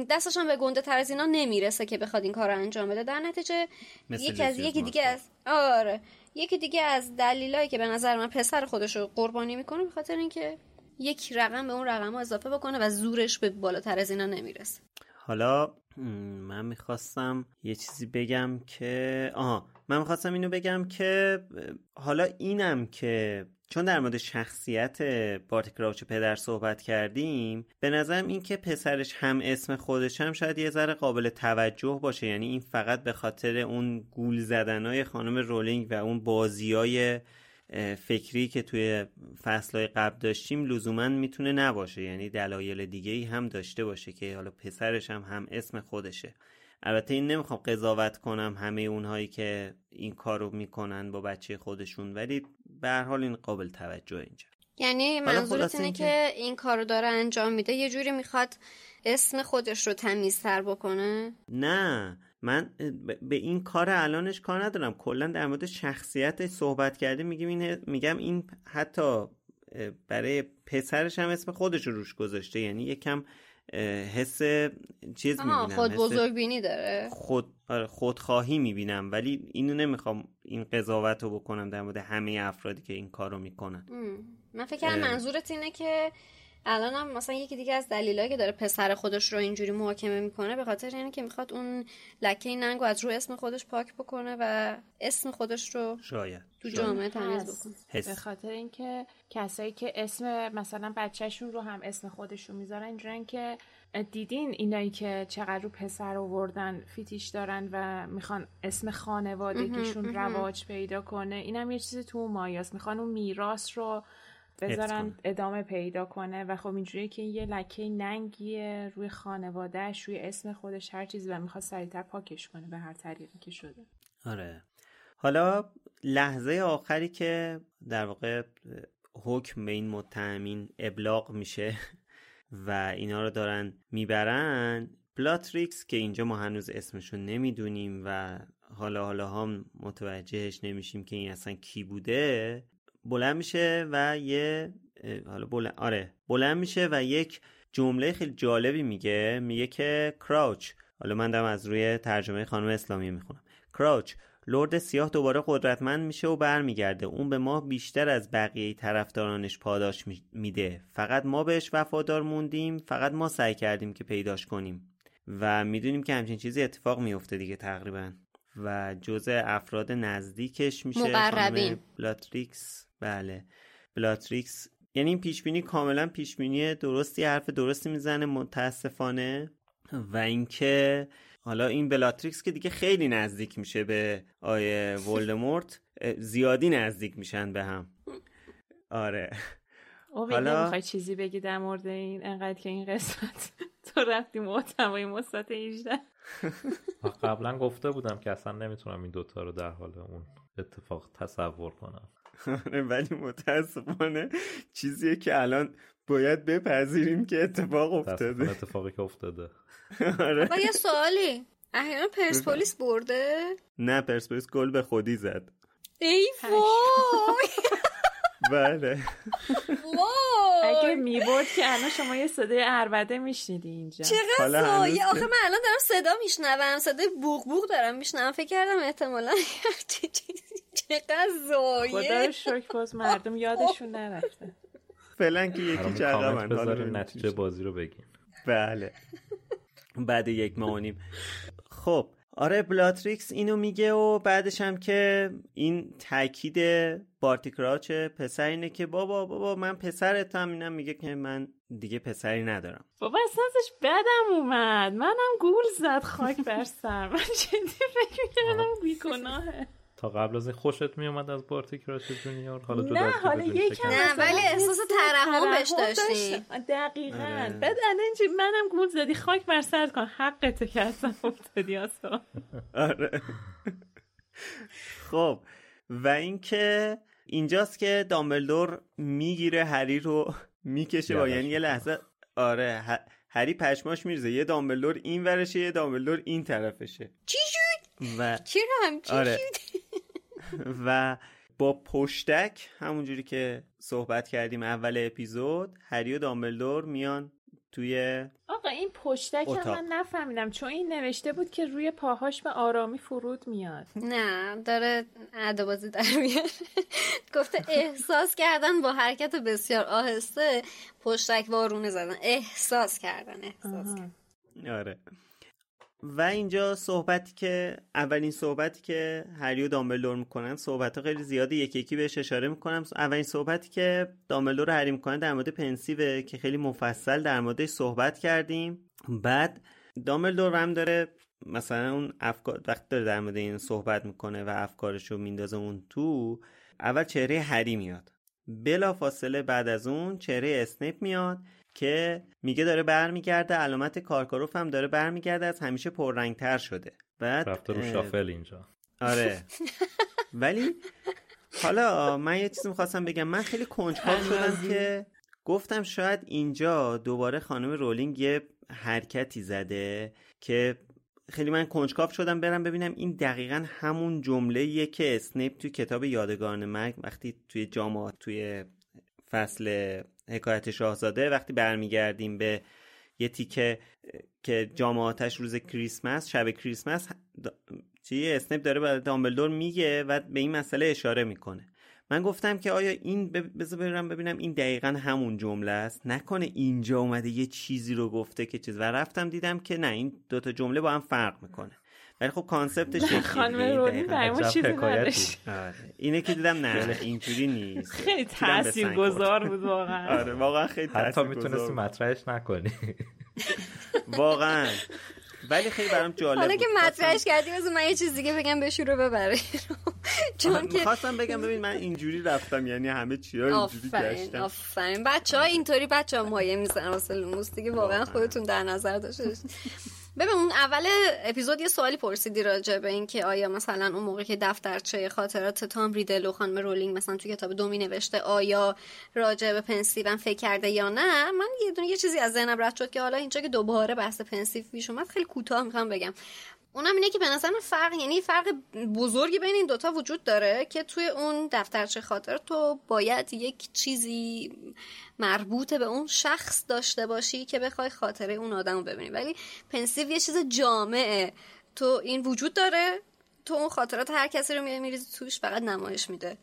[SPEAKER 7] دستش هم به گنده تر از اینا نمی‌رسه که بخواد این کار رو انجام بده. در نتیجه یکی از یکی دیگه از آره. یکی دیگه از دلایلی که به نظر من پسر خودش رو قربانی می‌کنه به خاطر اینکه یک رقم به اون رقم اضافه بکنه و زورش به بالاتر از اینا نمی‌رسه.
[SPEAKER 4] حالا من می‌خواستم یه چیزی بگم که آها من می‌خواستم اینو بگم که حالا اینم که چون در مورد شخصیت بارتی کراوچ پدر صحبت کردیم به نظرم این که پسرش هم اسم خودش هم شاید یه ذره قابل توجه باشه. یعنی این فقط به خاطر اون گول زدنهای خانم رولینگ و اون بازیای فکری که توی فصلهای قبل داشتیم لزوما می‌تونه نباشه. یعنی دلایل دیگه ای هم داشته باشه که حالا پسرش هم هم اسم خودشه. البته این نمی‌خوام قضاوت کنم همه اونهایی که این کارو می‌کنن با بچه خودشون ولی به هر حال این قابل توجه اینجا.
[SPEAKER 7] یعنی منظورت اینه که این کارو داره انجام میده یه جوری می‌خواد اسم خودش رو تمیزتر بکنه؟
[SPEAKER 4] نه. من به این کار الانش کار ندارم. کلا در مورد شخصیت صحبت کرده میگم این میگم این حتی برای پسرش هم اسم خودش رو روش گذاشته. یعنی یکم حس چیز می‌بینم
[SPEAKER 7] خود بزرگ بینی داره.
[SPEAKER 4] خود آره خودخواهی می‌بینم. ولی اینو نمی‌خوام این قضاوت رو بکنم در مورد همه افرادی که این کارو می‌کنن.
[SPEAKER 7] من فکر کنم منظورت اینه که الان هم مثلا یکی دیگه از دلایلی که داره پسر خودش رو اینجوری محاکمه می‌کنه به خاطر اینه که می‌خواد اون لکه ننگ رو از رو اسم خودش پاک بکنه و اسم خودش رو
[SPEAKER 4] شاید.
[SPEAKER 7] تو جامعه تمیز بکنه.
[SPEAKER 6] به خاطر اینکه کسایی که اسم مثلا بچهشون رو هم اسم خودشون می‌ذارن اینجورن که دیدین اینایی که چقدر رو پسر آوردن فیتیش دارن و می‌خوان اسم خانوادگیشون رواج پیدا کنه اینم یه چیزی تو مایاست. می‌خوان اون میراث رو بذارن ادامه پیدا کنه و خب اینجوری که یه لکه ننگیه روی خانوادهش روی اسم خودش هر چیزی و می‌خواد سریعتر پاکش کنه به هر طریقی که شده.
[SPEAKER 4] آره. حالا لحظه آخری که در واقع حکم به این متهمین ابلاغ میشه و اینا رو دارن می‌برن بلاتریکس که اینجا ما هنوز اسمشون نمی‌دونیم و حالا حالا هم متوجهش نمیشیم که این اصلا کی بوده بلند میشه و یه حالا بلند آره بلند میشه و یک جمله خیلی جالبی میگه. میگه که کراوچ حالا من دارم از روی ترجمه خانم اسلامی می‌خونم. کراوچ لرد سیاه دوباره قدرتمند میشه و برمیگرده. اون به ما بیشتر از بقیه طرفدارانش پاداش میده. فقط ما بهش وفادار موندیم فقط ما سعی کردیم که پیداش کنیم. و می‌دونیم که همچین چیزی اتفاق میفته دیگه تقریبا. و جزء افراد نزدیکش میشه
[SPEAKER 7] مقربین.
[SPEAKER 4] بلاتریکس. بله. بلاتریکس. یعنی این پیشبینی کاملا پیشبینی درستی حرف درستی می‌زنه متاسفانه. و اینکه حالا این بلاتریکس که دیگه خیلی نزدیک میشه به آیه ولدمورت زیادی نزدیک میشن به هم. آره.
[SPEAKER 6] حالا نمی‌خوای چیزی بگی در مورد این؟ انقدر که این قسمت تو رفتی محتوای مثبت 18
[SPEAKER 5] قبلا گفته بودم که اصلا نمی‌تونم این دوتا رو در حال اون اتفاق تصور کنم.
[SPEAKER 4] ولی متاسفانه چیزیه که الان باید بپذیریم که اتفاق افتاده.
[SPEAKER 5] اتفاقی که افتاده.
[SPEAKER 4] آره.
[SPEAKER 7] یه سوالی. احیانا پرسپولیس برده؟
[SPEAKER 4] نه پرسپولیس گل به خودی زد.
[SPEAKER 7] ای وای!
[SPEAKER 4] بله.
[SPEAKER 6] اگه می‌برد که الان شما یه صدای اربده میشنیدی اینجا.
[SPEAKER 7] چقدر آخه من الان دارم صدا میشنوم صدای بوق بوق دارم میشنوم. فکر کردم احتمالا چقدر زایه.
[SPEAKER 6] خدا شکر باز مردم یادشون نرفته.
[SPEAKER 4] فعلا که یکی چقدر
[SPEAKER 5] حالا نتیجه بازی رو بگیم.
[SPEAKER 4] بله. بعد یک ماه خب آره بلاتریکس اینو میگه و بعدش هم که این تاکید بارتی کراوچ پسر اینه که بابا بابا من پسرتم اینم میگه که من دیگه پسری ندارم.
[SPEAKER 6] بابا اصلا بدم اومد. منم گول زد خاک بر سر. من جدی فکر می‌کردم بیگناهه.
[SPEAKER 5] تا قبل از این خوشت میومد از بارتی کراش جونیور؟ حالا تو
[SPEAKER 6] نه حالا یکم
[SPEAKER 7] نه ولی احساس ترحم بهش داشتی.
[SPEAKER 6] دقیقا.
[SPEAKER 4] آره.
[SPEAKER 6] بعد الان منم گول زدی. خاک بر سرت کن. حقته که اصلا افتادی اصلا
[SPEAKER 4] آره. خب. و اینکه اینجاست که دامبلدور می‌گیره هری رو می‌کشه با یعنی یه لحظه. آره هری پشماش میرزه یه دامبلدور این ورشه یه دامبلدور این طرفشه.
[SPEAKER 7] چی؟
[SPEAKER 4] و
[SPEAKER 7] چرا هم چی
[SPEAKER 4] آره.
[SPEAKER 7] شد؟
[SPEAKER 4] و با پشتک همونجوری که صحبت کردیم اول اپیزود هری و دامبلدور میان توی
[SPEAKER 6] آقا این پشتک هم من نفهمیدم چون این نوشته بود که روی پاهاش به آرامی فرود میاد
[SPEAKER 7] نه داره عدبازی در میاد گفته احساس کردن با حرکت بسیار آهسته پشتک وارونه زدن احساس کردن احساس کردن.
[SPEAKER 4] آره و اینجا صحبتی که اولین صحبتی که هری و دامبلدور می‌کنن صحبت خیلی زیاده. یکی یکی بهش اشاره می‌کنم. اولین صحبتی که دامبلدور هری می‌کنن در مورد پنسیوه که خیلی مفصل در موردش صحبت کردیم. بعد دامبلدور هم داره مثلا اون افکار وقتی داره در مورد این صحبت می‌کنه و افکارش رو میندازه اون تو اول چهره هری میاد. بلا فاصله بعد از اون چهره اسنیپ میاد. که میگه داره برمیگرده علامت کارکاروف هم داره برمیگرده از همیشه پررنگتر شده. بعد
[SPEAKER 5] رفته رو شافل اینجا.
[SPEAKER 4] آره. ولی حالا من یه چیزی می‌خواستم بگم. من خیلی کنجکاو شدم که گفتم شاید اینجا دوباره خانم رولینگ یه حرکتی زده که خیلی من کنجکاو شدم برم ببینم. این دقیقا همون جمله که اسنیپ توی کتاب یادگان مرگ وقتی توی جامعات توی فصل حکایت شاهزاده وقتی برمیگردیم به یه تیکه که جامعاتش روز کریسمس شب کریسمس چی؟ اسنیپ داره به دامبلدور میگه و به این مسئله اشاره می‌کنه. من گفتم که آیا این بذار برم ببینم این دقیقا همون جمله است؟ نکنه اینجا اومده یه چیزی رو گفته که چیز. و رفتم دیدم که نه این دوتا جمله با هم فرق می‌کنه. ولی خب کانسپتش
[SPEAKER 6] خانم رونی برای چیزی
[SPEAKER 4] آره. اینه که دیدم نه اینجوری نیست.
[SPEAKER 6] خیلی تاثیرگذار بود واقعا.
[SPEAKER 4] آره واقعا خیلی
[SPEAKER 5] حتی می‌تونستی مطرحش نکنی.
[SPEAKER 4] واقعا. ولی خیلی برام جالب
[SPEAKER 7] حالا که مطرحش کردی از من یه چیز دیگه بگم به شروع ببره
[SPEAKER 4] چون که خواستم بگم ببین من اینجوری رفتم یعنی همه چیا اینجوری گشتم.
[SPEAKER 7] آفرین. بچه ها اینطوری بچه ها مایه می‌زنن واسه لوموس دیگه واقعا خودتون در نظر داشته ببین اون اول اپیزود یه سوالی پرسیدی راجع به این که آیا مثلا اون موقع که دفترچه خاطرات تام ریدل و خانم رولینگ مثلا توی کتاب دومی نوشته آیا راجع به پنسیو فکر کرده یا نه؟ من یه دونه یه چیزی از ذهنم رد شد که حالا اینجا که دوباره بحث پنسیو پیش اومد خیلی کوتاه می‌خوام بگم. اونم اینه که به نظر فرق یعنی فرق بزرگی بین این دوتا وجود داره که توی اون دفترچه خاطر تو باید یک چیزی مربوط به اون شخص داشته باشی که بخوای خاطره اون آدم رو ببینی. ولی پنسیو یه چیز جامعه. تو این وجود داره تو اون خاطرات هر کسی رو میریزی توش فقط نمایش میده.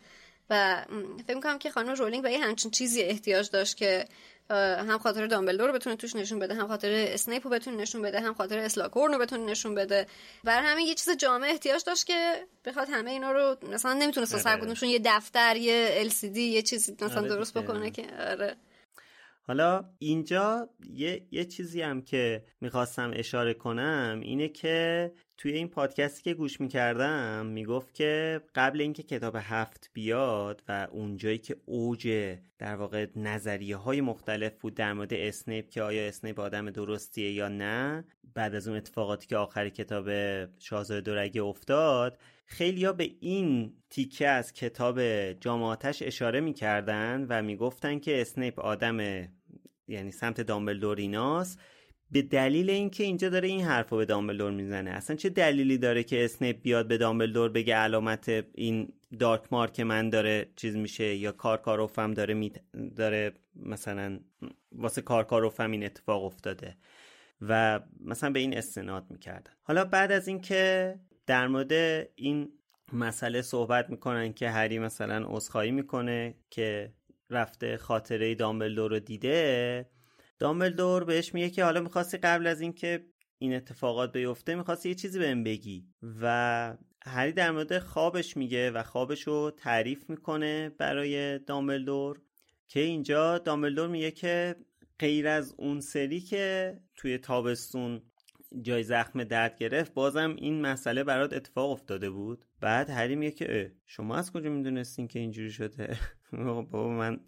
[SPEAKER 7] و فکر می‌کنم که خانم رولینگ به یه همچین چیزی احتیاج داشت که هم خاطر دامبلدور رو بتونه توش نشون بده هم خاطر اسنیپ رو بتونه نشون بده هم خاطر اسلاگهورن رو بتونه نشون بده. برا همین یه چیز جامع احتیاج داشت که بخواد همه اینا رو مثلا نمی‌تونست سر یه دفتر یه LCD یه چیزی مثلا آره درست بکنه که آره.
[SPEAKER 4] حالا اینجا یه, یه چیزی هم که می‌خواستم اشاره کنم اینه که توی این پادکستی که گوش می‌کردم می‌گفت که قبل اینکه کتاب هفت بیاد و اونجایی که اوج در واقع نظریه های مختلف بود در مورد اسنیپ که آیا اسنیپ آدم درستیه یا نه بعد از اون اتفاقاتی که آخر کتاب شاهزاده دورگه افتاد خیلیا به این تیکه از کتاب جامعاتش اشاره می‌کردن و می‌گفتن که اسنیپ آدم یعنی سمت دامبلدوریناس به دلیل اینکه اینجا داره این حرفو به دامبلدور می‌زنه. اصلا چه دلیلی داره که اسنیپ بیاد به دامبلدور بگه علامت این دارک مارک من داره چیز میشه یا کارکاروفم داره می داره مثلا واسه کارکاروفم این اتفاق افتاده و مثلا به این استناد می‌کردن. حالا بعد از اینکه در مورد این مسئله صحبت می‌کنن که هری مثلا عذرخواهی می‌کنه که رفته خاطره دامبلدور رو دیده. دامبلدور بهش میگه که حالا می‌خواستی قبل از اینکه این اتفاقات بیفته می‌خواستی یه چیزی بهم بگی. و هری در مورد خوابش میگه و خوابش رو تعریف می‌کنه برای دامبلدور که اینجا دامبلدور میگه که غیر از اون سری که توی تابستون جای زخم درد گرفت بازم این مسئله برات اتفاق افتاده بود. بعد هری میگه که شما از کجا می‌دونستین که اینجوری شده؟ بابا من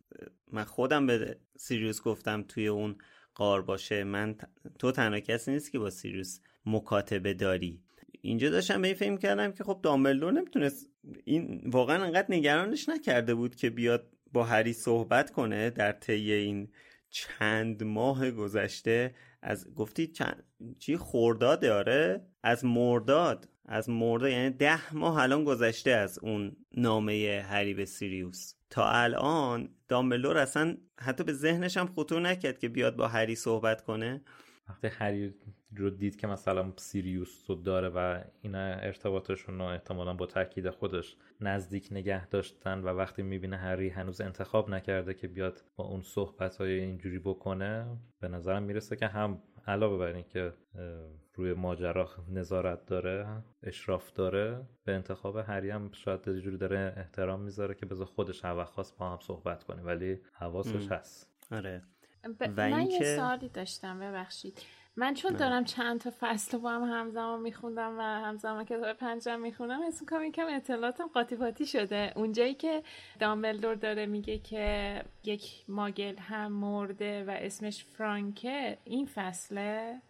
[SPEAKER 4] من خودم به سیریوس گفتم توی اون قار باشه. من تو تنها کسی نیست که با سیریوس مکاتبه داری. اینجا داشتم به فکر کردم که خب دامبلدور نمی‌تونست این واقعا انقدر نگرانش نکرده بود که بیاد با هری صحبت کنه در طی این چند ماه گذشته. از گفتی چند چی خورداد آره. از مرداد. از مرداد یعنی ده ماه الان گذشته از اون نامه هری به سیریوس. تا الان دامبلور اصلا حتی به ذهنش هم خطور نکرد که بیاد با هری صحبت کنه.
[SPEAKER 5] وقتی هری رو دید که مثلا سیریوس رو داره و اینا ارتباطشون رو احتمالا با تاکید خودش نزدیک نگه داشتن و وقتی می‌بینه هری هنوز انتخاب نکرده که بیاد با اون صحبت های اینجوری بکنه به نظرم می‌رسه که هم علاوه بر اینکه روی ماجرا نظارت داره اشراف داره به انتخاب هری هم شاید یه جوری داره احترام می‌ذاره که بذار خودش هوا خواست با هم صحبت کنه ولی حواسش هست.
[SPEAKER 4] آره.
[SPEAKER 6] ب... من یه سوالی داشتم ببخشید. من چون دارم چند تا فصل با هم همزمان میخوندم و همزمان کتاب پنجم می‌خونم اسم کنم یکم اطلاعاتم قاطی پاتی شده. اونجایی که دامبلدور داره میگه که یک ماگل هم مرده و اسمش فرانکه این فصله؟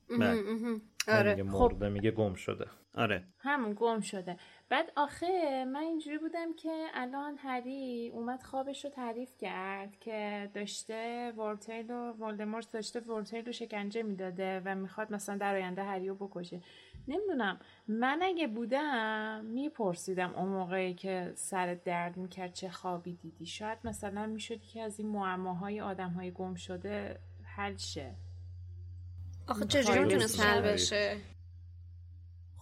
[SPEAKER 5] آره. میگه مرده خب. میگه گم شده.
[SPEAKER 4] آره.
[SPEAKER 6] همون گم شده. بعد آخه من اینجوری بودم که الان هری اومد خوابش رو تعریف کرد که داشته ورتیل و ولدمورت داشته ورتیل رو شکنجه می‌داده و می‌خواد مثلا در آینده هری رو بکشه. نمی‌دونم. من اگه بودم میپرسیدم اون موقعی که سر درد می‌کرد چه خوابی دیدی. شاید مثلا می‌شد که از این معماهای آدم های گم شده حل شه.
[SPEAKER 7] آخه چجوری می‌تونست حل بشه؟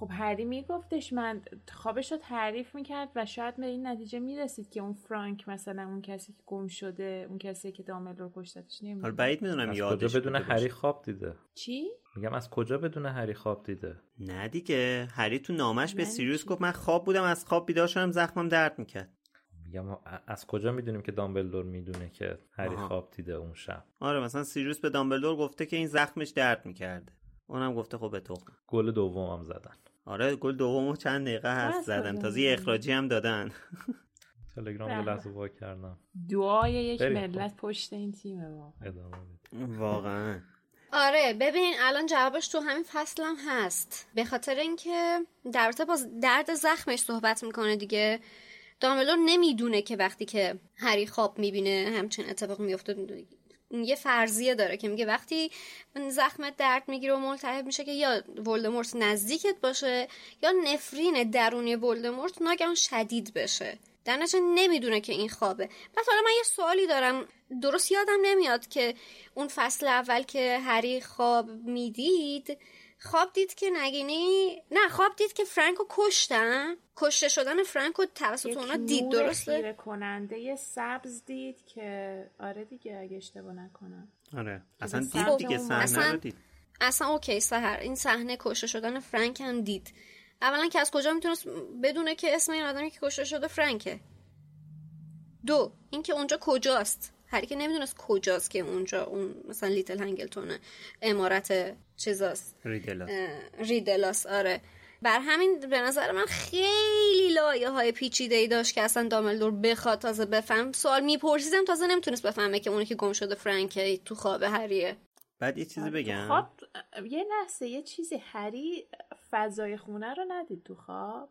[SPEAKER 6] خب هری میگفتش من خوابش رو تعریف می‌کرد و شاید به این نتیجه می‌رسید که اون فرانک مثلا اون کسی که گم شده اون کسی که دامل رو کشتتش نمی‌دونم
[SPEAKER 4] حالا بعید می‌دونم یادش
[SPEAKER 5] کجا بدون هری خواب دیده؟
[SPEAKER 6] چی؟
[SPEAKER 5] میگم از کجا بدون هری خواب دیده؟
[SPEAKER 4] نه دیگه هری تو نامش به سیریوس گفت من خواب بودم از خواب بیدار شدم زخمم درد می‌کرد.
[SPEAKER 5] میگم از کجا می‌دونیم که دامبلدور می‌دونه که هری خواب دیده اون شب؟
[SPEAKER 4] آره مثلا سیریوس به دامبلدور گفته که این زخمش درد می‌کرده. اونم گفته خب به تو.
[SPEAKER 5] گل دومم زدن.
[SPEAKER 4] آره گل دومو چند دقیقه هست زدن تازه یه اخراجی هم دادن.
[SPEAKER 5] تلگرام یه لحظه وا کردم.
[SPEAKER 6] دعای یک ملت پشت این تیمه
[SPEAKER 4] واقعا.
[SPEAKER 7] آره ببین الان جوابش تو همین فصل هم هست. به خاطر اینکه در با درد زخمش صحبت می‌کنه دیگه. داملور نمی‌دونه که وقتی که هری خواب می‌بینه همچین اتفاق میفته یه فرضیه داره که میگه وقتی زخمت درد می‌گیره و ملتهب میشه که یا ولدمورت نزدیکت باشه یا نفرین درونی ولدمورت ناگهان شدید بشه. در نتیجه نمی‌دونه که این خوابه. پس حالا من یه سوالی دارم. درست یادم نمیاد که اون فصل اول که هری خواب می‌دید خواب دید که نگینی نه خواب دید که فرانکو کشتن. کشته شدن فرانکو توسط اونا دید درسته؟
[SPEAKER 6] خیره کننده سبز دید که آره دیگه اگه اشتباه نکنم.
[SPEAKER 4] آره. اصلا دید دیگه صحنه رو دید.
[SPEAKER 7] اصلا اوکی سهر این صحنه کشته شدن فرانک هم دید. اولا که از کجا می‌تونست بدونه که اسم این آدمی که کشته شده فرانکه؟ دو اینکه اونجا کجاست؟ هر که نمی‌دونست کجاست که اونجا اون مثلا لیتل هنگلتونه امارت چیزاست.
[SPEAKER 4] ریدلاس.
[SPEAKER 7] ریدلاس آره. بر همین به نظر من خیلی لایه های پیچیده ای داشت که اصلا داملدور بخواد تازه بفهم. سوال میپرسیدم تازه نمی‌تونست بفهمه که اونی که گم شده فرانکه تو خواب هریه.
[SPEAKER 4] بعد یه چیزی بگم.
[SPEAKER 6] خب یه لحظه یه چیزی هری فضای خونه رو ندید تو خواب؟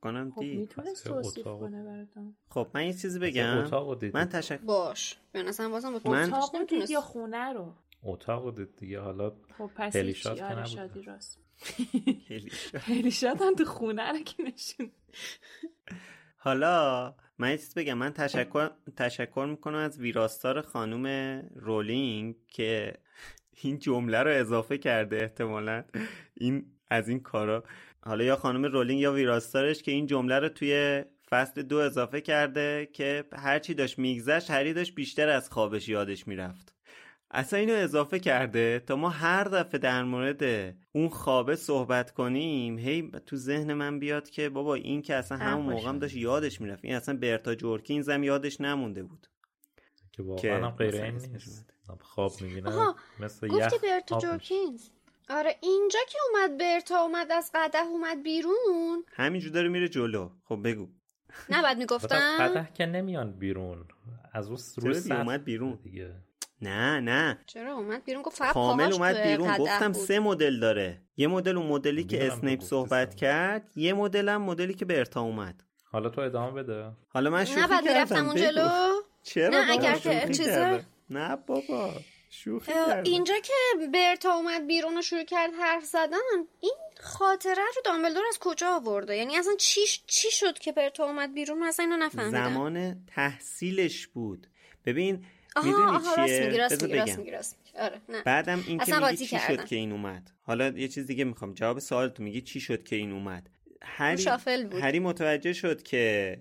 [SPEAKER 4] کنم
[SPEAKER 6] خب می‌تونست توصیف کنه براتون.
[SPEAKER 4] خب من یه چیزی بگم. من تشکر
[SPEAKER 7] باش. به نظر بازم به
[SPEAKER 6] من اتاق دید یا خونه رو؟
[SPEAKER 5] اتاق دید دیگه. حالا
[SPEAKER 6] خب پس
[SPEAKER 5] هلیشات
[SPEAKER 6] که
[SPEAKER 5] نبود.
[SPEAKER 6] آره شادی راست. هلیشات هم تو خونه رو که نشون
[SPEAKER 4] حالا من یه چیز بگم. من تشکر تشکر می‌کنم از ویراستار خانوم رولینگ که این جمله رو اضافه کرده. احتمالا این از این کارا حالا یا خانم رولینگ یا ویراستارش که این جمله رو توی فصل دو اضافه کرده که هرچی داشت میگذشت هری داشت بیشتر از خوابش یادش می‌رفت. اصلا اینو اضافه کرده تا ما هر دفعه در مورد اون خوابه صحبت کنیم هی تو ذهن من بیاد که بابا این که اصلا همون موقع هم داشت یادش می‌رفت. این اصلا برتا جورکینز هم یادش نمونده بود.
[SPEAKER 5] که واقعا هم غیر این نیست. خواب می‌بینه مثل یخ
[SPEAKER 7] برتا جورکینز. آره اینجا که اومد برتا اومد از قده اومد بیرون.
[SPEAKER 4] همینجور داره میره جلو. خب بگو.
[SPEAKER 7] نه بعد می‌گفتم.
[SPEAKER 5] قده که نمیان بیرون. از اون روی
[SPEAKER 4] اومد بیرون؟
[SPEAKER 5] دیگه.
[SPEAKER 4] نه نه.
[SPEAKER 7] چرا اومد بیرون؟ گفت فقط
[SPEAKER 4] کامل اومد بیرون. گفتم
[SPEAKER 7] بود.
[SPEAKER 4] سه مدل داره. یه مدل اون مدلی که اسنیپ صحبت کرد یه مدل هم مدلی که برتا اومد.
[SPEAKER 5] حالا تو ادامه بده.
[SPEAKER 4] حالا من شوخی
[SPEAKER 7] نه بعد
[SPEAKER 4] کردم.
[SPEAKER 7] اون جلو.
[SPEAKER 4] چرا
[SPEAKER 7] نه اگر که چیزا
[SPEAKER 4] نه بابا. شوخی
[SPEAKER 7] اینجا که برتا اومد بیرون و شروع کرد حرف زدن این خاطره رو دامبلدور از کجا آورده؟ یعنی اصلا چی چی شد که برتا اومد بیرون؟ من اصلا اینو نفهمیدم.
[SPEAKER 4] زمان تحصیلش بود. ببین می‌دونی
[SPEAKER 7] آها راست
[SPEAKER 4] چیه
[SPEAKER 7] راست
[SPEAKER 4] بذار
[SPEAKER 7] میگی راست
[SPEAKER 4] بگم.
[SPEAKER 7] میگی راست میگی. آره نه.
[SPEAKER 4] بعدم این که
[SPEAKER 7] اصلا
[SPEAKER 4] میگی چی. شد که این اومد. حالا یه چیز دیگه می‌خوام. جواب سوال تو میگی چی شد که این اومد. هری
[SPEAKER 7] شافل بود.
[SPEAKER 4] هری متوجه شد که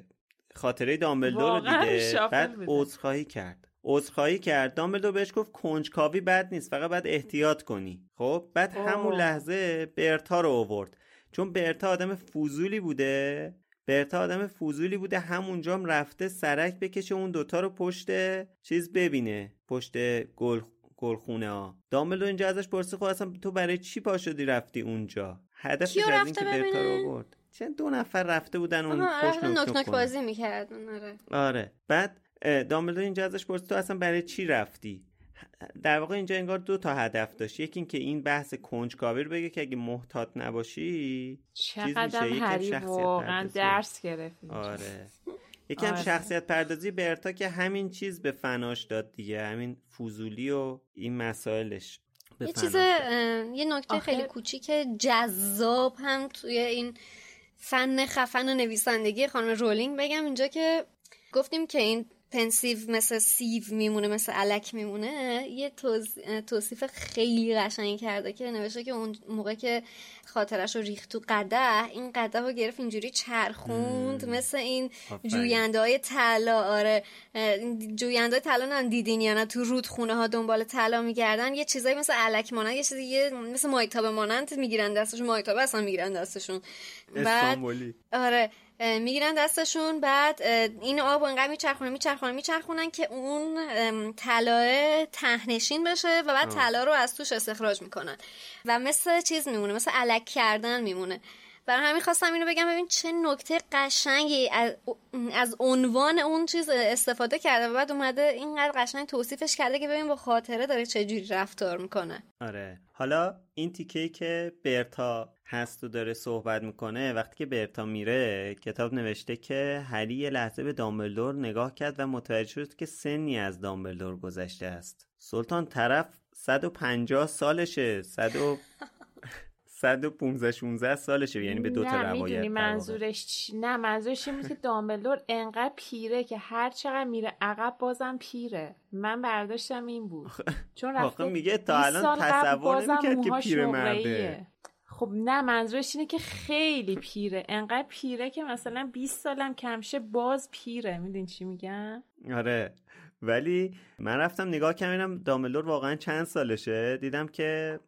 [SPEAKER 4] خاطره دامبلدور رو دیده بعد. عذرخواهی کرد. عذرخواهی کرد. دامبلدور بهش گفت کنجکاوی بد نیست فقط باید احتیاط کنی. خب؟ بعد همون لحظه برتا رو آورد. چون برتا آدم فضولی بوده برتا آدم فضولی بوده همونجا هم رفته سرک بکشه اون دوتا رو پشت چیز ببینه پشت گل گلخونه ها. دامبلدور اینجا ازش پرسید خب اصلا تو برای چی پا شدی رفتی اونجا؟ هدفش از این که برتا رو؟ آورد. چند دو نفر رفته بودن اون پشت نوک
[SPEAKER 7] نوک. بازی می‌کردن آره.
[SPEAKER 4] آره. بعد دامبلدور اینجا ازش پرسید تو اصلا برای چی رفتی در واقع اینجا انگار دو تا هدف داشت یکی اینکه این بحث کنجکاوی رو بگه که اگه محتاط نباشی
[SPEAKER 6] چقدر هری واقعا. درس گرفت.
[SPEAKER 4] آره یکم
[SPEAKER 6] آره.
[SPEAKER 4] شخصیت پردازی برتا که همین چیز به فناش داد دیگه همین فضولی و این مسائلش به
[SPEAKER 7] یه چیز یه نکته
[SPEAKER 6] آخه-
[SPEAKER 7] خیلی کوچیک جذاب هم توی این فن خفن و نویسندگی خانم رولینگ بگم اینجا که گفتیم که این پنسیو مثل sieve میمونه مثل الک میمونه یه توصیف خیلی قشنگی کرده که نوشته که اون موقع که خاطرش رو ریخت تو قدح این قدح رو گرفت اینجوری چرخوند مثل این. جوینده های طلا آره. جوینده های طلا نه دیدین یا نه تو رودخونه ها دنبال طلا میگردن یه چیزایی مثل علک مانند یه چیزی یه مثل مایتاب مانند می‌گیرن دستشون مایتاب اصلا می‌گیرن دستشون. بعد
[SPEAKER 4] استانبولی
[SPEAKER 7] آره. می‌گیرن دستشون بعد این آب انقدر میچرخونن میچرخونن میچرخونن که اون ام، طلاه تهنشین بشه و بعد طلا رو از توش استخراج می‌کنن. و مثل چیز میمونه مثل علک کردن میمونه. برای همین خواستم اینو بگم ببین چه نکته قشنگی از, از عنوان اون چیز استفاده کرده و بعد اومده اینقدر قشنگ توصیفش کرده که ببین با خاطره داره چجوری رفتار می‌کنه.
[SPEAKER 4] آره. حالا این تیکه که برتا هست و داره صحبت می‌کنه وقتی که برتا میره کتاب نوشته که هری یه لحظه به دامبلدور نگاه کرد و متوجه شد که سنی از دامبلدور گذشته است سلطان طرف 150 سالشه 100 و 115 16 سالشه یعنی به دو تا روایت.
[SPEAKER 6] منظورش چی؟ نه منظورش این بود که دامبلدور انقدر پیره که هر چقدر میره عقب بازم پیره من برداشتم این بود چون رفته
[SPEAKER 4] میگه تا
[SPEAKER 6] 20
[SPEAKER 4] الان تصور نمی‌کرد که
[SPEAKER 6] موهاش
[SPEAKER 4] پیرمرده.
[SPEAKER 6] خب نه منظورش اینه که خیلی پیره. انقدر پیره که مثلا 20 سالم کمشه باز پیره. می‌دونی چی میگم؟
[SPEAKER 4] آره. ولی من رفتم نگاه کردم دامبلدور واقعا چند سالشه؟ دیدم که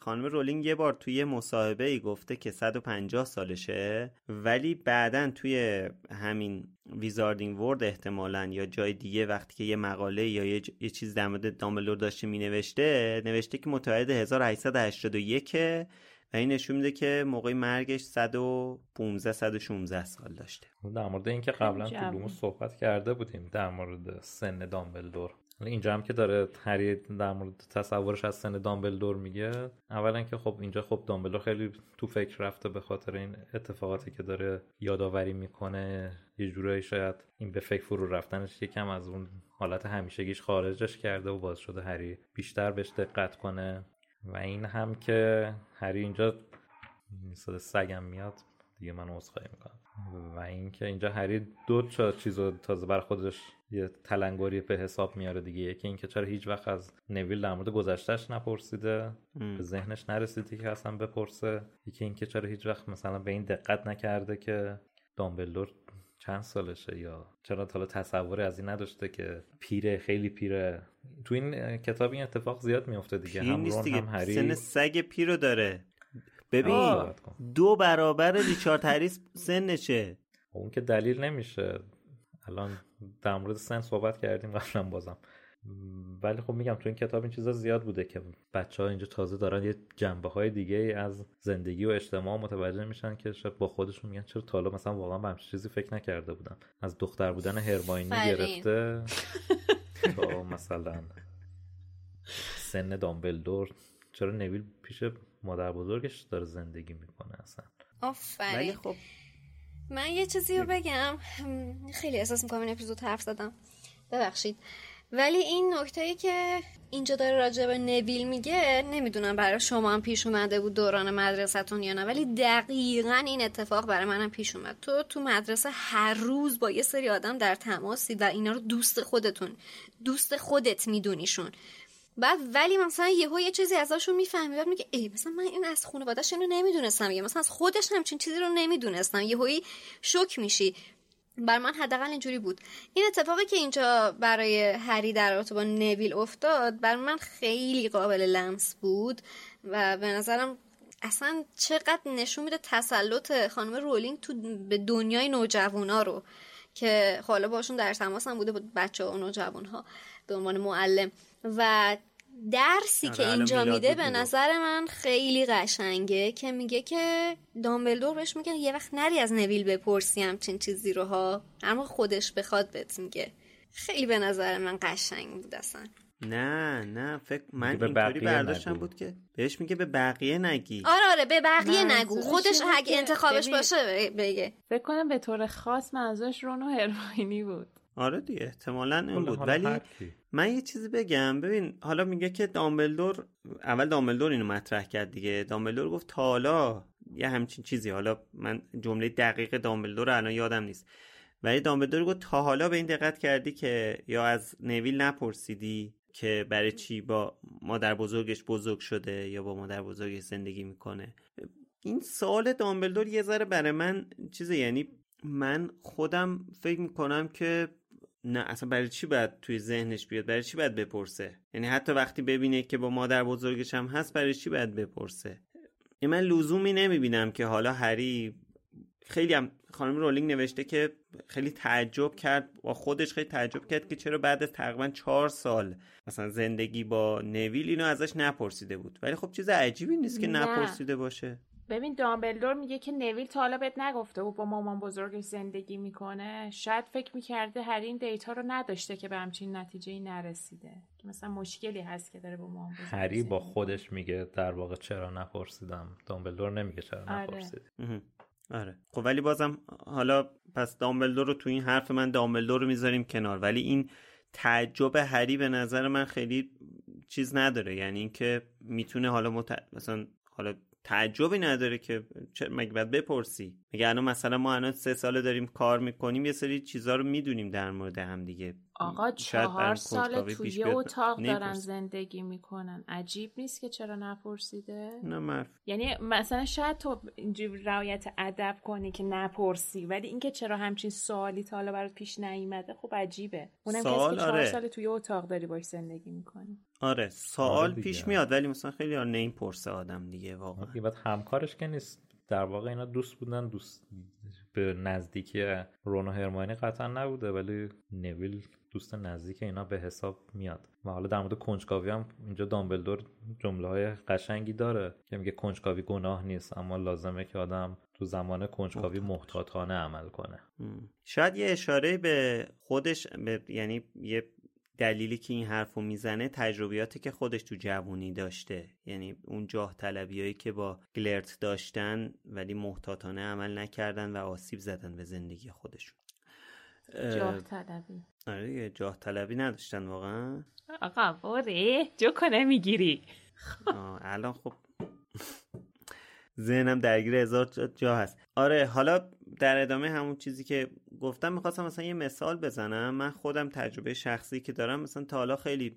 [SPEAKER 4] خانم رولینگ یه بار توی مصاحبه ای گفته که 150 سالشه ولی بعدا توی همین Wizarding World احتمالا یا جای دیگه وقتی که یه مقاله یا یه, ج- یه چیز در مورد دامبلدور داشته می نوشته که متولد 1881 و این نشون میده که موقع مرگش 115 116 سال داشته.
[SPEAKER 5] در مورد اینکه قبلا تو. لوموس صحبت کرده بودیم در مورد سن دامبلدور. اینجا هم که داره هری در مورد تصورش از سن دامبلدور میگه اولا که خب اینجا خب دامبلدور خیلی تو فکر رفته به خاطر این اتفاقاتی که داره یادآوری می‌کنه یه جورایی شاید این به فکر فرو رفتنش یکم از اون حالت همیشگیش خارجش کرده و باز شده هری بیشتر بهش دقت کنه. و این هم که هری اینجا صدا سگم میاد دیگه من عذرخواهی می‌کنم. و اینکه اینجا هری دو تا چیزو تازه بر خودش یه تلنگری به حساب میاره دیگه. یکی اینکه چرا هیچ وقت از نویل در مورد گذشتهش نپرسیده به ذهنش نرسیده که اصلا بپرسه. یکی اینکه چرا هیچ وقت مثلا به این دقت نکرده که دامبلدور چند سالشه یا چرا حالا تصوری از این نداشته که پیره خیلی پیره تو این کتاب این اتفاق زیاد میفته دیگه.
[SPEAKER 4] پیر
[SPEAKER 5] هم
[SPEAKER 4] نیست دیگه.
[SPEAKER 5] هم هری
[SPEAKER 4] سن سگ پیرو داره. ببین
[SPEAKER 5] آه.
[SPEAKER 4] دو برابر ریچارد هریس سنشه.
[SPEAKER 5] اون که دلیل نمیشه. الان در مورد سن صحبت کردیم قبلا بازم. ولی خب میگم تو این کتاب این چیزا زیاد بوده که بچه ها اینجا تازه دارن یه جنبه های دیگه از زندگی و اجتماع متوجه میشن که شاید با خودشون میگن چرا تا حالا مثلا واقعا به همچین چیزی فکر نکرده بودم از دختر بودن هرماینی. گرفته تا مثلا سن دامبلدور. چرا نویل پیش مادر بزرگش داره زندگی می‌کنه اصلا؟
[SPEAKER 4] ولی
[SPEAKER 7] آفرین
[SPEAKER 4] خب
[SPEAKER 7] من یه چیزی رو بگم. خیلی احساس می‌کنم این اپیزود حرف زدم. ببخشید. ولی این نکته که اینجا داره راجع به نویل میگه نمی‌دونم برای شما هم پیش اومده بود دوران مدرسهتون یا نه ولی دقیقا این اتفاق برای منم پیش اومد. تو تو مدرسه هر روز با یه سری آدم در تماسی و اینا رو دوست خودتون دوست خودت میدونیشون. بعد ولی مثلا یهو یه چیزی ازشون می‌فهمی بعد میگه ای مثلا من این از خانواده‌اش اینو نمی‌دونستم یا مثلا از خودش همچین چیزی رو نمی‌دونستم. یهویی شوک میشی. بر من حداقل اینجوری بود. این اتفاقی که اینجا برای هری در رابطه با نویل افتاد بر من خیلی قابل لمس بود و به نظرم اصلا چقدر نشون میده تسلط خانم رولینگ تو به دنیای نوجوانا رو که حالا باشون در تماس هم بوده بود بچه و نوجوان ها به عنوان معلم. و درسی که اینجا میده به نظر من خیلی قشنگه که میگه که دامبلدور بهش میگه یه وقت نری از نویل بپرسی همچین چیزی رو ها اما خودش بخواد بهت میگه. خیلی به نظر من قشنگ بود اصلا.
[SPEAKER 4] نه نه فکر من اینطوری برداشتم بود که بهش میگه به بقیه نگی.
[SPEAKER 7] آره آره به بقیه نگو. خودش اگه انتخابش باشه بگه.
[SPEAKER 6] فکر کنم به طور خاص منظورش رونو هرماینی بود.
[SPEAKER 4] آره دیگه احتمالا این بود. ولی من یه چیزی بگم. ببین حالا میگه که دامبلدور اول دامبلدور اینو مطرح کرد دیگه. دامبلدور گفت حالا یه همچین چیزی. حالا من جمله دقیق دامبلدور الان یادم نیست. ولی دامبلدور گفت تا حالا به این دقت کردی که یا از نویل نپرسیدی که برای چی با مادر بزرگش بزرگ شده یا با مادر بزرگش زندگی می‌کنه. این سوال دامبلدور یه ذره برای من چیزه یعنی من خودم فکر می‌کنم که نه اصلا برای چی باید توی ذهنش بیاد؟ برای چی باید بپرسه؟ یعنی حتی وقتی ببینه که با مادر بزرگش هم هست برای چی باید بپرسه؟ یعنی من لزومی نمی‌بینم که حالا هری خیلی هم خانم رولینگ نوشته که خیلی تعجب کرد با خودش خیلی تعجب کرد که چرا بعد از تقریبا چهار سال مثلا زندگی با نویل اینو ازش نپرسیده بود. ولی خب چیز عجیبی نیست که نپرسیده باشه.
[SPEAKER 6] ببین دامبلدور میگه که نویل تا حالا بهت نگفته و با مامان بزرگش زندگی می‌کنه. شاید فکر می‌کرده هر این دیتا رو نداشته که به همچین نتیجه ای نرسیده. که مثلا مشکلی هست که داره با مامان بزرگ
[SPEAKER 5] هری با خودش میگه در واقع چرا نپرسیدم؟ دامبلدور نمیگه چرا
[SPEAKER 6] آره.
[SPEAKER 5] نپرسید
[SPEAKER 4] آره. خب ولی بازم حالا پس دامبلدور رو تو این حرف من دامبلدور رو می‌ذاریم کنار. ولی این تعجب هری به نظر من خیلی چیز نداره. یعنی اینکه می‌تونه حالا مت... مثلا حالا تعجبی نداره که مگه باید بپرسی؟ مگه الان مثلا ما الان سه ساله داریم کار می‌کنیم یه سری چیزا رو می‌دونیم در مورد هم دیگه.
[SPEAKER 6] آقا چهار سال توی اتاق دارن زندگی می‌کنن. عجیب نیست که چرا نپرسیده؟
[SPEAKER 4] نه مرف.
[SPEAKER 6] یعنی مثلا شاید تو اینجوری رعایت ادب کنی که نپرسی ولی اینکه چرا همچین سوالی تا حالا برات پیش نیومده خب عجیبه. اونم
[SPEAKER 4] سوال
[SPEAKER 6] کسی که چهار
[SPEAKER 4] آره.
[SPEAKER 6] سال توی اتاق داری باش زندگی می‌کنی.
[SPEAKER 4] آره سوال
[SPEAKER 5] آره
[SPEAKER 4] پیش
[SPEAKER 5] دیگه.
[SPEAKER 4] میاد ولی مثلا خیلی ها نمی‌پرسه آدم دیگه واقعا.
[SPEAKER 5] دیگه بعد همکارش که نیست. در واقع اینا دوست بودن دوست به نزدیکی رون و هرماینی قطعا نبوده ولی نویل دوست نزدیک اینا به حساب میاد. و حالا در مورد کنجکاوی هم اینجا دامبلدور جمله های قشنگی داره که میگه کنجکاوی گناه نیست اما لازمه که آدم تو زمان کنجکاوی محتاطانه عمل کنه.
[SPEAKER 4] شاید یه اشاره به خودش به یعنی یه دلیلی که این حرف رو می‌زنه تجربیاتی که خودش تو جوونی داشته. یعنی اون جاه طلبیایی که با گلرت داشتن ولی محتاطانه عمل نکردن و آسیب زدن به زندگی خودشون.
[SPEAKER 6] جاه طلبی.
[SPEAKER 4] آره دیگه جاه طلبی نداشتن واقعا؟
[SPEAKER 6] آقا باره جو کنه می‌گیری
[SPEAKER 4] الان خب. ذهنم درگیر هزار جا هست. آره حالا در ادامه همون چیزی که گفتم می‌خواستم مثلا یه مثال بزنم. من خودم تجربه شخصی که دارم مثلا تا حالا خیلی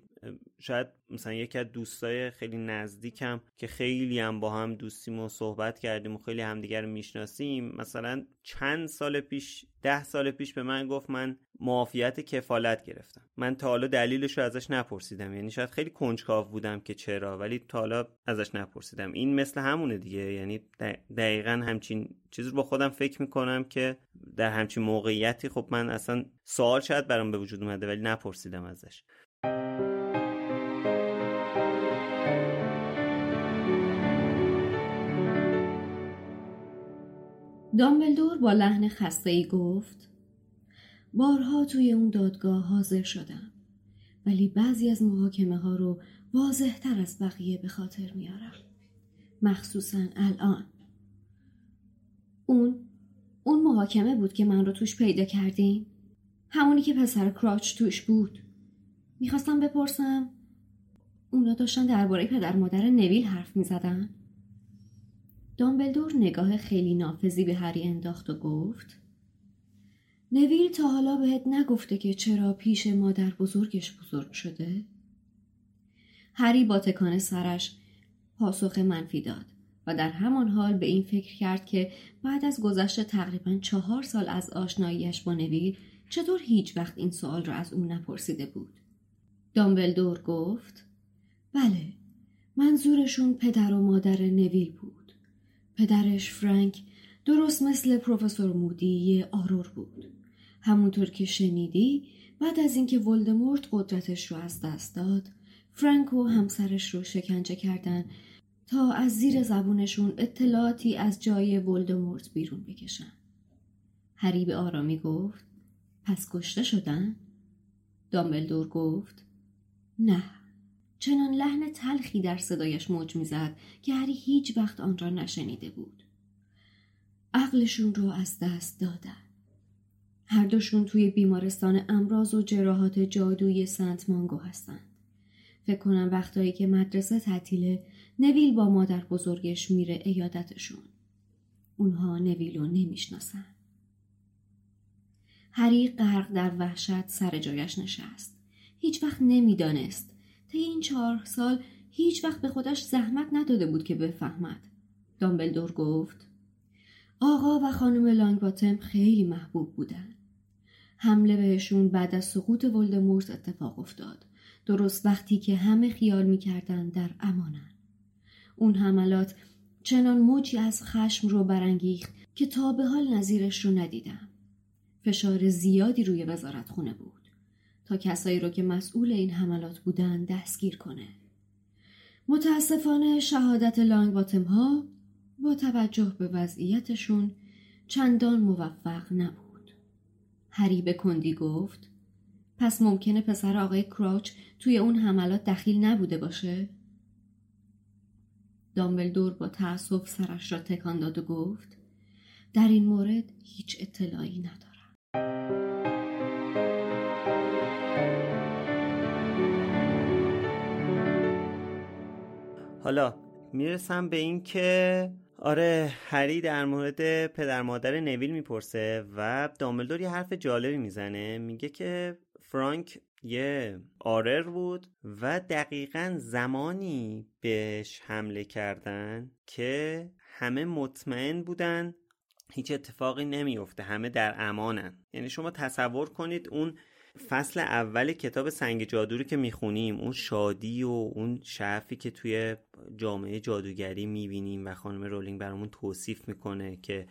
[SPEAKER 4] شاید مثلا یکی از دوستای خیلی نزدیکم که خیلی هم با هم دوستیم و صحبت کردیم و خیلی همدیگر می‌شناسیم مثلا چند سال پیش ده سال پیش به من گفت من معافیت کفالت گرفتم. من تا حالا دلیلش رو ازش نپرسیدم. یعنی شاید خیلی کنجکاو بودم که چرا ولی تا حالا ازش نپرسیدم. این مثل همونه دیگه. یعنی دق- دقیقا همچین چیزی رو با خودم فکر می‌کنم. که در همچین موقعیتی خب من اصلا سوال شاید برام به وجود اومده ولی نپرسیدم ازش.
[SPEAKER 8] دامبلدور با لحن خسته ای گفت بارها توی اون دادگاه حاضر شدم ولی بعضی از محاکمه ها رو واضح تر از بقیه به خاطر میارم. مخصوصا الان. اون اون محاکمه بود که من رو توش پیدا کردین همونی که پسر کراچ توش بود.
[SPEAKER 7] می‌خواستم بپرسم اونا داشتن درباره پدر مادر نویل حرف می‌زدن؟ دامبلدور نگاه خیلی نافذی به هری انداخت و گفت نویل تا حالا بهت نگفته که چرا پیش مادر بزرگش بزرگ شده؟ هری با تکان سرش پاسخ منفی داد. و در همان حال به این فکر کرد که بعد از گذشت تقریبا چهار سال از آشناییش با نویل چطور هیچ وقت این سوال را از او نپرسیده بود. دامبلدور گفت بله منظورشون پدر و مادر نویل بود. پدرش فرانک درست مثل پروفسور مودی یه آرور بود. همونطور که شنیدی بعد از اینکه ولدمورت قدرتش رو از دست داد فرانک و همسرش رو شکنجه کردن تا از زیر زبونشون اطلاعاتی از جای ولدمورت بیرون بکشن. هری به آرامی گفت پس کشته شدن؟ دامبلدور گفت نه چنان لحن تلخی در صدایش موج می‌زد که هری هیچ وقت آن را نشنیده بود عقلشون رو از دست دادن هر دوشون توی بیمارستان امراض و جراحات جادویی سنت مانگو هستند فکر کنم وقتایی که مدرسه تعطیله نویل با مادر بزرگش میره ایادتشون. اونها نویل رو نمی‌شناسن. هری غرق در وحشت سر جایش نشست. هیچ وقت نمی‌دانست. طی این چهار سال هیچ وقت به خودش زحمت نداده بود که بفهمد. دامبلدور گفت آقا و خانم لانگباتم خیلی محبوب بودن. حمله بهشون بعد از سقوط ولدمورت اتفاق افتاد. درست وقتی که همه خیال می‌کردن در امانن اون حملات چنان موجی از خشم رو برانگیخت که تا به حال نظیرش رو ندیدم فشار زیادی روی وزارت خونه بود تا کسایی رو که مسئول این حملات بودن دستگیر کنه. متاسفانه شهادت لانگ باتم ها با توجه به وضعیتشون چندان موفق نبود. هری به کندی گفت پس ممکنه پسر آقای کراچ توی اون حملات دخیل نبوده باشه؟ دامبلدور با تأسف سرش را تکان داد و گفت در این مورد هیچ اطلاعی ندارم.
[SPEAKER 4] حالا می‌رسم به این که آره هری در مورد پدر مادر نویل می‌پرسه و دامبلدور یه حرف جالبی می‌زنه میگه که فرانک یه آرر بود و دقیقا زمانی بهش حمله کردن که همه مطمئن بودن هیچ اتفاقی نمیفته همه در امانن. یعنی شما تصور کنید اون فصل اول کتاب سنگ جادو رو که می‌خونیم اون شادی و اون شعفی که توی جامعه جادوگری می‌بینیم و خانم رولینگ برامون توصیف می‌کنه که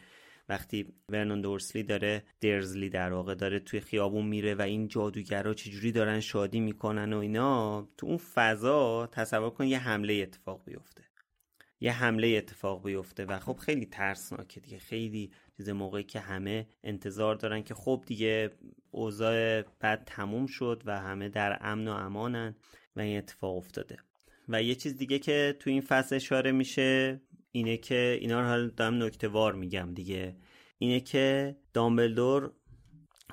[SPEAKER 4] وقتی ورنون دورسلی داره درزلی در واقع داره توی خیابون میره و این جادوگرا چجوری دارن شادی می‌کنن و اینا تو اون فضا تصور کن یه حمله اتفاق بیفته. یه حمله اتفاق بیفته و خب خیلی ترسناکه دیگه. خیلی چیز موقعی که همه انتظار دارن که خب دیگه اوضاع بعد تموم شد و همه در امن و امانن و این اتفاق افتاده. و یه چیز دیگه که تو این فصل اشاره میشه اینه که اینا رو حالا دارم نکته وار میگم دیگه. اینه که دامبلدور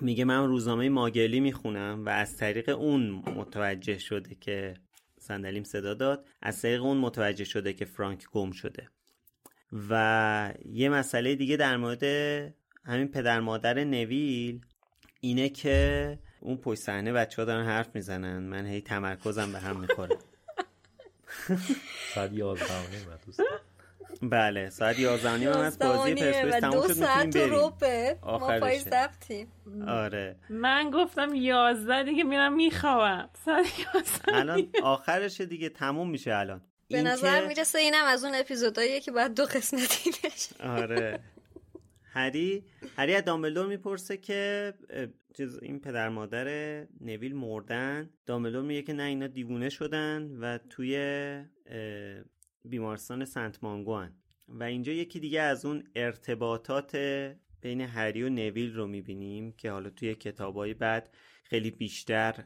[SPEAKER 4] میگه من روزنامه ماگلی می‌خونم و از طریق اون متوجه شده که صندلیم صدا داد از طریق اون متوجه شده که فرانک گم شده. و یه مسئله دیگه در مورد همین پدر مادر نویل اینه که اون پشت صحنه بچه ها دارن حرف می‌زنن. من هی تمرکزم به هم می‌خوره.
[SPEAKER 5] ساعت یازده
[SPEAKER 4] بله ساعت یازده نیم از بازی پرسپولیس تموم شد می‌تونیم بریم.
[SPEAKER 9] آخرشه.
[SPEAKER 4] آره.
[SPEAKER 6] من گفتم یازده دیگه میرم میخوابم. ساعت
[SPEAKER 4] الان آخرشه دیگه تموم میشه الان.
[SPEAKER 9] به نظر می‌رسه اینم از اون اپیزوداییه که باید دو قسمتی بشه.
[SPEAKER 4] آره. هری هری از دامبلدور می‌پرسه که چیز این پدر مادر نویل مردن. دامبلدور میگه که نه اینا دیوونه شدن و توی بیمارستان سنت مانگوان و اینجا یکی دیگه از اون ارتباطات بین هری و نویل رو می‌بینیم که حالا توی کتابای بعد خیلی بیشتر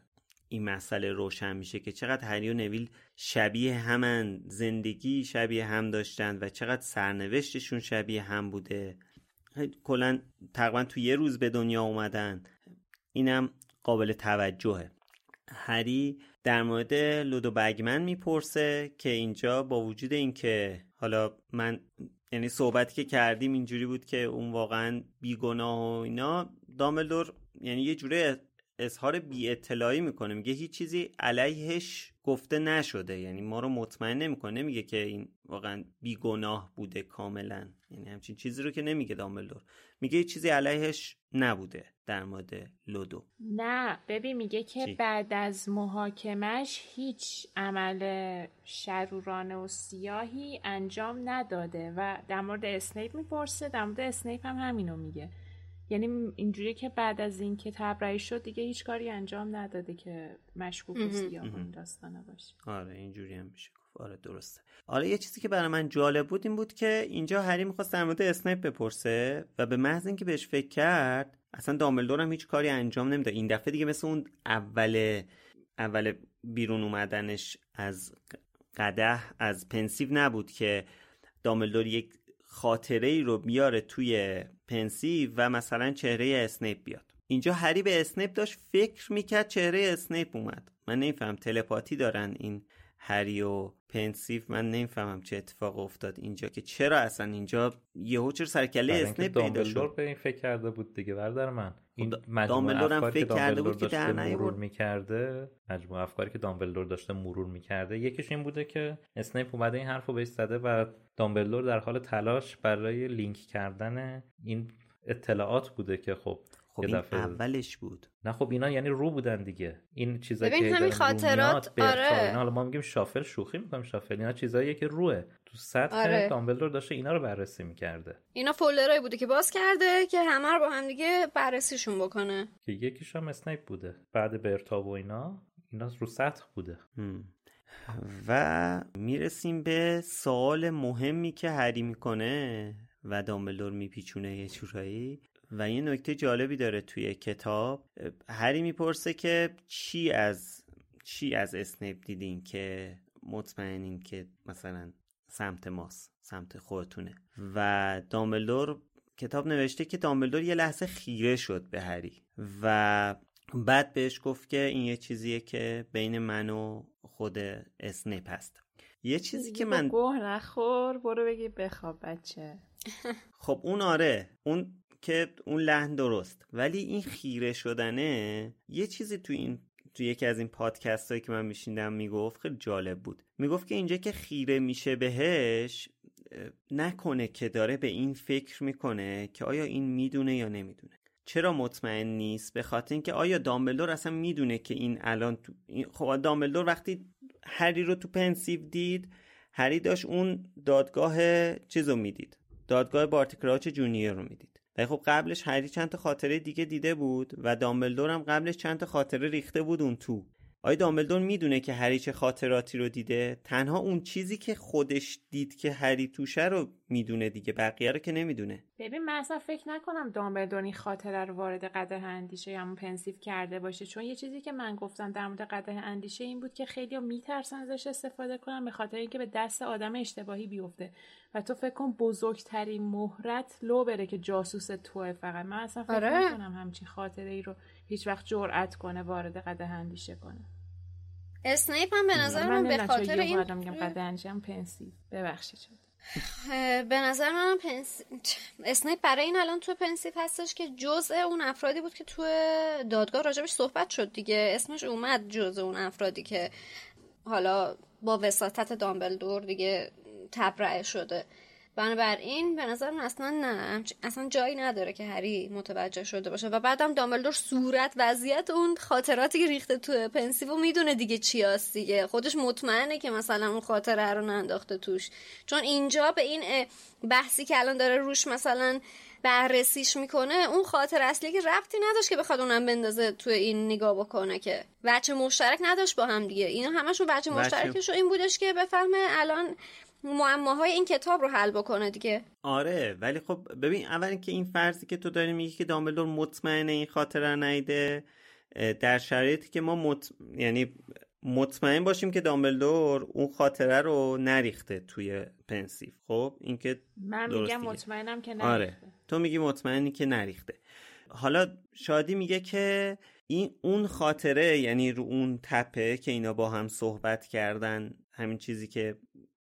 [SPEAKER 4] این مسئله روشن میشه که چقدر هری و نویل شبیه همن زندگی شبیه هم داشتن و چقدر سرنوشتشون شبیه هم بوده. کلا تقریبا تو یه روز به دنیا اومدن. اینم قابل توجهه. هری در مورد لودو بگمن می‌پرسه که اینجا با وجود اینکه حالا من یعنی صحبتی که کردیم اینجوری بود که اون واقعا بیگناه و اینا دامبلدور یعنی یه جوره اظهار بی اطلاعی می‌کنه میگه هیچ چیزی علیهش گفته نشده یعنی ما رو مطمئن نمی‌کنه نمیگه که این واقعا بیگناه بوده کاملا. یعنی همچین چیزی رو که نمیگه دامبلدور میگه هیچ چیزی علیهش نبوده. در مورد لودو.
[SPEAKER 6] نه ببین میگه که بعد از محاکمش هیچ عمل شرورانه و سیاهی انجام نداده و در مورد اسنیپ می‌پرسه در مورد اسنیپ هم همینو میگه. یعنی اینجوری که بعد از اینکه تبرئه شد دیگه هیچ کاری انجام نداده که مشکوک و سیاه اون داستانه باشه.
[SPEAKER 4] آره اینجوری هم میشه گفت. آره درسته. آره یه چیزی که برای من جالب بود این بود که اینجا هری می‌خواست در مورد اسنیپ بپرسه و به محض اینکه بهش فکر کرد اصلا دامبلدور هم هیچ کاری انجام نمی‌داد این دفعه دیگه مثل اون اول اول بیرون اومدنش از قدح از پنسیو نبود که دامبلدور یک خاطره ای رو بیاره توی پنسیو و مثلا چهره اسنیپ بیاد. اینجا هری به اسنیپ داشت فکر می‌کرد چهره اسنیپ اومد. من نمیفهم تلپاتی دارن این هری و پنسیو من نمی‌فهمم چه اتفاق افتاد اینجا که چرا اصلا اینجا یهو چرا سر و کله اسنیپ پیدا شد؟
[SPEAKER 5] به این فکر کرده بود دیگه بردار من. این
[SPEAKER 4] دامبلدور هم فکر کرده بود که در
[SPEAKER 5] مرور می‌کرده مجموع افکاری که دامبلدور داشته مرور می‌کرده یکیش این بوده که اسنیپ اومده این حرفو بهش زده و دامبلدور در حال تلاش برای لینک کردن این اطلاعات بوده که خب
[SPEAKER 4] خب این اولش بود.
[SPEAKER 5] نه خب اینا یعنی رو بودن دیگه. این چیزایی
[SPEAKER 7] که همین خاطرات آره.
[SPEAKER 5] حالا ما میگیم شافل شوخی می‌کنیم شافل. اینا چیزاییه که روه. تو سطح آره. دامبلدور داشته اینا رو بررسی می‌کرده.
[SPEAKER 7] اینا فولدرایی بوده که باز کرده که همه رو با هم دیگه بررسیشون بکنه.
[SPEAKER 5] که یکیش هم اسنیپ بوده. بعد برتاب و اینا اینا رو سطح بوده.
[SPEAKER 4] و می‌رسیم به سوال مهمی که هری می‌کنه و دامبلدور میپیچونه یه جورایی. و یه نکته جالبی داره توی کتاب. هری می‌پرسه که چی از چی از اسنیپ دیدین که مطمئنین که مثلا سمت ماست سمت خودتونه. و دامبلدور کتاب نوشته که دامبلدور یه لحظه خیره شد به هری و بعد بهش گفت که این یه چیزیه که بین من و خود اسنیپ هست. یه چیزی که من
[SPEAKER 6] گوه نخور برو بگی بخواب بچه.
[SPEAKER 4] خب اون آره اون که اون لحن درست. ولی این خیره شدنه یه چیزی تو این تو یکی از این پادکست هایی که من میشیندم می‌گفت خیلی جالب بود. می‌گفت که اینجا که خیره میشه بهش نکنه که داره به این فکر می‌کنه که آیا این می‌دونه یا نمی‌دونه. چرا مطمئن نیست؟ به خاطر اینکه آیا دامبلدور اصلا می‌دونه که این الان تو... خب دامبلدور وقتی هری رو تو Pensieve دید هری داشت اون دادگاه چیزو می‌دید. دادگاه بارتی کراچ جونیور رو می‌دید. ولی خب قبلش هری چند تا خاطره دیگه دیده بود و دامبلدور هم قبلش چند تا خاطره ریخته بود اون تو. آیا دامبلدور می‌دونه که هری چه خاطراتی رو دیده؟ تنها اون چیزی که خودش دید که هری توشه رو می‌دونه دیگه بقیه رو که نمی‌دونه.
[SPEAKER 6] ببین من اصلا فکر نکنم دامبلدور این خاطره رو وارد قدح اندیشه یا Pensieve کرده باشه. چون یه چیزی که من گفتم در مورد قدح اندیشه این بود که خیلی میترسن ازش استفاده کنن به خاطر اینکه به دست آدم اشتباهی بیفته. و تو فکر کن بزرگترین مهره‌ت لو بره که جاسوس توه فقط. من اصلا فکر آره. نکنم همچین خاطره ای رو هیچ وقت جرأت کنه وارد قدح اندیشه کنه.
[SPEAKER 7] اسنیپ هم به نظر من به خاطر این
[SPEAKER 6] میگم قدح Pensieve ببخشید
[SPEAKER 7] به نظر من Pens... اسنیپ برای این الان تو Pensieve هستش که جزء اون افرادی بود که تو دادگاه راجبش صحبت شد دیگه. اسمش اومد جزء اون افرادی که حالا با وساطت دامبلدور دیگه تبرئه شده. بنابراین به نظر اصلا نه. اصلا جایی نداره که هری متوجه شده باشه. و بعدم دامبلدور صورت وضعیت اون خاطراتی که ریخته تو Pensieve می‌دونه دیگه چی هست دیگه. خودش مطمئنه که مثلا اون خاطره رو ننداخته توش. چون اینجا به این بحثی که الان داره روش مثلا بررسیش می‌کنه اون خاطر اصلی که ربطی نداشت که بخواد اونم بندازه تو این نگاه بکنه که. بچه مشترک نداشت با هم دیگه. اینا همشون بچه مشترکش این بودش که بفهمه الان معماهای این کتاب رو حل بکنه دیگه.
[SPEAKER 4] آره ولی خب ببین اول اینکه این فرضی که تو داری میگی که دامبلدور مطمئنه این خاطره نیده در شرایطی که ما مط... یعنی مطمئن باشیم که دامبلدور اون خاطره رو نریخته توی پنسیف خب اینکه
[SPEAKER 6] من میگم مطمئنم که
[SPEAKER 4] آره.
[SPEAKER 6] نریخته.
[SPEAKER 4] آره تو میگی مطمئنی که نریخته. حالا شادی میگه که این اون خاطره یعنی رو اون تپه که اینا با هم صحبت کردن همین چیزی که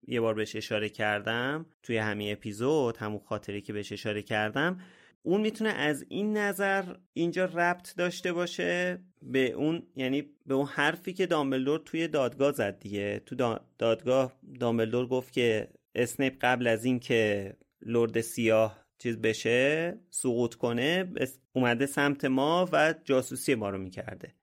[SPEAKER 4] یه بار بهش اشاره کردم توی همین اپیزود همون خاطره که بهش اشاره کردم اون می‌تونه از این نظر اینجا ربط داشته باشه به اون یعنی به اون حرفی که دامبلدور توی دادگاه زد دیگه. تو دادگاه دامبلدور گفت که اسنیپ قبل از اینکه لرد سیاه چیز بشه سقوط کنه اومده سمت ما و جاسوسی ما رو می‌کرده.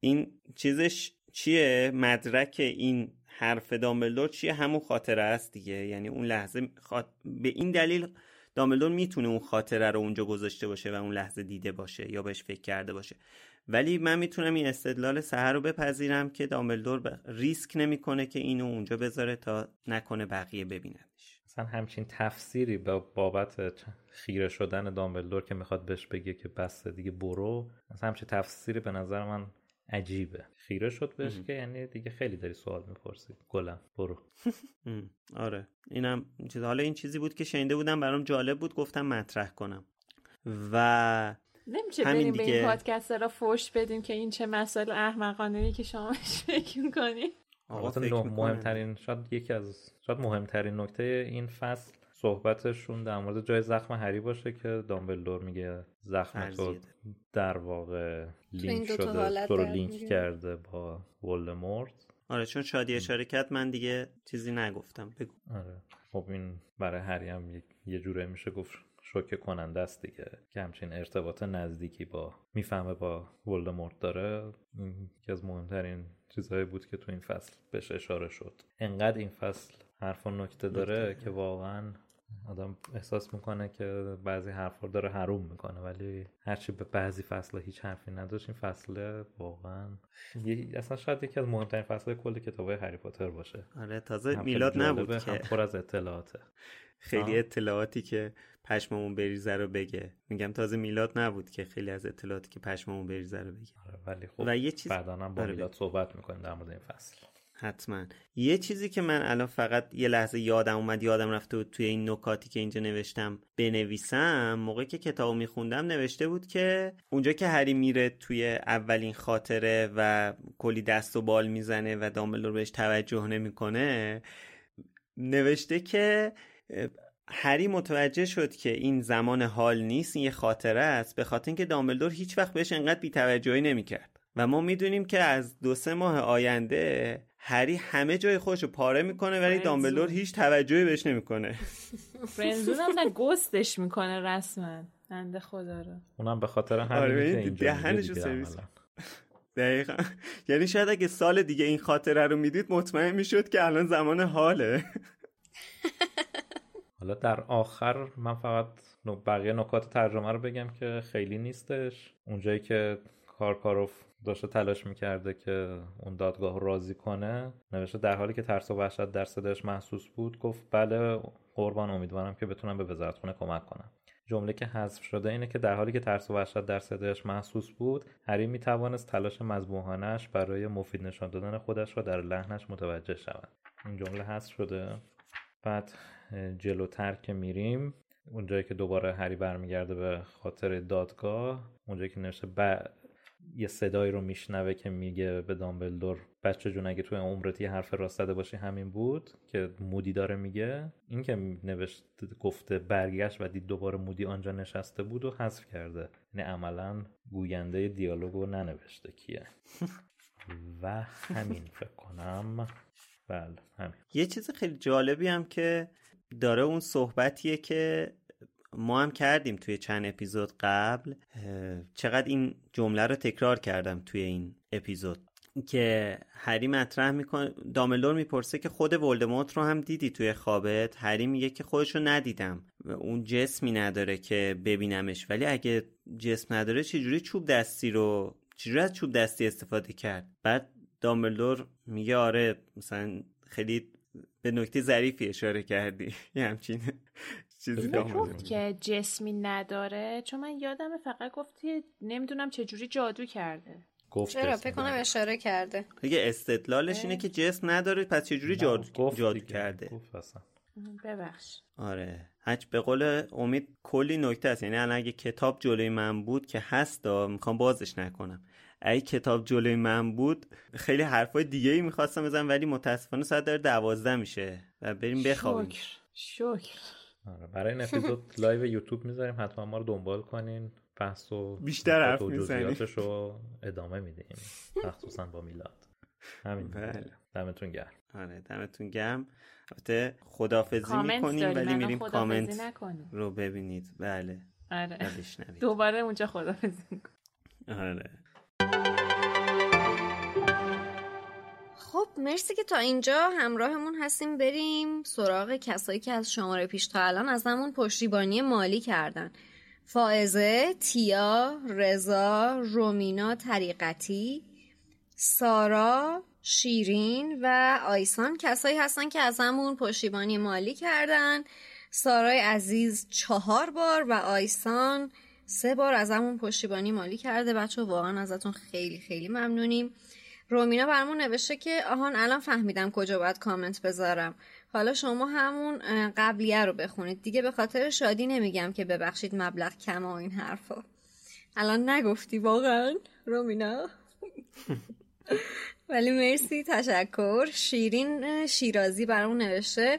[SPEAKER 4] این چیزش چیه؟ مدرک این حرف دامبلدور چیه؟ همون خاطره است دیگه. یعنی اون لحظه به این دلیل دامبلدور می‌تونه اون خاطره رو اونجا گذاشته باشه و اون لحظه دیده باشه یا بهش فکر کرده باشه. ولی من می‌تونم این استدلال سهر رو بپذیرم که دامبلدور ریسک نمی‌کنه که اینو اونجا بذاره تا نکنه بقیه ببیننش.
[SPEAKER 5] مثلا همچین تفسیری با بابت خیره شدن دامبلدور که می‌خواد بهش بگه که بس دیگه برو مثلا همچین تفسیری به نظر من عجیبه. خیره شد بهش که یعنی دیگه خیلی داری سوال می‌پرسی. گلم برو.
[SPEAKER 4] آره. اینم چیز. حالا این چیزی بود که شنیده بودم برام جالب بود. گفتم مطرح کنم. و
[SPEAKER 6] نمیشه بریم دیگه... به این پادکست را فوش بدیم که این چه مسئله احمقانه که شما فکر می‌کنی.
[SPEAKER 5] آقا مهمترین شاید یکی از شاید مهمترین نکته این فصل صحبتشون در مورد جای زخم هری باشه که دامبلدور میگه زخم تو در واقع لینک شده تو رو لینک کرده با ولدمورت.
[SPEAKER 4] آره چون شادی اشاره کرد من دیگه چیزی نگفتم بگو.
[SPEAKER 5] آره. خب این برای هری هم یه جوره میشه گفت شوکه کننده است دیگه که همچین ارتباط نزدیکی با می‌فهمه با ولدمورت داره. یکی از مهمترین چیزهایی بود که تو این فصل بهش اشاره شد. انقدر این فصل حرف و نکته داره که واقعا آدم احساس می‌کنه که بعضی حرفا داره حروم می‌کنه ولی هرچی به بعضی فصل هیچ حرفی نداشت این فصل واقعا اصلا شاید یکی از مهمترین فصل کل کتابای هری پاتر باشه.
[SPEAKER 4] آره تازه میلاد نبود که.
[SPEAKER 5] پر از اطلاعاته.
[SPEAKER 4] خیلی اطلاعاتی که پشممون بریزه رو بگه. میگم تازه میلاد نبود که خیلی از اطلاعاتی که پشممون بریزه رو بگه.
[SPEAKER 5] آره ولی خب و یه چیز بعدا با آره میلاد صحبت می‌کنیم در مورد این فصل.
[SPEAKER 4] حتما. یه چیزی که من الان فقط یه لحظه یادم اومد یادم رفته بود توی این نکاتی که اینجا نوشتم بنویسم موقعی که کتابو میخوندم نوشته بود که اونجا که هری میره توی اولین خاطره و کلی دست و بال می‌زنه و دامبلدور بهش توجه نمی‌کنه نوشته که هری متوجه شد که این زمان حال نیست این یه خاطره است به خاطر اینکه دامبلدور هیچ وقت بهش انقدر بیتوجهی نمی‌کرد. و ما می‌دونیم که از دو سه ماه آینده هری همه جای خوش پاره می‌کنه ولی دامبلور هیچ توجهی بهش نمی‌کنه.
[SPEAKER 6] فرنزون هم نه گستش می‌کنه رسما. بنده خدا رو.
[SPEAKER 5] اونم به خاطر همین آره
[SPEAKER 4] دهنشو سرویس دقیقا. یعنی شاید اگه سال دیگه این خاطره رو می‌دید مطمئن می‌شد که الان زمان حاله.
[SPEAKER 5] حالا در آخر من فقط بقیه نکات ترجمه رو بگم که خیلی نیستش. اونجایی که کارکاروف داشته تلاش می‌کرده که اون دادگاه راضی کنه نوشته در حالی که ترس و وحشت در صداش محسوس بود گفت بله قربان امیدوارم که بتونم به وزارتخونه کمک کنم. جمله که حذف شده اینه که در حالی که ترس و وحشت در صدایش محسوس بود هری می توانست تلاش مذبوحانش برای مفید نشان دادن خودش را در لحنش متوجه شود. این جمله حذف شده. بعد جلوتر که میریم. اونجایی که دوباره هری برمیگرده به خاطر دادگاه اونجایی که نوشته یه صدایی رو میشنوه که میگه به دامبلدور بچه جون اگه توی عمرت یه حرف راست زده باشی همین بود که مودی داره میگه. این که نوشت گفته برگشت و دید دوباره مودی آنجا نشسته بود و حذف کرده. یعنی عملا گوینده دیالوگو ننوشته کیه. و همین فکر کنم. بله همین.
[SPEAKER 4] یه چیز خیلی جالبی هم که داره اون صحبتیه که ما هم کردیم توی چند اپیزود قبل چقدر این جمله رو تکرار کردم توی این اپیزود. که هری مطرح می‌کنه داملور می‌پرسه که خود ولدمورت رو هم دیدی توی خوابت؟ هری میگه که خودش رو ندیدم. اون جسمی نداره که ببینمش. ولی اگه جسم نداره چجوری چوب دستی رو چجوری از چوب دستی استفاده کرد؟ بعد داملور میگه آره مثلا خیلی به نکته ظریفی اشاره کردی. یه همچین چیزی
[SPEAKER 6] گفت که جسمی نداره چون من یادم فقط گفتی نمی‌دونم چجوری جادو کرده.
[SPEAKER 7] گفت چرا؟ فکر کنم اشاره کرده.
[SPEAKER 4] دیگه استدلالش اینه که جسم نداره پس چجوری جادو, جادو کرده؟
[SPEAKER 5] گفت
[SPEAKER 6] ببخش.
[SPEAKER 4] آره. هچ به قول امید کلی نکته است. یعنی الان اگه کتاب جلوی من بود که هست می‌خوام بازش نکنم. اگه کتاب جلوی من بود خیلی حرفای دیگه ای می‌خواستم بزنم ولی متاسفانه ساعت داره دوازده میشه. و بریم بخوابیم.
[SPEAKER 6] شکر. شکر.
[SPEAKER 5] برای این اپیزود live یوتیوب می‌ذاریم. حتما ما رو دنبال کنین. بحث و
[SPEAKER 4] بیشتر حرف.
[SPEAKER 5] جزئیاتش رو ادامه میدیم. مخصوصا با میلاد. همین.
[SPEAKER 4] بله.
[SPEAKER 5] دمتون گرم.
[SPEAKER 4] آره دمتون گرم. البته خدافزی
[SPEAKER 6] کامنت
[SPEAKER 4] می‌کنیم ولی میریم کامنت
[SPEAKER 6] نکنیم.
[SPEAKER 4] رو ببینید. بله.
[SPEAKER 6] آره. دوباره اونجا خدافزی می‌کنم.
[SPEAKER 4] آره.
[SPEAKER 7] خب مرسی که تا اینجا همراهمون هستیم. بریم سراغ کسایی که از شماره پیش تا الان از همون پشتیبانی مالی کردن. فائزه، تیا، رضا، رومینا طریقتی، سارا، شیرین و آیسان. کسایی هستن که از همون پشتیبانی مالی کردن. سارای عزیز چهار بار و آیسان سه بار از همون پشتیبانی مالی کرده. بچه واقعا ازتون خیلی خیلی ممنونیم. رومینا برامون نوشته که آهان الان فهمیدم کجا باید کامنت بذارم. حالا شما همون قبلیه رو بخونید. دیگه به خاطر شادی نمیگم که ببخشید مبلغ کم و این حرفا. الان نگفتی واقعا رومینا؟ ولی مرسی تشکر. شیرین شیرازی برامون نوشته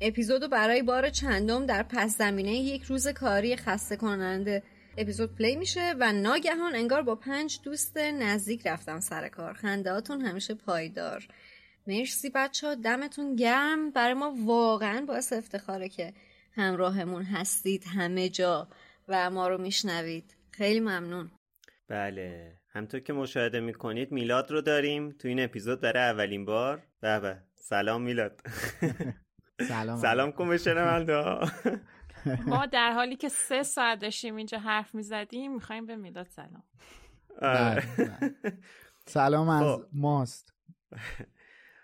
[SPEAKER 7] اپیزودو برای بار چندم در پس زمینه یک روز کاری خسته کننده اپیزود پلی میشه و ناگهان انگار با پنج دوست نزدیک رفتم سر کار. خندهاتون همیشه پایدار. مرسی بچه ها دمتون گرم. برای ما واقعا باعث افتخاره که همراهمون هستید همه جا و ما رو میشنوید. خیلی ممنون.
[SPEAKER 4] بله. همطور که مشاهده می‌کنید میلاد رو داریم تو این اپیزود برای اولین بار. بابا سلام میلاد.
[SPEAKER 10] سلام.
[SPEAKER 4] سلام کن به شنونده
[SPEAKER 6] ما در حالی که سه ساعت داشتیم اینجا حرف می‌زدیم می‌خوایم به میلاد سلام.
[SPEAKER 10] بله، بله. سلام از
[SPEAKER 4] خب.
[SPEAKER 10] ماست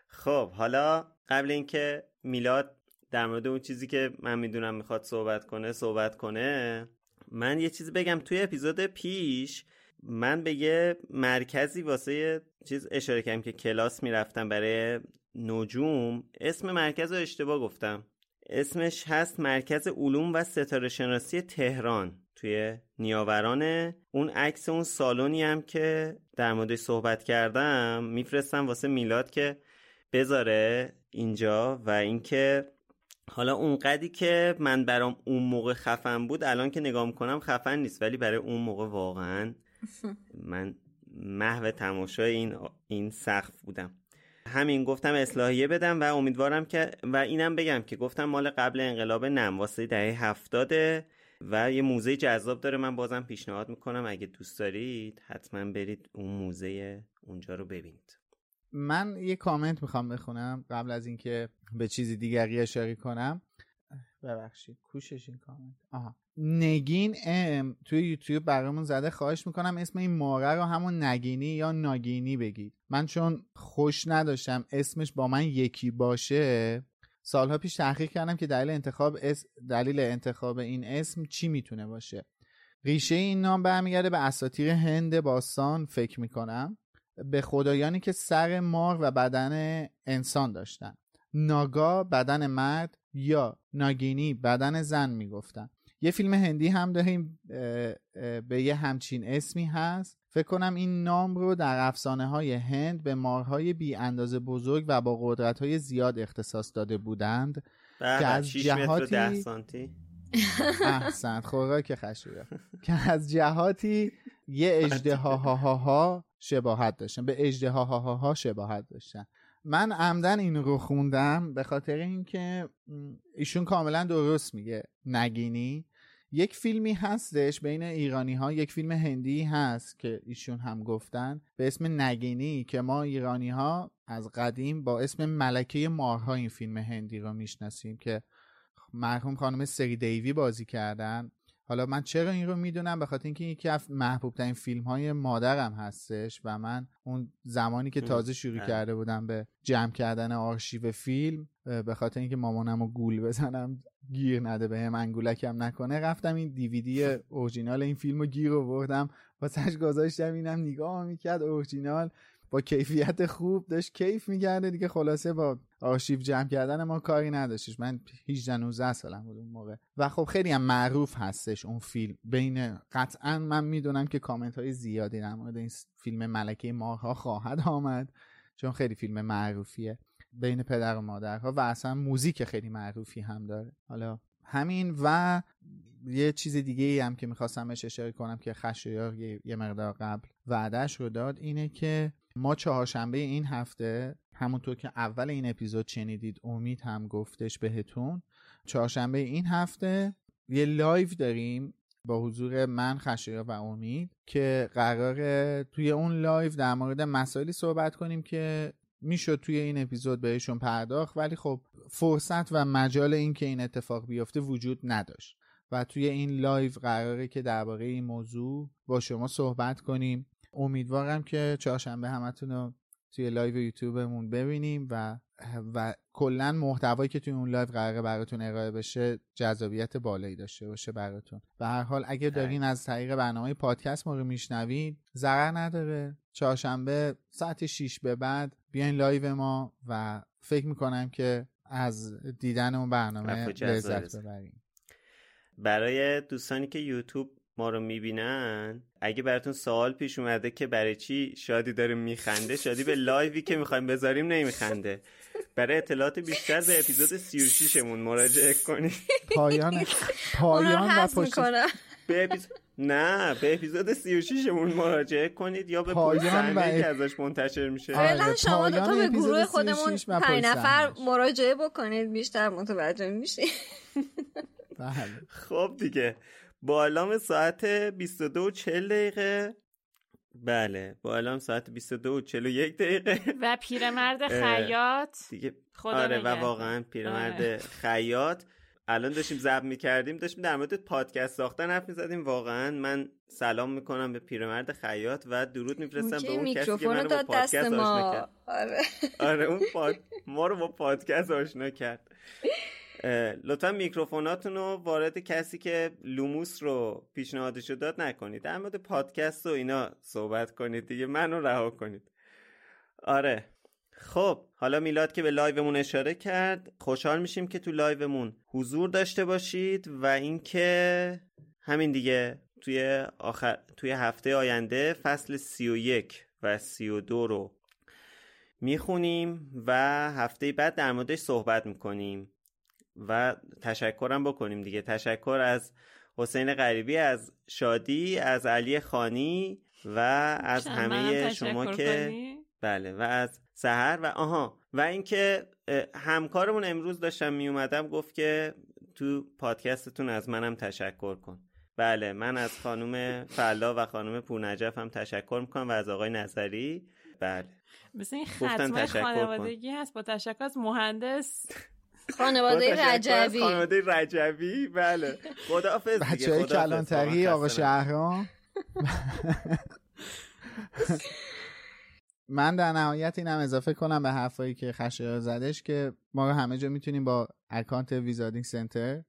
[SPEAKER 4] خب حالا قبل اینکه میلاد در مورد اون چیزی که من می‌دونم می‌خواد صحبت کنه صحبت کنه من یه چیزی بگم توی اپیزود پیش من به یه مرکزی واسه یه چیز اشاره کردم که کلاس می‌رفتم برای نجوم اسم مرکز رو اشتباه گفتم اسمش هست مرکز علوم و ستاره شناسی تهران توی نیاورانه. اون عکس اون سالونی هم که در موردش صحبت کردم میفرستم واسه میلاد که بذاره اینجا و اینکه حالا اون قدی که من برام اون موقع خفن بود الان که نگاه می‌کنم خفن نیست ولی برای اون موقع واقعا من محو تماشای این این سقف بودم. همین گفتم اصلاحیه بدم و امیدوارم که و اینم بگم که گفتم مال قبل انقلاب نم واسه دهه هفتاده و یه موزه جذاب داره. من بازم پیشنهاد می‌کنم اگه دوست دارید حتما برید اون موزه اونجا رو ببینید.
[SPEAKER 10] من یه کامنت می‌خوام بخونم قبل از اینکه به چیزی دیگری اشاره کنم. ببخشید. کوشش این کامنت. آها. نگین ام توی یوتیوب برامون زده خواهش می‌کنم اسم این ماره رو همون نگینی یا ناگینی بگید. من چون خوش نداشتم اسمش با من یکی باشه سالها پیش تحقیق کردم که دلیل انتخاب اس... دلیل انتخاب این اسم چی می‌تونه باشه. ریشه این نام برمیگرده به اساطیر هند باستان فکر می‌کنم. به خدایانی که سر مار و بدن انسان داشتن. ناگا بدن مرد یا ناگینی بدن زن می‌گفتن. یه فیلم هندی هم داریم به یه همچین اسمی هست. فکر کنم این نام رو در افسانه های هند به مارهای بی اندازه بزرگ و با قدرت های زیاد اختصاص داده بودند که از جهاتی احسنت خوراک خشوره که از جهاتی یه اجده ها ها ها شباهت داشتن. به اجده ها ها ها ها شباهت داشتن. من عمدن این رو خوندم به خاطر اینکه ایشون کاملا درست میگه. نگینی. یک فیلمی هستش بین ایرانی ها یک فیلم هندی هست که ایشون هم گفتن به اسم نگینی که ما ایرانی ها از قدیم با اسم ملکه مارها این فیلم هندی رو می‌شناسیم که مرحوم خانم سری دیوی بازی کردن. حالا من چرا این رو می‌دونم؟ به خاطر اینکه یکی از محبوب ترین فیلم های مادرم هستش و من اون زمانی که تازه شروع کرده بودم به جمع کردن آرشیو فیلم به خاطر اینکه مامانم رو گول بزنم گیر نده به هم انگولکم نکنه رفتم این دیویدی اورجینال این فیلم رو گیر آوردم. واسش گذاشتم اینم نگاه می‌کرد اورجینال. با کیفیت خوب داشت کیف می‌کرده دیگه خلاصه با آرشیو جمع کردن ما کاری نداشتش. من 18 19 سالم بود اون موقع. و خب خیلی هم معروف هستش اون فیلم. بین قطعا من می‌دونم که کامنت های زیادی در مورد این فیلم ملکه مارها خواهد آمد چون خیلی فیلم معروفیه بین پدر و مادرها و اصلا موزیک خیلی معروفی هم داره. حالا همین و یه چیز دیگه ای هم که می‌خواستم اشاره کنم که خشایار یه مقدار قبل وعدهش رو داد اینه که ما چهارشنبه این هفته همونطور که اول این اپیزود شنیدید امید هم گفتش بهتون چهارشنبه این هفته یه live داریم با حضور من خشایار و امید که قراره توی اون live در مورد مسائلی صحبت کنیم که می‌شد توی این اپیزود بهشون پرداخت ولی خب فرصت و مجال این که این اتفاق بیفته وجود نداشت. و توی این live قراره که درباره این موضوع با شما صحبت کنیم. امیدوارم که چهارشنبه همتون رو توی live یوتیوبمون ببینیم و و کلا محتوایی که توی اون live قراره براتون ارائه بشه جذابیت بالایی داشته باشه براتون. به هر حال اگه دارین از طریق برنامه پادکست ما رو میشنوید ضرر نداره. چهارشنبه ساعت 6 به بعد بیاین live ما و فکر می‌کنم که از دیدن اون برنامه لذت ببریم.
[SPEAKER 4] برای دوستانی که یوتیوب ما رو می‌بینن. اگه براتون سوال پیش اومده که برای چی شادی داره میخنده شادی به live ی که می‌خوایم بذاریم نمیخنده. برای اطلاعات بیشتر به اپیزود 36 مون مراجعه کنید.
[SPEAKER 10] پایان پایان و پشت
[SPEAKER 4] به نه به اپیزود 36 مون مراجعه کنید یا به پایان و که ازش منتشر میشه.
[SPEAKER 7] فعلا آره، شما دو تا به گروه خودمون پنج نفر مراجعه بکنید بیشتر متوجه میشید
[SPEAKER 10] بله.
[SPEAKER 4] خب دیگه. با علام ساعت 22 و 40 دقیقه. بله با علام ساعت 22 و 41 دقیقه.
[SPEAKER 6] و پیرمرد خیاط.
[SPEAKER 4] دیگه آره و واقعا پیرمرد آره. خیاط. الان داشتیم ضبط می‌کردیم داشتیم در مورد پادکست ساختن حرف می‌زدیم. واقعا من سلام می‌کنم به پیرمرد خیاط و درود میفرستم به اون کسی که منو با پادکست آشنا کرد.
[SPEAKER 7] آره,
[SPEAKER 4] آره اون پاد... ما رو با پادکست آشنا کرد. لطفا میکروفوناتون رو وارد کسی که لوموس رو پیشنهادش داد نکنید. در مورد پادکست و اینا صحبت کنید دیگه منو رها کنید. آره. خب حالا میلاد که به live مون اشاره کرد خوشحال میشیم که تو live مون حضور داشته باشید و اینکه همین دیگه توی آخر توی هفته آینده فصل 31 و 32 رو می‌خونیم و هفته بعد در موردش صحبت می‌کنیم. و تشکرم بکنیم دیگه. تشکر از حسین غریبی از شادی از علی خانی و از همه شما که بله و از سهر و آها و اینکه همکارمون امروز داشتم می اومدم گفت که تو پادکستتون از منم تشکر کن. بله من از خانم فلا و خانم پورنجف هم تشکر می‌کنم و از آقای نظری. بله.
[SPEAKER 6] مثل این ختمه خانوادگی هست با تشکر از مهندس.
[SPEAKER 7] خانواده رجبی.
[SPEAKER 4] خانواده رجبی. بله. خداحافظ
[SPEAKER 10] بچه های کلانتری آقا شهرام. من در نهایت اینم اضافه کنم به حرفایی که خشایار زدش که ما رو همه جا می‌تونیم با اکانت Wizarding Center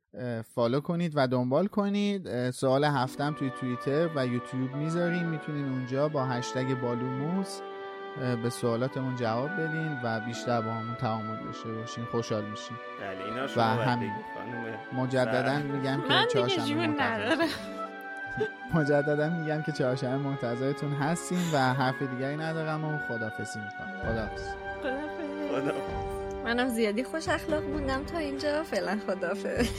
[SPEAKER 10] follow کنید و دنبال کنید. سوال هفته هم توی توییتر و یوتیوب می‌ذاریم. می‌تونین اونجا با هشتگ با لوموس به سوالاتمون جواب بدین و بیشتر با همون تعامل داشته باشین. خوشحال میشین
[SPEAKER 4] بله اینا و همین.
[SPEAKER 10] مجددا میگم که چهارشنبه مجددا میگم که چهارشنبه منتظرتون هستیم و حرف دیگری ندارم و خدافزی می‌کنم. خدافز
[SPEAKER 4] خدافز
[SPEAKER 7] منم زیادی خوش اخلاق موندم تا اینجا. فعلا خدافز